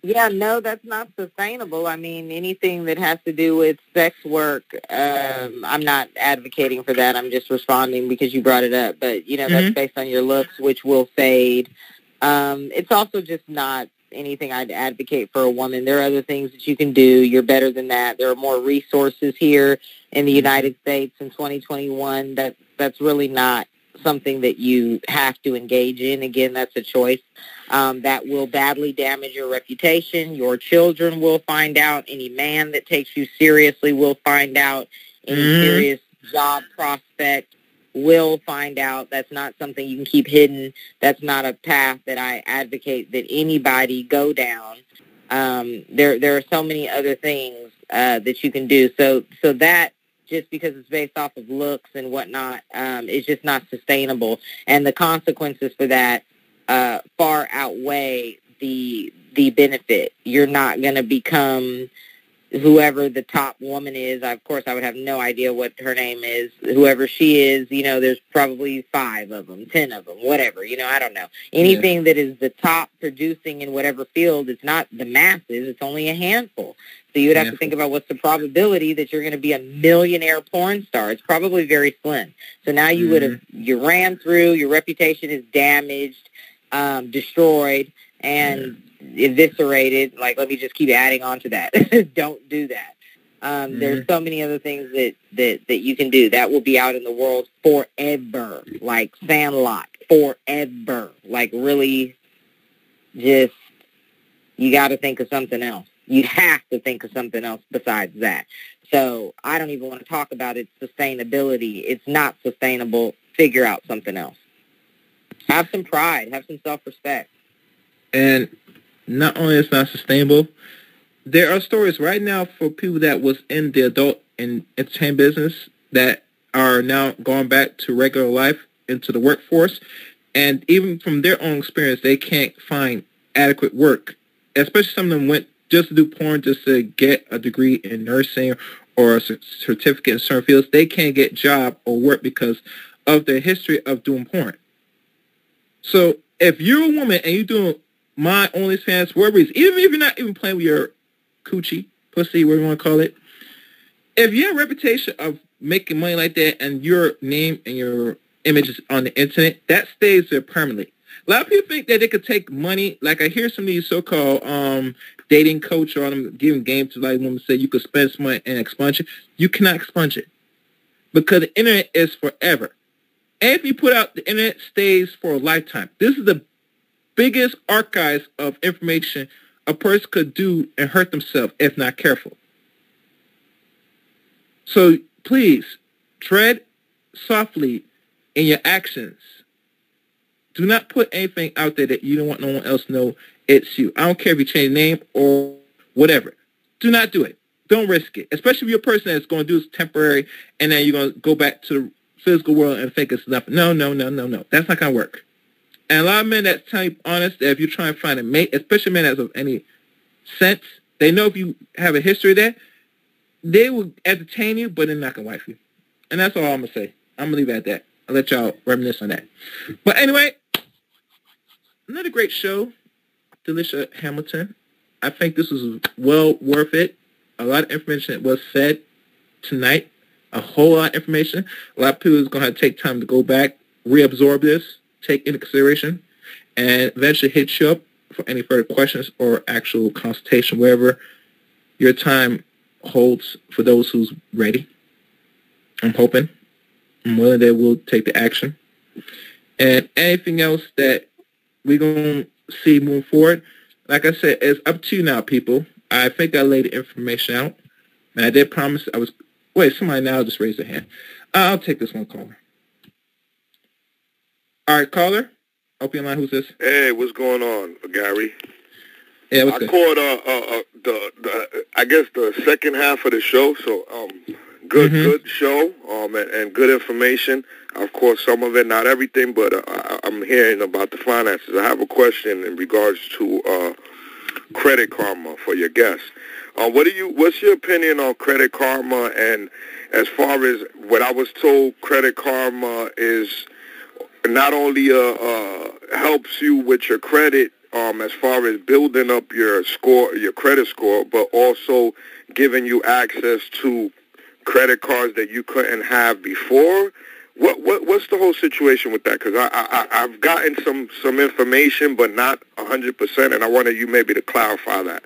[SPEAKER 3] Yeah, no, that's not sustainable. I mean, anything that has to do with sex work, um, I'm not advocating for that. I'm just responding because you brought it up. But you know, mm-hmm. that's based on your looks, which will fade. Um, it's also just not anything I'd advocate for a woman. There are other things that you can do. You're better than that. There are more resources here in the United States in 2021. That that's really not something that you have to engage in. Again, that's a choice. Um, that will badly damage your reputation. Your children will find out. Any man that takes you seriously will find out. Any mm. serious job prospect will find out. That's not something you can keep hidden. That's not a path that I advocate that anybody go down. Um, there, there are so many other things uh, that you can do. So, so that just because it's based off of looks and whatnot um, is just not sustainable, and the consequences for that uh, far outweigh the the benefit. You're not going to become whoever the top woman is. Of course, I would have no idea what her name is. Whoever she is, you know, there's probably five of them, ten of them, whatever. You know, I don't know. Anything yeah. that is the top producing in whatever field, it's not the masses. It's only a handful. So you would have yeah. to think about what's the probability that you're going to be a millionaire porn star. It's probably very slim. So now you mm-hmm. would have you ran through. Your reputation is damaged, um, destroyed, and eviscerated. Like, let me just keep adding on to that. Don't do that. Um, mm-hmm. There's so many other things that, that, that you can do. That will be out in the world forever, like Sandlot, forever. Like, really just, you got to think of something else. You have to think of something else besides that. So I don't even want to talk about its sustainability. It's not sustainable. Figure out something else. Have some pride. Have some self-respect.
[SPEAKER 1] And not only is not sustainable, there are stories right now for people that was in the adult and entertainment business that are now going back to regular life into the workforce. And even from their own experience, they can't find adequate work. Especially some of them went just to do porn just to get a degree in nursing or a certificate in certain fields. They can't get job or work because of their history of doing porn. So if you're a woman and you're doing my only OnlyFans, wherever it is, even if you're not even playing with your coochie, pussy, whatever you want to call it, if you have a reputation of making money like that and your name and your image is on the internet, that stays there permanently. A lot of people think that they could take money, like I hear some of these so-called um, dating coach or them giving game to like women say you could spend some money and expunge it. You cannot expunge it because the internet is forever. And if you put out, the internet stays for a lifetime. This is the biggest archives of information a person could do and hurt themselves if not careful. So please tread softly in your actions. Do not put anything out there that you don't want no one else to know it's you. I don't care if you change name or whatever. Do not do it. Don't risk it. Especially if you're a person that's going to do this temporary and then you're going to go back to the physical world and think it's nothing. No, no, no, no, no. That's not to work. And a lot of men that tell you honest that if you're trying to find a mate, especially men that's of any sense, they know if you have a history there, they will entertain you, but they're not gonna wife you. And that's all I'm gonna say. I'm gonna leave it at that. I'll let y'all reminisce on that. But anyway, another great show, Delisha Hamilton. I think this was well worth it. A lot of information was said tonight. A whole lot of information. A lot of people is gonna take time to go back, reabsorb this, take into consideration and eventually hit you up for any further questions or actual consultation, wherever your time holds for those who's ready. I'm hoping. I'm willing will take the action. And anything else that we're going to see moving forward, like I said, it's up to you now, people. I think I laid the information out. And I did promise I was... Wait, somebody now just raised their hand. I'll take this one caller. All right, caller. Open line. Who's this?
[SPEAKER 4] Hey, what's going on, Gary?
[SPEAKER 1] Yeah, what's
[SPEAKER 4] I caught uh, uh, uh, the, the I guess the second half of the show. So um, good mm-hmm. good show um, and, and, good information. Of course, some of it, not everything, but uh, I, am hearing about the finances. I have a question in regards to uh, credit karma for your guests. Uh, what do you? What's your opinion on credit karma? And as far as what I was told, credit karma is not only uh, uh, helps you with your credit um, as far as building up your score, your credit score, but also giving you access to credit cards that you couldn't have before. What, what what's the whole situation with that? Because I, I I've gotten some some information, but not hundred percent, and I wanted you maybe to clarify that.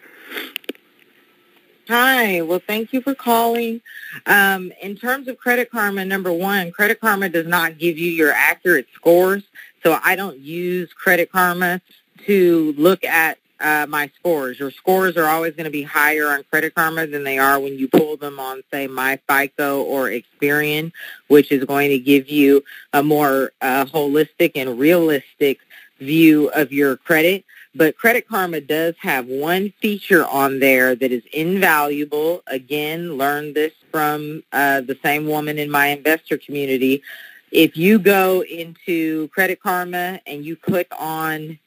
[SPEAKER 3] Hi. Well, thank you for calling. Um, in terms of Credit Karma, number one, Credit Karma does not give you your accurate scores. So I don't use Credit Karma to look at uh, my scores. Your scores are always going to be higher on Credit Karma than they are when you pull them on, say, MyFICO or Experian, which is going to give you a more uh, holistic and realistic view of your credit. But Credit Karma does have one feature on there that is invaluable. Again, learned this from uh, the same woman in my investor community. If you go into Credit Karma and you click on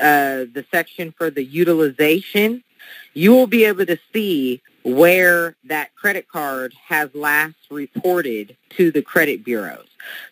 [SPEAKER 3] uh, the section for the utilization, you will be able to see where that credit card has last reported to the credit bureaus.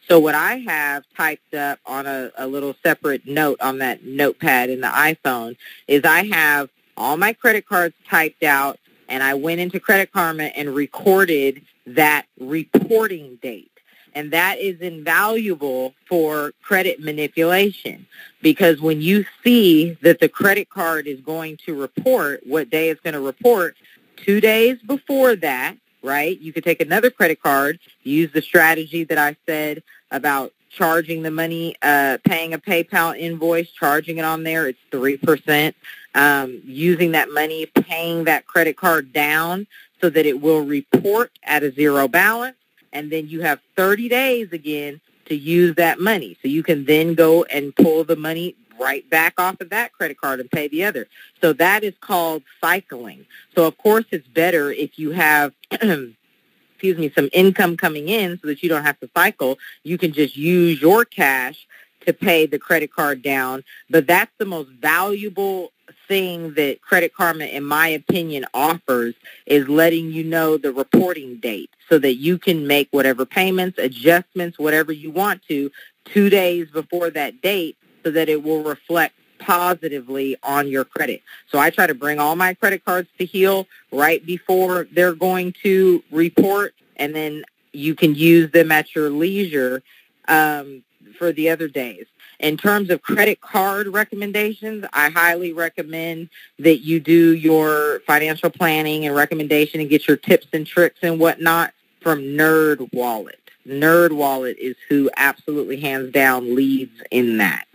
[SPEAKER 3] So what I have typed up on a, a little separate note on that notepad in the iPhone is I have all my credit cards typed out and I went into Credit Karma and recorded that reporting date. And that is invaluable for credit manipulation because when you see that the credit card is going to report what day it's going to report, two days before that, right, you could take another credit card, use the strategy that I said about charging the money, uh, paying a PayPal invoice, charging it on there, it's 3%. Um, using that money, paying that credit card down so that it will report at a zero balance and then you have 30 days again to use that money. So you can then go and pull the money right back off of that credit card and pay the other. So that is called cycling. So of course it's better if you have excuse me some income coming in so that you don't have to cycle. You can just use your cash to pay the credit card down, but that's the most valuable thing that Credit Karma, in my opinion, offers is letting you know the reporting date so that you can make whatever payments, adjustments, whatever you want to two days before that date so that it will reflect positively on your credit. So I try to bring all my credit cards to heel right before they're going to report, and then you can use them at your leisure um, for the other days. In terms of credit card recommendations, I highly recommend that you do your financial planning and recommendation and get your tips and tricks and whatnot from Nerd Wallet. Nerd Wallet is who absolutely hands down leads in that.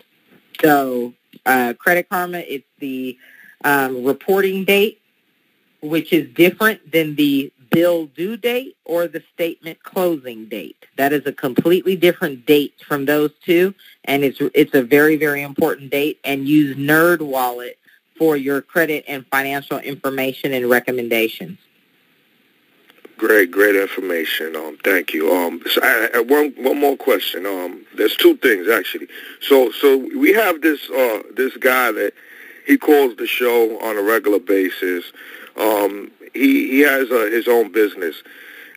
[SPEAKER 3] So uh, Credit Karma, it's the um, reporting date, which is different than the bill due date or the statement closing date. That is a completely different date from those two, and it's it's a very very important date. And use Nerd Wallet for your credit and financial information and recommendations.
[SPEAKER 4] Great, great information. Um, thank you. Um, so I, I, one one more question. Um, there's two things actually. So so we have this uh this guy that he calls the show on a regular basis. Um, he he has uh, his own business.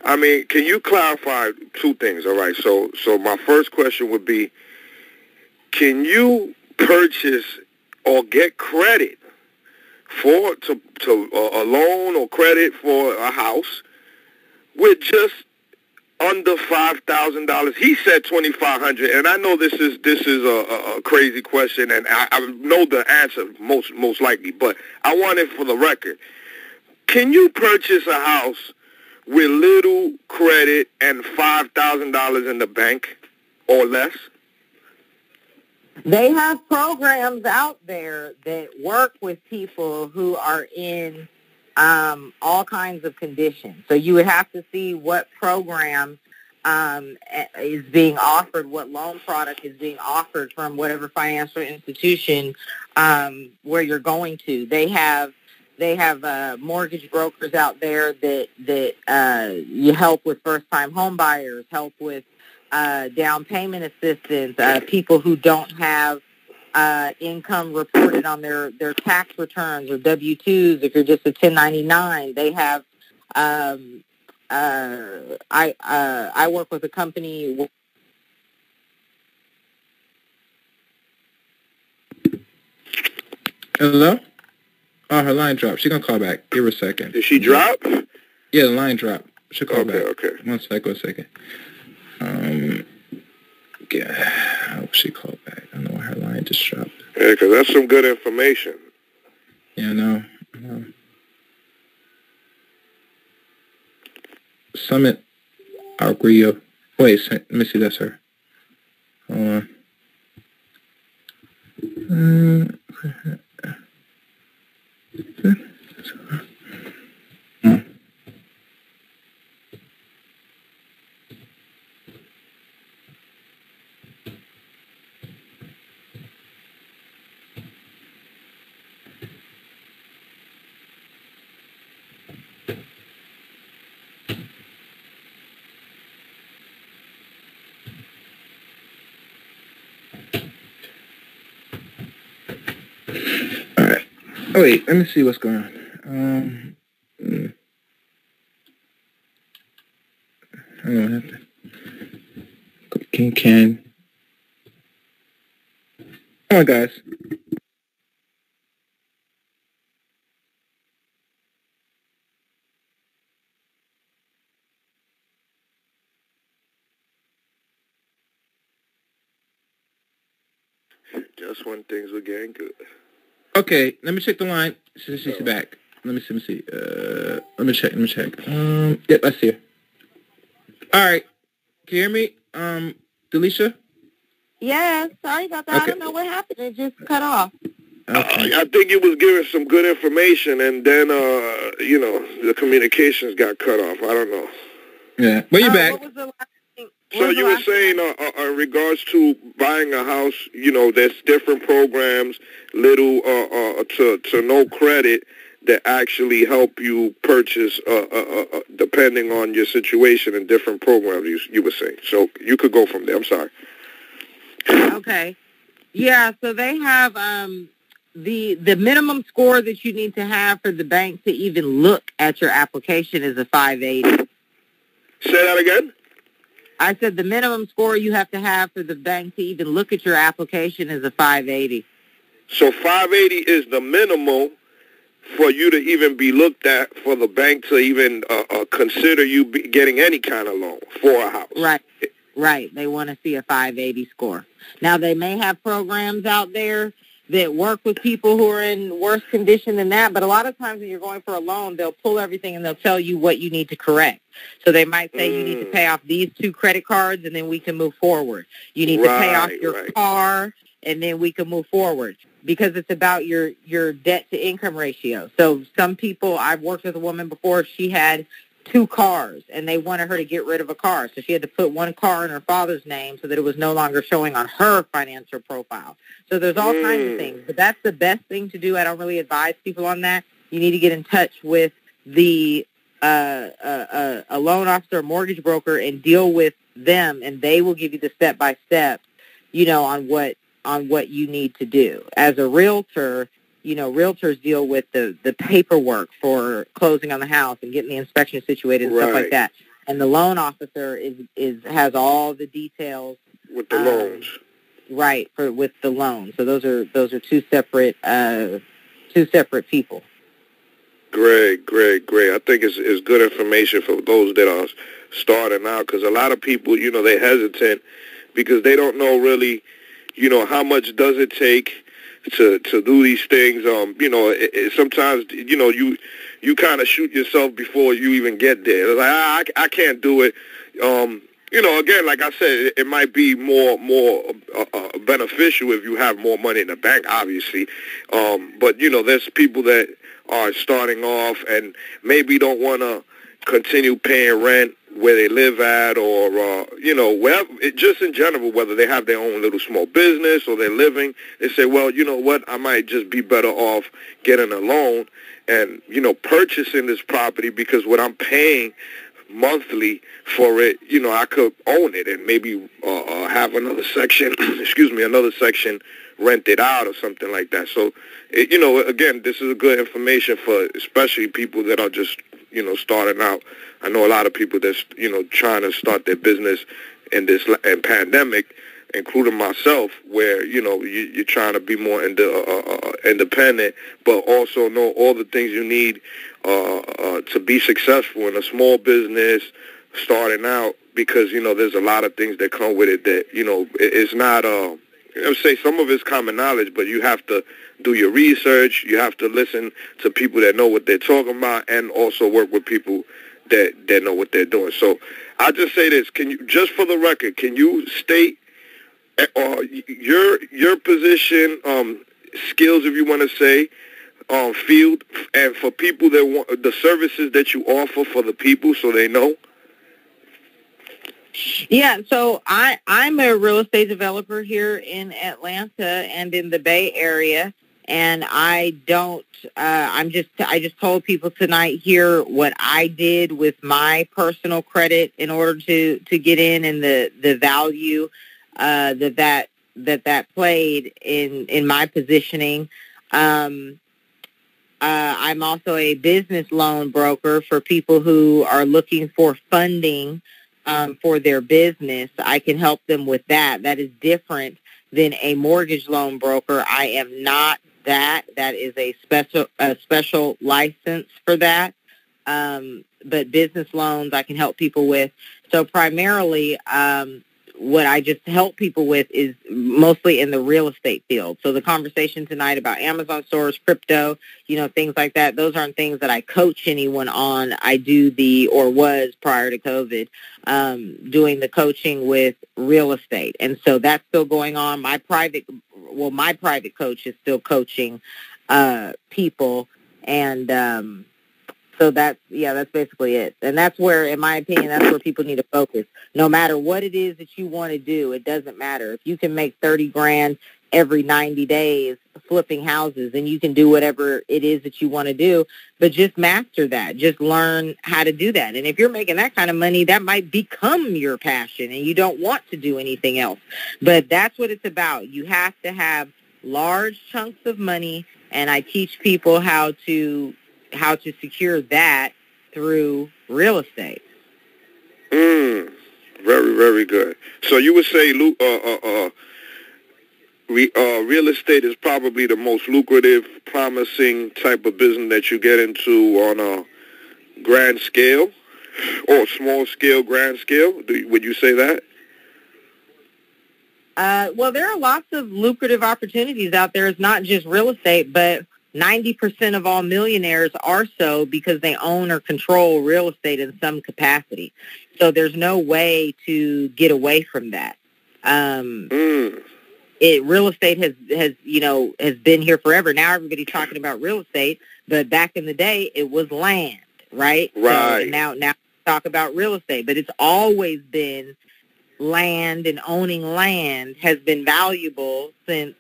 [SPEAKER 4] I mean, can you clarify two things? All right. So so my first question would be, can you purchase or get credit for to to uh, a loan or credit for a house with just under five thousand dollars. He said twenty five hundred, and I know this is this is a, a crazy question, and I, I know the answer most most likely, but I want it for the record. Can you purchase a house with little credit and $5,000 in the bank or less?
[SPEAKER 3] They have programs out there that work with people who are in um, all kinds of conditions. So you would have to see what program um, is being offered, what loan product is being offered from whatever financial institution um, where you're going to. They have they have uh, mortgage brokers out there that that uh, you help with first time home buyers, help with uh, down payment assistance, uh, people who don't have uh, income reported on their, their tax returns or W-2s. If you're just a 1099, they have. Um, uh, I uh, I work with a company.
[SPEAKER 1] Hello. Oh, her line dropped. She gonna call back. Give her a second.
[SPEAKER 4] Did she drop?
[SPEAKER 1] Yeah, the line dropped. She'll call
[SPEAKER 4] okay,
[SPEAKER 1] back.
[SPEAKER 4] Okay,
[SPEAKER 1] One sec, one second. Um, yeah, I hope she called back. Know her line just dropped.
[SPEAKER 4] Yeah, because that's some good information.
[SPEAKER 1] Yeah, no, no. Summit Rio. Wait, let me see. That's her. Hold on. Uh, Oh wait, let me see what's going on. Um. Hmm. I don't have to. happened. King Ken. Come on, guys.
[SPEAKER 4] Just when things were getting good.
[SPEAKER 1] Okay, let me check the line. She's, she's back. Let me see. Let me see. Uh, let me check. Let me check. Um, yep, I see her. All right. Can you hear me? Um, Delisha?
[SPEAKER 3] Yeah, sorry about that. I don't know what happened. It just cut off.
[SPEAKER 1] Okay.
[SPEAKER 4] Uh, I think he was giving some good information, and then uh, you know the communications got cut off. I don't know.
[SPEAKER 1] Yeah. Well, you're
[SPEAKER 3] Uh,
[SPEAKER 1] back.
[SPEAKER 4] So you were saying, uh, uh, in regards to buying a house, you know, there's different programs, little uh, uh, to to no credit that actually help you purchase, uh, uh, uh, uh, depending on your situation and different programs. You you were saying, so you could go from there. I'm sorry.
[SPEAKER 3] Okay. Yeah, so they have um the the minimum score that you need to have for the bank to even look at your application is a 580.
[SPEAKER 4] Say that again.
[SPEAKER 3] I said the minimum score you have to have for the bank to even look at your application is a 580.
[SPEAKER 4] So 580 is the minimum for you to even be looked at for the bank to even uh, uh, consider you be getting any kind of loan for a house.
[SPEAKER 3] Right. Right. They want to see a 580 score. Now they may have programs out there that work with people who are in worse condition than that, but a lot of times when you're going for a loan, they'll pull everything and they'll tell you what you need to correct. So they might say you need to
[SPEAKER 4] Mm.
[SPEAKER 3] pay off these two credit cards and then we can move forward. You need to pay off your
[SPEAKER 4] right.
[SPEAKER 3] car and then we can move forward because it's about your your debt to income ratio. So some people I've worked with a woman before she had two cars and they wanted her to get rid of a car. So she had to put one car in her father's name so that it was no longer showing on her financial profile. So there's all kinds of
[SPEAKER 4] Mm.
[SPEAKER 3] things. But that's the best thing to do. I don't really advise people on that. You need to get in touch with the uh, uh, uh, a loan officer, a mortgage broker, and deal with them, and they will give you the step by step, you know, on what on what you need to do. As a realtor, you know, realtors deal with the the paperwork for closing on the house and getting the inspection situated and stuff like that. And the loan officer is is has all the details
[SPEAKER 4] With the
[SPEAKER 3] Um,
[SPEAKER 4] loans.
[SPEAKER 3] right for with the loan. So those are those are two separate uh, two separate people.
[SPEAKER 4] Great, great, great. I think it's, it's good information for those that are starting out because a lot of people, you know, they hesitant because they don't know really, you know, how much does it take to to do these things. Um, you know, it, it, sometimes you know you you kind of shoot yourself before you even get there. It's like ah, I, I can't do it. Um, you know, again, like I said, it, might be more more uh, uh, beneficial if you have more money in the bank, obviously. Um, but you know, there's people that are starting off and maybe don't want to continue paying rent where they live at or uh, you know wherever it, just in general whether they have their own little small business or they're living they say well you know what I might just be better off getting a loan and you know purchasing this property because what I'm paying monthly for it you know I could own it and maybe uh, uh, have another section excuse me another section rented out or something like that. So it, you know again this is good information for especially people that are just you know starting out I know a lot of people that's you know trying to start their business in this in pandemic, including myself, where you know you, you're trying to be more ind- uh, uh, uh, independent, but also know all the things you need uh, uh, to be successful in a small business, starting out. Because you know there's a lot of things that come with it that you know it, it's not. Uh, I would say some of it's common knowledge, but you have to do your research. You have to listen to people that know what they're talking about, and also work with people that that know what they're doing. So I just say this: Can you, just for the record, can you state uh, your your position, um, skills, if you want to say, um, field, and for people that want the services that you offer for the people, so they know.
[SPEAKER 3] Yeah, so I I'm a real estate developer here in Atlanta and in the Bay Area, and I don't. Uh, I'm just. I just told people tonight here what I did with my personal credit in order to to get in, and the the value uh, that that that that played in in my positioning. Um, uh, I'm also a business loan broker for people who are looking for funding um, for their business, I can help them with that. That is different than a mortgage loan broker. I am not that. That is a special a special license for that. Um, but business loans I can help people with. So primarily, um, what I just help people with is mostly in the real estate field. So the conversation tonight about Amazon stores, crypto, you know, things like that, those aren't things that I coach anyone on. I do the, or was prior to COVID, um, doing the coaching with real estate. And so that's still going on. My private, well, my private coach is still coaching uh, people. And, um, so that's yeah, that's basically it. And that's where, in my opinion, that's where people need to focus. No matter what it is that you want to do, it doesn't matter. If you can make thirty grand every 90 days flipping houses and you can do whatever it is that you want to do but just master that just learn how to do that and if you're making that kind of money that might become your passion and you don't want to do anything else but that's what it's about you have to have large chunks of money and I teach people how to how to secure that through real estate.
[SPEAKER 4] Mm, very, very good. So you would say uh, uh, uh, re, uh, real estate is probably the most lucrative, promising type of business that you get into on a grand scale or small scale, grand scale. Do, would you say that?
[SPEAKER 3] Uh, well, there are lots of lucrative opportunities out there. It's not just real estate, but 90% of all millionaires are so because they own or control real estate in some capacity. So there's no way to get away from that. Um,
[SPEAKER 4] mm.
[SPEAKER 3] it, real estate has, has, you know, has been here forever. Now everybody's talking about real estate, but back in the day it was land, right?
[SPEAKER 4] Right.
[SPEAKER 3] So now, now talk about real estate, but it's always been land and owning land has been valuable since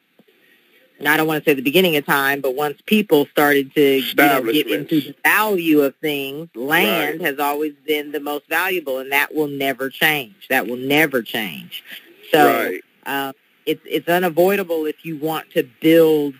[SPEAKER 3] I don't want to say the beginning of time, but once people started to you know, get into the value of things, land
[SPEAKER 4] right.
[SPEAKER 3] has always been the most valuable, and that will never change. That will never change. So
[SPEAKER 4] right.
[SPEAKER 3] uh, it's it's unavoidable if you want to build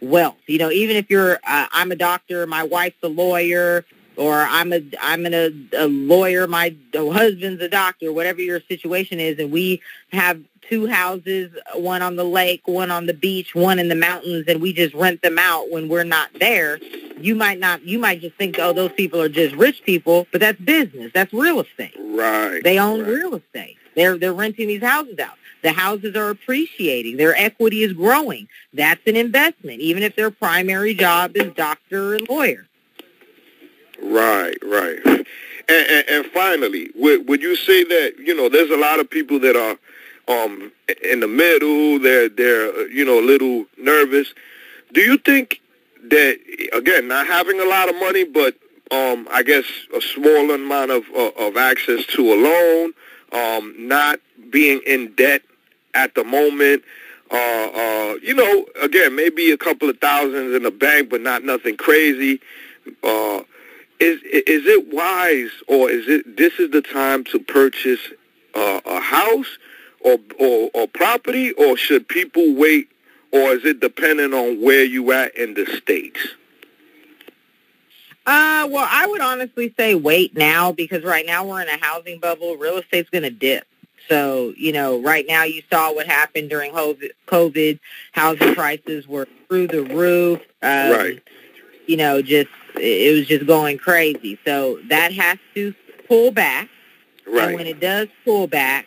[SPEAKER 3] wealth. You know, even if you're, uh, I'm a doctor, my wife's a lawyer, or I'm a I'm in a, a lawyer, my husband's a doctor, whatever your situation is, and we have two houses, one on the lake, one on the beach, one in the mountains, and we just rent them out when we're not there. You might not, you might just think, oh, those people are just rich people, but that's business. That's real estate.
[SPEAKER 4] Right.
[SPEAKER 3] They own
[SPEAKER 4] right.
[SPEAKER 3] real estate. They're they're renting these houses out. The houses are appreciating. Their equity is growing. That's an investment, even if their primary job is doctor and lawyer.
[SPEAKER 4] Right, right. And, and, and finally, would, would you say that, you know, there's a lot of people that are um, in the middle, they're, they're, you know, a little nervous. Do you think that, again, not having a lot of money, but um, I guess a small amount of, of, of access to a loan, um, not being in debt at the moment, uh, uh, you know, again, maybe a couple of thousands in the bank, but not nothing crazy. Uh, is is it wise or is it this is the time to purchase uh, a house or, or or property or should people wait or is it dependent on where you at in the states?
[SPEAKER 3] Uh, well, I would honestly say wait now because right now we're in a housing bubble. Real estate's going to dip. So, you know, right now you saw what happened during COVID. Housing prices were through the roof. Um,
[SPEAKER 4] right.
[SPEAKER 3] You know, just it was just going crazy. So that has to pull back.
[SPEAKER 4] Right.
[SPEAKER 3] And when it does pull back,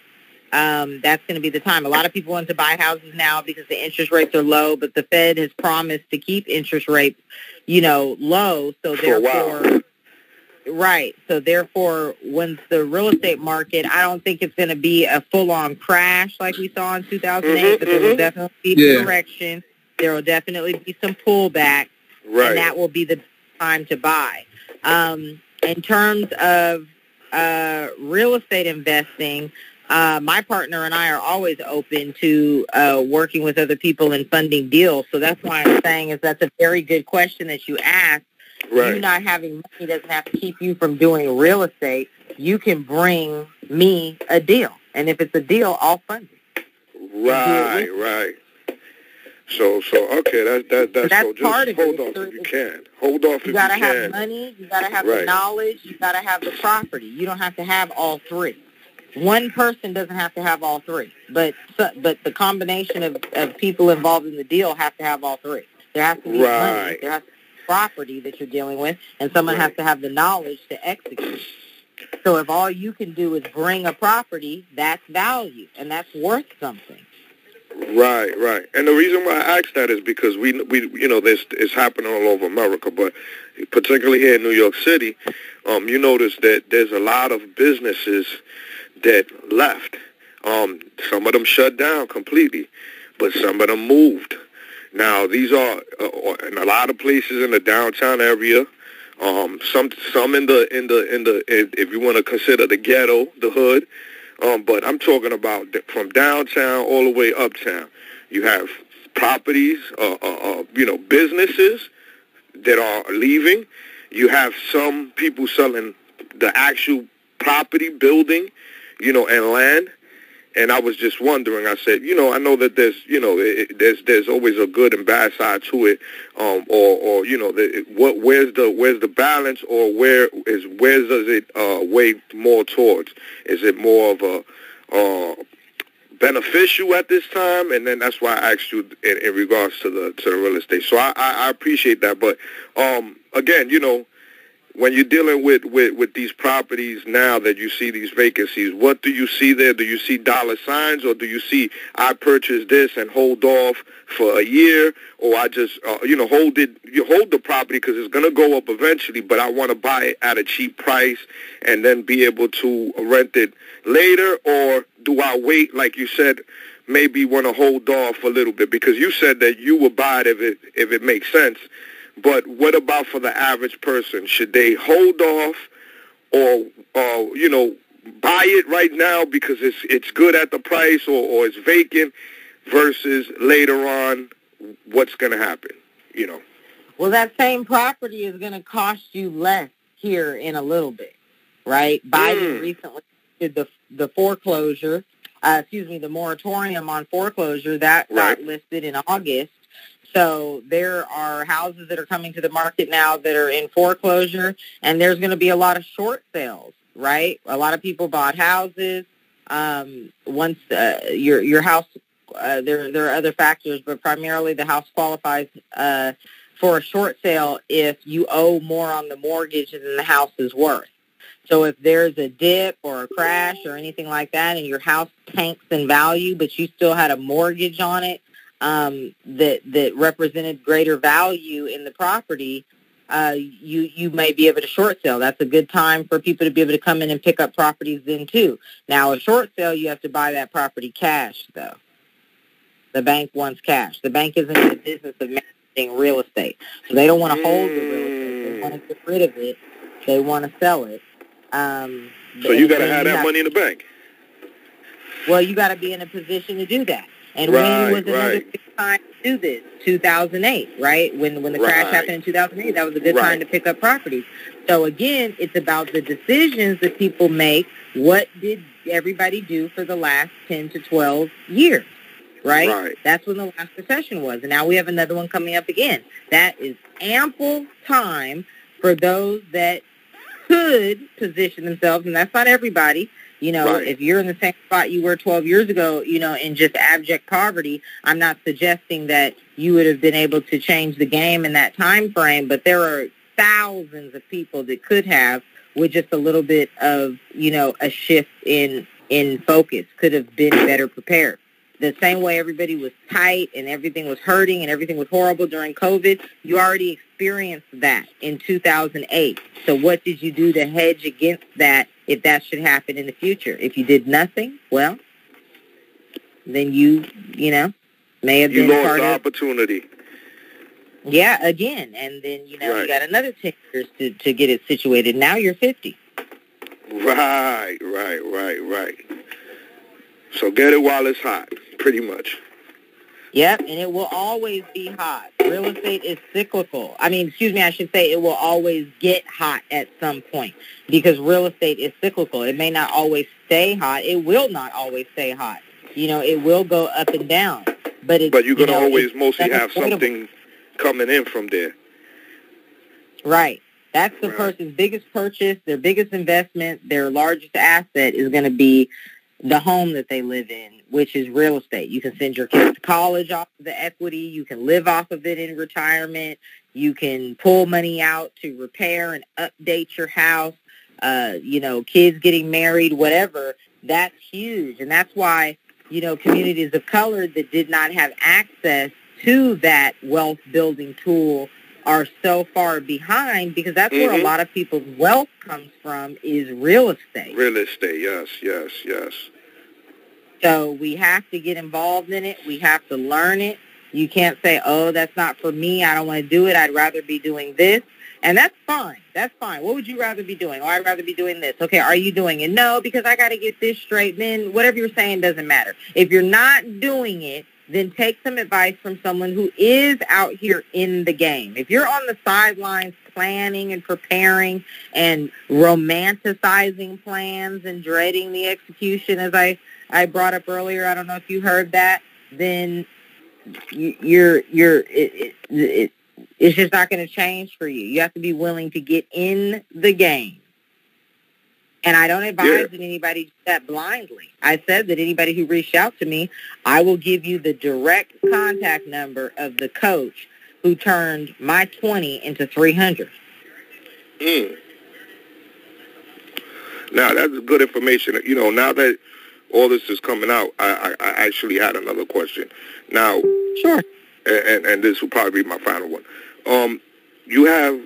[SPEAKER 3] um, that's going to be the time. A lot of people want to buy houses now because the interest rates are low, but the Fed has promised to keep interest rates, you know, low. So
[SPEAKER 4] For
[SPEAKER 3] therefore, right. So therefore, once the real estate market, I don't think it's going to be a full-on crash like we saw in 2008,
[SPEAKER 4] mm-hmm,
[SPEAKER 3] but there
[SPEAKER 4] mm-hmm.
[SPEAKER 3] will definitely be
[SPEAKER 1] Yeah.
[SPEAKER 3] correction. There will definitely be some pullback,
[SPEAKER 4] Right.
[SPEAKER 3] and that will be the time to buy. Um, in terms of uh, real estate investing, uh, my partner and I are always open to uh, working with other people and funding deals. So that's why I'm saying is that's a very good question that you asked.
[SPEAKER 4] Right.
[SPEAKER 3] You not having money doesn't have to keep you from doing real estate. You can bring me a deal, and if it's a deal, I'll fund it.
[SPEAKER 4] Right, right. So, so okay, that that that's,
[SPEAKER 3] That's
[SPEAKER 4] so. Just
[SPEAKER 3] part of
[SPEAKER 4] hold off if you can. Hold off
[SPEAKER 3] You
[SPEAKER 4] if
[SPEAKER 3] gotta
[SPEAKER 4] you
[SPEAKER 3] have
[SPEAKER 4] can.
[SPEAKER 3] money. You gotta have
[SPEAKER 4] Right.
[SPEAKER 3] the knowledge. You gotta have the property. You don't have to have all three. one person doesn't have to have all three, but but the combination of, of people involved in the deal have to have all three. There has to be
[SPEAKER 4] right.
[SPEAKER 3] money, there has to be property that you're dealing with, and someone
[SPEAKER 4] right.
[SPEAKER 3] has to have the knowledge to execute. So if all you can do is bring a property, that's value, and that's worth something.
[SPEAKER 4] Right, right. And the reason why I ask that is because we, we, you know, this is happening all over America, but particularly here in New York City, um, you notice that there's a lot of businesses that left. Um, some of them shut down completely, but some of them moved. Now these are uh, in a lot of places in the downtown area. Um, some some in the in the in the if you want to consider the ghetto, the hood. Um, but I'm talking about from downtown all the way uptown. You have properties, uh, uh, uh, you know, businesses that are leaving. You have some people selling the actual property, building, you know, and land. And I was just wondering. I said, you know, I know that there's, you know, it, there's there's always a good and bad side to it, um, or or you know, the, what where's the where's the balance, or where is where does it uh, weigh more towards? Is it more of a uh, beneficial at this time? And then that's why I asked you in, in regards to the to the real estate. So I, I, I appreciate that, but um, again, you know, when you're dealing with, with, with these properties now that you see these vacancies, what do you see there? Do you see dollar signs or do you see I purchase this and hold off for a year or I just, uh, you know, hold it, you hold the property because it's going to go up eventually, but I want to buy it at a cheap price and then be able to rent it later or do I wait, like you said, maybe want to hold off a little bit because you said that you would buy it if it, if it makes sense. But what about for the average person? Should they hold off or, or you know, buy it right now because it's it's good at the price or, or it's vacant versus later on what's going to happen, you know?
[SPEAKER 3] Well, that same property is going to cost you less here in a little bit, right? Biden
[SPEAKER 4] Mm.
[SPEAKER 3] recently did the the foreclosure, uh, excuse me, the moratorium on foreclosure that
[SPEAKER 4] Right.
[SPEAKER 3] got listed in August. So there are houses that are coming to the market now that are in foreclosure, and there's going to be a lot of short sales, right? A lot of people bought houses. Um, once uh, your your house, uh, there there are other factors, but primarily the house qualifies uh, for a short sale if you owe more on the mortgage than the house is worth. So if there's a dip or a crash or anything like that, and your house tanks in value, but you still had a mortgage on it um, that that represented greater value in the property, uh, you you may be able to short sell. That's a good time for people to be able to come in and pick up properties then too. Now a short sale, you have to buy that property cash though. The bank wants cash. The bank isn't in the business of managing real estate, so they don't want to hold the real estate. They want to get rid of it. They want to sell it. Um,
[SPEAKER 4] So you got to have that money in the bank.
[SPEAKER 3] well, you got to be in a position to do that. And
[SPEAKER 4] Right,
[SPEAKER 3] when was another
[SPEAKER 4] right.
[SPEAKER 3] good time to do this? 2008, right? When when the crash happened in 2008, that was a good
[SPEAKER 4] Right.
[SPEAKER 3] time to pick up properties. So again, it's about the decisions that people make. What did everybody do for the last 10 to 12 years? Right?
[SPEAKER 4] Right.
[SPEAKER 3] That's when the last recession was. And now we have another one coming up again. That is ample time for those that could position themselves, and that's not everybody. You know,
[SPEAKER 4] Right.
[SPEAKER 3] if you're in the same spot you were 12 years ago, you know, in just abject poverty, I'm not suggesting that you would have been able to change the game in that time frame, but there are thousands of people that could have with just a little bit of, you know, a shift in in focus, could have been better prepared. The same way everybody was tight and everything was hurting and everything was horrible during COVID, you already experienced that in 2008. So what did you do to hedge against that if that should happen in the future? If you did nothing, well, then you, you know, may have
[SPEAKER 4] You
[SPEAKER 3] been
[SPEAKER 4] lost the opportunity.
[SPEAKER 3] yeah, again, and then you know
[SPEAKER 4] Right.
[SPEAKER 3] you got another ten years to to get it situated. Now you're fifty.
[SPEAKER 4] Right, right, right, right. So get it while it's hot, pretty much.
[SPEAKER 3] Yep, and it will always be hot. Real estate is cyclical. I mean, excuse me, I should say it will always get hot at some point because real estate is cyclical. It may not always stay hot. It will not always stay hot. You know, it will go up and down. But it's
[SPEAKER 4] But you're gonna
[SPEAKER 3] know,
[SPEAKER 4] always mostly have something coming in from there.
[SPEAKER 3] Right. That's the person's biggest purchase, their biggest investment, their largest asset is going to be the home that they live in, which is real estate. You can send your kids to college off of the equity. You can live off of it in retirement. You can pull money out to repair and update your house. Uh, you know, kids getting married, whatever. That's huge. And that's why, you know, communities of color that did not have access to that wealth building tool are so far behind because that's mm-hmm. where a mm-hmm. lot of people's wealth comes from is real estate.
[SPEAKER 4] Real estate, yes, yes, yes.
[SPEAKER 3] So we have to get involved in it. We have to learn it. You can't say, oh, that's not for me. I don't want to do it. I'd rather be doing this. And that's fine. That's fine. What would you rather be doing? Oh, I'd rather be doing this. Okay, are you doing it? No, because I got to get this straight. Then whatever you're saying doesn't matter. If you're not doing it, then take some advice from someone who is out here in the game. If you're on the sidelines planning and preparing and romanticizing plans and dreading the execution, as I, I brought up earlier, I don't know if you heard that, then you're, you're, it, it, it it's just not going to change for you. You have to be willing to get in the game and I don't advise yeah. that anybody do that blindly. I said that anybody who reached out to me, I will give you the direct contact number of the coach who turned my 20 into 300.
[SPEAKER 4] Mm. Now, that's good information. You know, now that all this is coming out, I, I, I actually had another question. Now,
[SPEAKER 3] sure.
[SPEAKER 4] And, and this will probably be my final one. Um, you have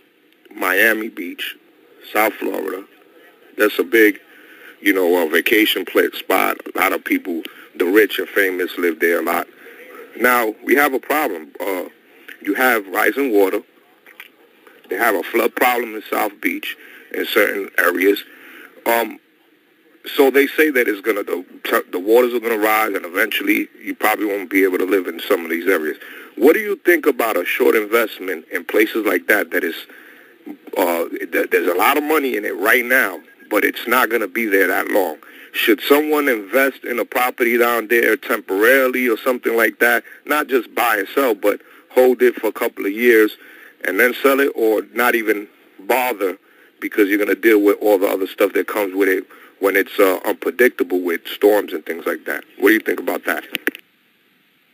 [SPEAKER 4] Miami Beach, South Florida, that's a big, you know, a vacation spot. A lot of people, the rich and famous, live there a lot. Now we have a problem. Uh, you have rising water. They have a flood problem in South Beach in certain areas. Um, so they say that it's gonna the, the waters are gonna rise, and eventually you probably won't be able to live in some of these areas. What do you think about a short investment in places like that? That is, uh, there's a lot of money in it right now, but it's not going to be there that long. Should someone invest in a property down there temporarily or something like that, not just buy and sell, but hold it for a couple of years and then sell it or not even bother because you're going to deal with all the other stuff that comes with it when it's uh, unpredictable with storms and things like that. What do you think about that?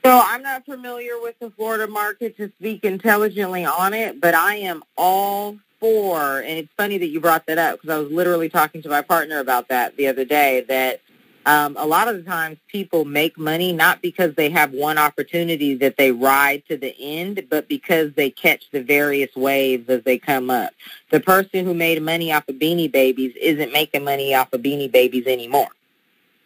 [SPEAKER 3] Well, I'm not familiar with the Florida market to speak intelligently on it, but I am all for, and it's funny that you brought that up because I was literally talking to my partner about that the other day, that um, a lot of the times people make money not because they have one opportunity that they ride to the end, but because they catch the various waves as they come up. The person who made money off of Beanie Babies isn't making money off of Beanie Babies anymore,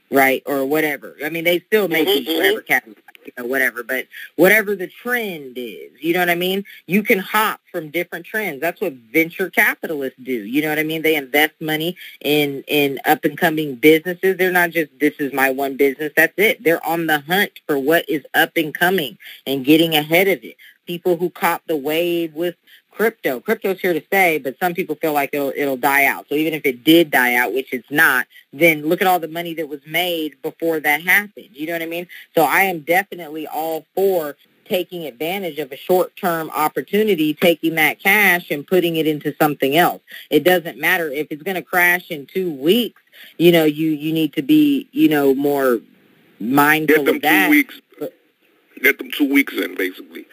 [SPEAKER 3] right? Or whatever. I mean, they still make mm-hmm. whatever categories you know, whatever. But whatever the trend is, you know what I mean? You can hop from different trends. That's what venture capitalists do. You know what I mean? They invest money in in up and coming businesses. They're not just this is my one business. That's it. They're on the hunt for what is up and coming and getting ahead of it. People who caught the wave with crypto. Crypto's here to stay, but some people feel like it'll it'll die out. So even if it did die out, which it's not, then look at all the money that was made before that happened. You know what I mean? So I am definitely all for taking advantage of a short-term opportunity, taking that cash and putting it into something else. It doesn't matter if it's going to crash in 2 weeks, you know, you you need to be, you know, more mindful
[SPEAKER 4] Get them
[SPEAKER 3] of that.
[SPEAKER 4] Two weeks. Get them 2 weeks in basically.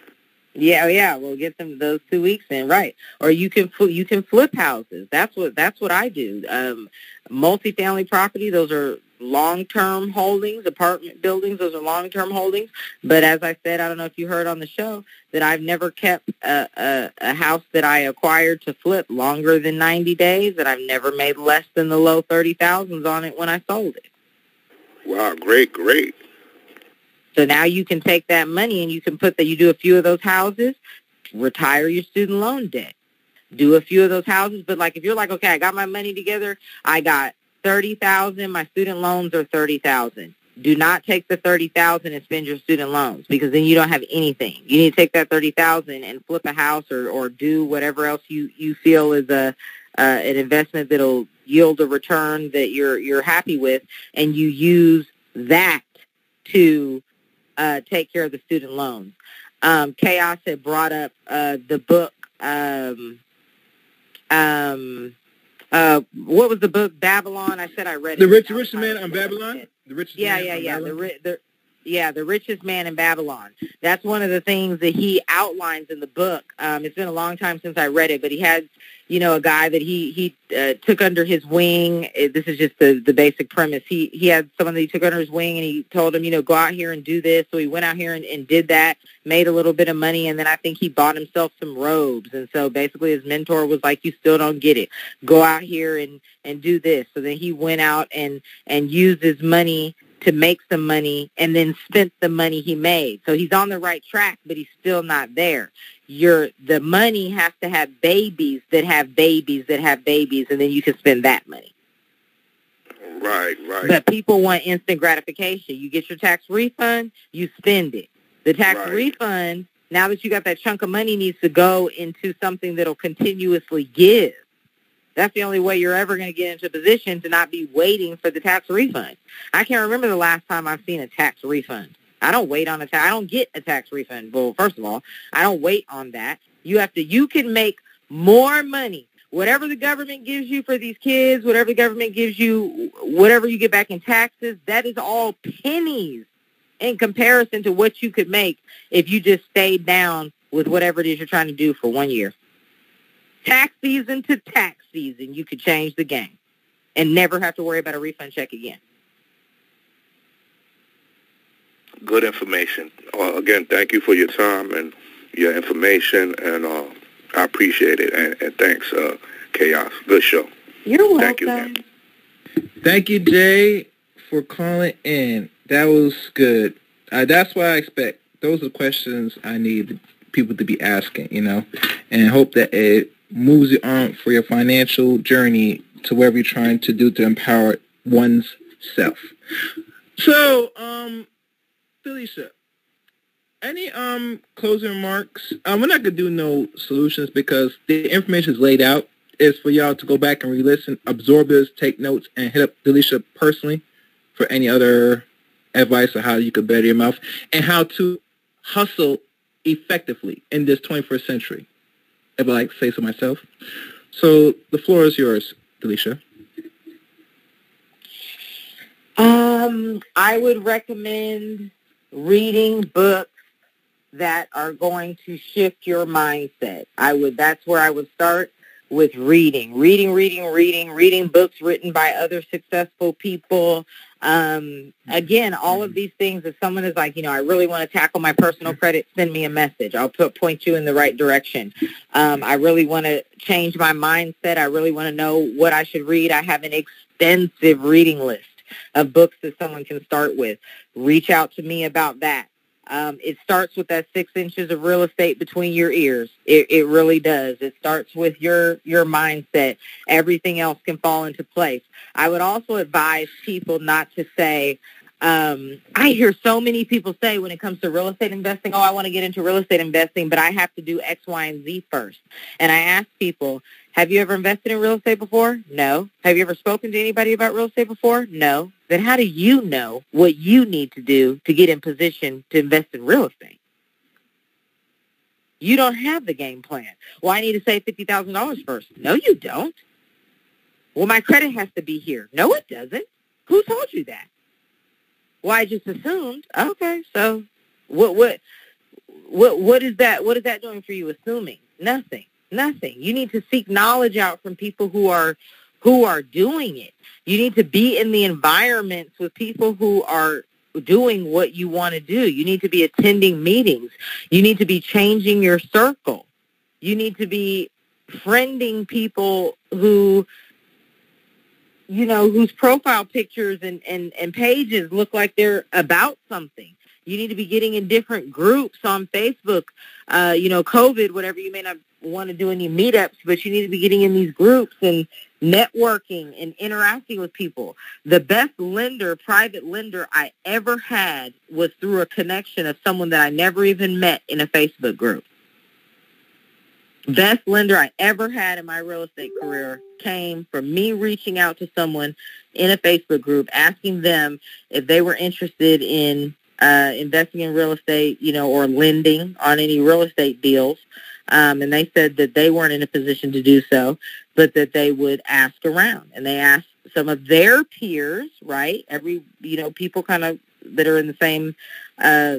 [SPEAKER 3] Yeah, yeah, we'll get them those two weeks in, right? Or you can you can flip houses. That's what that's what I do. Um, multifamily property, those are long-term holdings. Apartment buildings, those are long-term holdings. But as I said, I don't know if you heard on the show that I've never kept a, a, a house that I acquired to flip longer than 90 days, and I've never made less than the low thirty thousands on it when I sold it.
[SPEAKER 4] Wow, great, great.
[SPEAKER 3] So now you can take that money and you can put that, you do a few of those houses, retire your student loan debt. Do a few of those houses, but like if you're like, okay, I got my money together, I got 30,000, my student loans are 30,000. Do not take the 30,000 and spend your student loans because then you don't have anything. You need to take that 30,000 and flip a house or, or do whatever else you, you feel is a, uh, an investment that'll yield a return that you're, you're happy with and you use that to uh, take care of the student loans. Um, Chaos had brought up uh, the book. Um, um, uh, what was the book Babylon? I said I read
[SPEAKER 1] the
[SPEAKER 3] it.
[SPEAKER 1] rich
[SPEAKER 3] Now
[SPEAKER 1] richest
[SPEAKER 3] the
[SPEAKER 1] man on Babylon. The richest
[SPEAKER 3] Yeah,
[SPEAKER 1] man
[SPEAKER 3] yeah, yeah. The, ri- the yeah, the richest man in Babylon. That's one of the things that he outlines in the book. Um, it's been a long time since I read it, but he has, you know, a guy that he he uh, took under his wing. This is just the the basic premise. He he had someone that he took under his wing, and he told him, you know, go out here and do this. So he went out here and, and did that, made a little bit of money, and then I think he bought himself some robes. And so basically, his mentor was like, you still don't get it. Go out here and and do this. So then he went out and and used his money to make some money and then spent the money he made. So he's on the right track, but he's still not there. Your the money has to have babies that have babies that have babies, and then you can spend that money.
[SPEAKER 4] Right, right.
[SPEAKER 3] But people want instant gratification. You get your tax refund, you spend it. The tax
[SPEAKER 4] Right.
[SPEAKER 3] refund, now that you got that chunk of money, needs to go into something that'll continuously give. That's the only way you're ever going to get into a position to not be waiting for the tax refund. I can't remember the last time I've seen a tax refund. I don't wait on a tax. I don't get a tax refund. Well, first of all, I don't wait on that. You have to. You can make more money. Whatever the government gives you for these kids, whatever the government gives you, whatever you get back in taxes, that is all pennies in comparison to what you could make if you just stayed down with whatever it is you're trying to do for one year. Tax season to tax season, you could change the game and never have to worry about a refund check again.
[SPEAKER 4] Good information. Uh, again, thank you for your time and your information, and uh, I appreciate it. And, and thanks, uh, Chaos. Good show.
[SPEAKER 3] You're welcome.
[SPEAKER 4] Thank you, man.
[SPEAKER 1] Thank you, Jay, for calling in. That was good. Uh, that's what I expect. Those are the questions I need people to be asking, you know, and hope that it moves you on for your financial journey to wherever you're trying to do to empower one's self. So, um, Felicia, any um closing remarks? Um, we're not gonna do no solutions because the information is laid out. It's for y'all to go back and re-listen, absorb this, take notes, and hit up Delisha personally for any other advice on how you could better your mouth and how to hustle effectively in this 21st century. If I like say so myself. So the floor is yours, Delisha.
[SPEAKER 3] Um, I would recommend reading books that are going to shift your mindset. I would that's where I would start with reading. Reading, reading, reading, reading books written by other successful people. Um, again, all of these things, if someone is like, you know, I really want to tackle my personal credit, send me a message. I'll put, point you in the right direction. Um, I really want to change my mindset. I really want to know what I should read. I have an extensive reading list of books that someone can start with. Reach out to me about that. Um, it starts with that six inches of real estate between your ears. It, it really does. It starts with your your mindset. Everything else can fall into place. I would also advise people not to say, um, I hear so many people say when it comes to real estate investing, oh, I want to get into real estate investing, but I have to do X, Y, and Z first. And I ask people, have you ever invested in real estate before? No. Have you ever spoken to anybody about real estate before? No. Then how do you know what you need to do to get in position to invest in real estate? You don't have the game plan. Well, I need to save $50,000 first. No, you don't. Well, my credit has to be here. No, it doesn't. Who told you that? Well, I just assumed. Okay, so what what what what is that what is that doing for you assuming? Nothing. Nothing. You need to seek knowledge out from people who are who are doing it. You need to be in the environments with people who are doing what you want to do. You need to be attending meetings. You need to be changing your circle. You need to be friending people who you know, whose profile pictures and, and, and pages look like they're about something. You need to be getting in different groups on Facebook. Uh, you know, COVID, whatever, you may not want to do any meetups, but you need to be getting in these groups and networking and interacting with people. The best lender, private lender I ever had was through a connection of someone that I never even met in a Facebook group. Best lender I ever had in my real estate career came from me reaching out to someone in a Facebook group, asking them if they were interested in uh, investing in real estate, you know, or lending on any real estate deals. Um, and they said that they weren't in a position to do so, but that they would ask around. And they asked some of their peers, right? Every, you know, people kind of that are in the same, uh,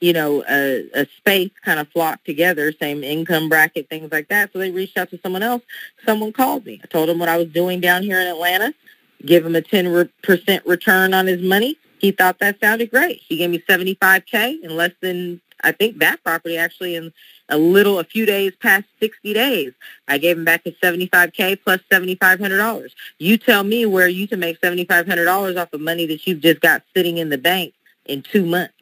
[SPEAKER 3] you know, a, a space kind of flock together, same income bracket, things like that. So they reached out to someone else. Someone called me. I told them what I was doing down here in Atlanta, give him a 10% return on his money. He thought that sounded great. He gave me 75K in less than, I think that property actually in a little, a few days past 60 days. I gave him back his 75K plus $7,500. You tell me where you can make $7,500 off of money that you've just got sitting in the bank in two months.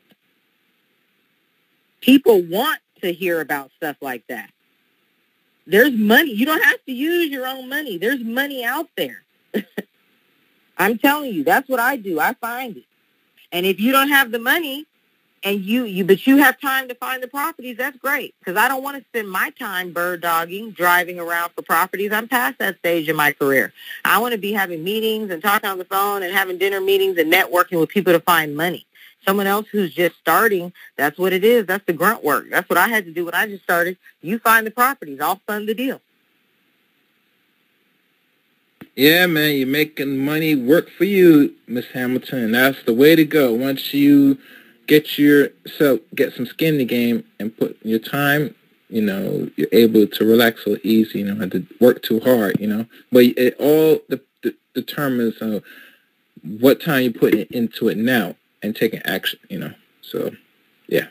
[SPEAKER 3] People want to hear about stuff like that. There's money. You don't have to use your own money. There's money out there. I'm telling you, that's what I do. I find it. And if you don't have the money, and you, you but you have time to find the properties, that's great. Because I don't want to spend my time bird dogging, driving around for properties. I'm past that stage in my career. I want to be having meetings and talking on the phone and having dinner meetings and networking with people to find money. Someone else who's just starting, that's what it is. That's the grunt work. That's what I had to do when I just started. You find the properties. I'll fund the deal.
[SPEAKER 1] Yeah, man, you're making money work for you, Miss Hamilton. That's the way to go. Once you get yourself get some skin in the game and put your time you know you're able to relax so easy you know have to work too hard you know but it all de- de- determines uh, what time you put into it now and taking action you know so yeah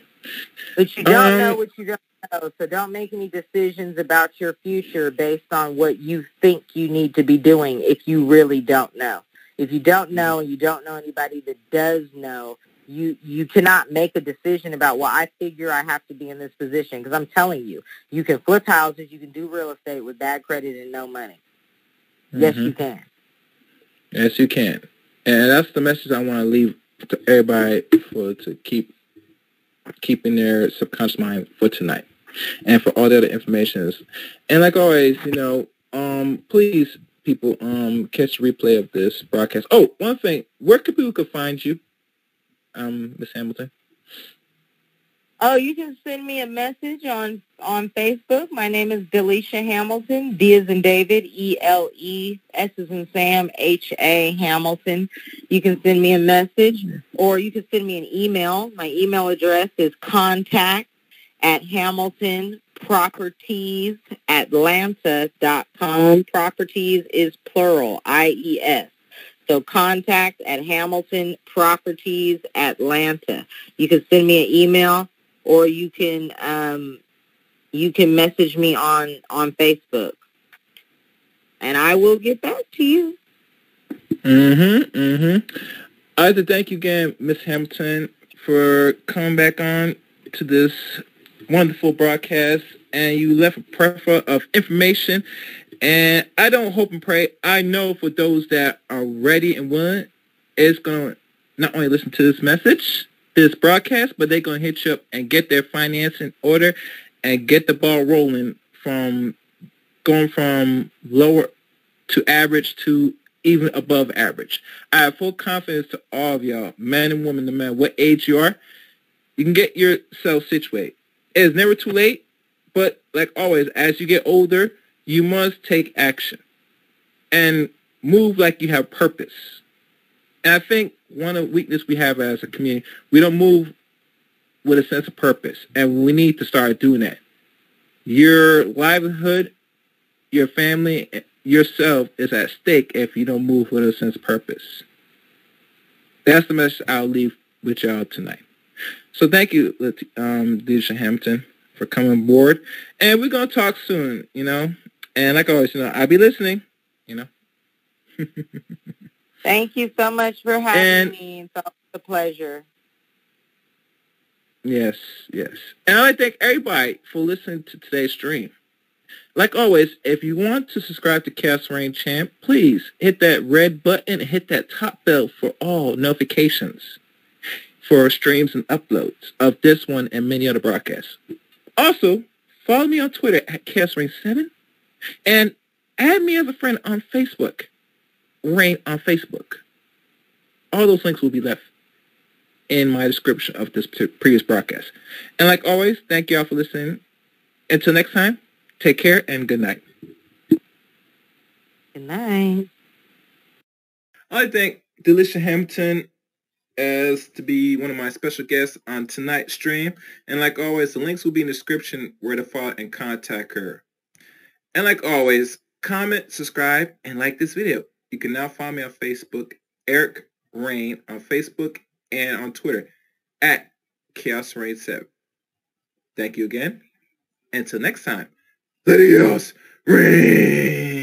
[SPEAKER 3] but you don't um, know what you don't know so don't make any decisions about your future based on what you think you need to be doing if you really don't know. If you don't know and you don't know anybody that does know you you cannot make a decision about well I figure I have to be in this position because I'm telling you you can flip houses you can do real estate with bad credit and no money. Mm-hmm. yes you can.
[SPEAKER 1] Yes you can. And that's the message I want to leave to everybody for to keep keeping their subconscious mind for tonight and for all the other information and like always you know um please people um catch the replay of this broadcast oh one thing where can people could find you um, Miss Hamilton?
[SPEAKER 3] Oh, you can send me a message on on Facebook. My name is Delisha Hamilton. D is in David. E L E S is in Sam. H A Hamilton. You can send me a message, or you can send me an email. My email address is contact at Hamilton Properties Atlanta.com. Properties is plural. I E S. So contact at Hamilton Properties Atlanta. You can send me an email or you can um, you can message me on on Facebook, and I will get back to you.
[SPEAKER 1] Mm-hmm. Mm-hmm. I'd like to thank you again, Miss Hamilton, for coming back on to this wonderful broadcast, and you left a plethora of information and I don't hope and pray. I know for those that are ready and willing, it's going to not only listen to this message, this broadcast, but they're going to hit you up and get their finance in order and get the ball rolling from going from lower to average to even above average. I have full confidence to all of y'all, men and women, no matter what age you are, you can get yourself situated. It's never too late, but like always, as you get older, you must take action and move like you have purpose. And I think one of the weakness we have as a community, we don't move with a sense of purpose. And we need to start doing that. Your livelihood, your family, yourself is at stake if you don't move with a sense of purpose. That's the message I'll leave with y'all tonight. So thank you, um, Hampton, for coming aboard. And we're going to talk soon, you know. And like always, you know, I'll be listening, you know.
[SPEAKER 3] Thank you so much for having and, me. It's always a pleasure.
[SPEAKER 1] Yes, yes. And I thank everybody for listening to today's stream. Like always, if you want to subscribe to Chaos Rain Champ, please hit that red button and hit that top bell for all notifications for streams and uploads of this one and many other broadcasts. Also, follow me on Twitter at Chaos Rain 7 and add me as a friend on Facebook. Reign on Facebook. All those links will be left in my description of this previous broadcast. And like always, thank you all for listening. until next time, take care and good night.
[SPEAKER 3] Good night.
[SPEAKER 1] I thank Delisha Hampton as to be one of my special guests on tonight's stream. And like always, the links will be in the description where to follow and contact her. And like always, comment, subscribe, and like this video. You can now find me on Facebook, Eric Rain on Facebook and on Twitter at Chaos Rain 7. Thank you again. Until next time, let Reign.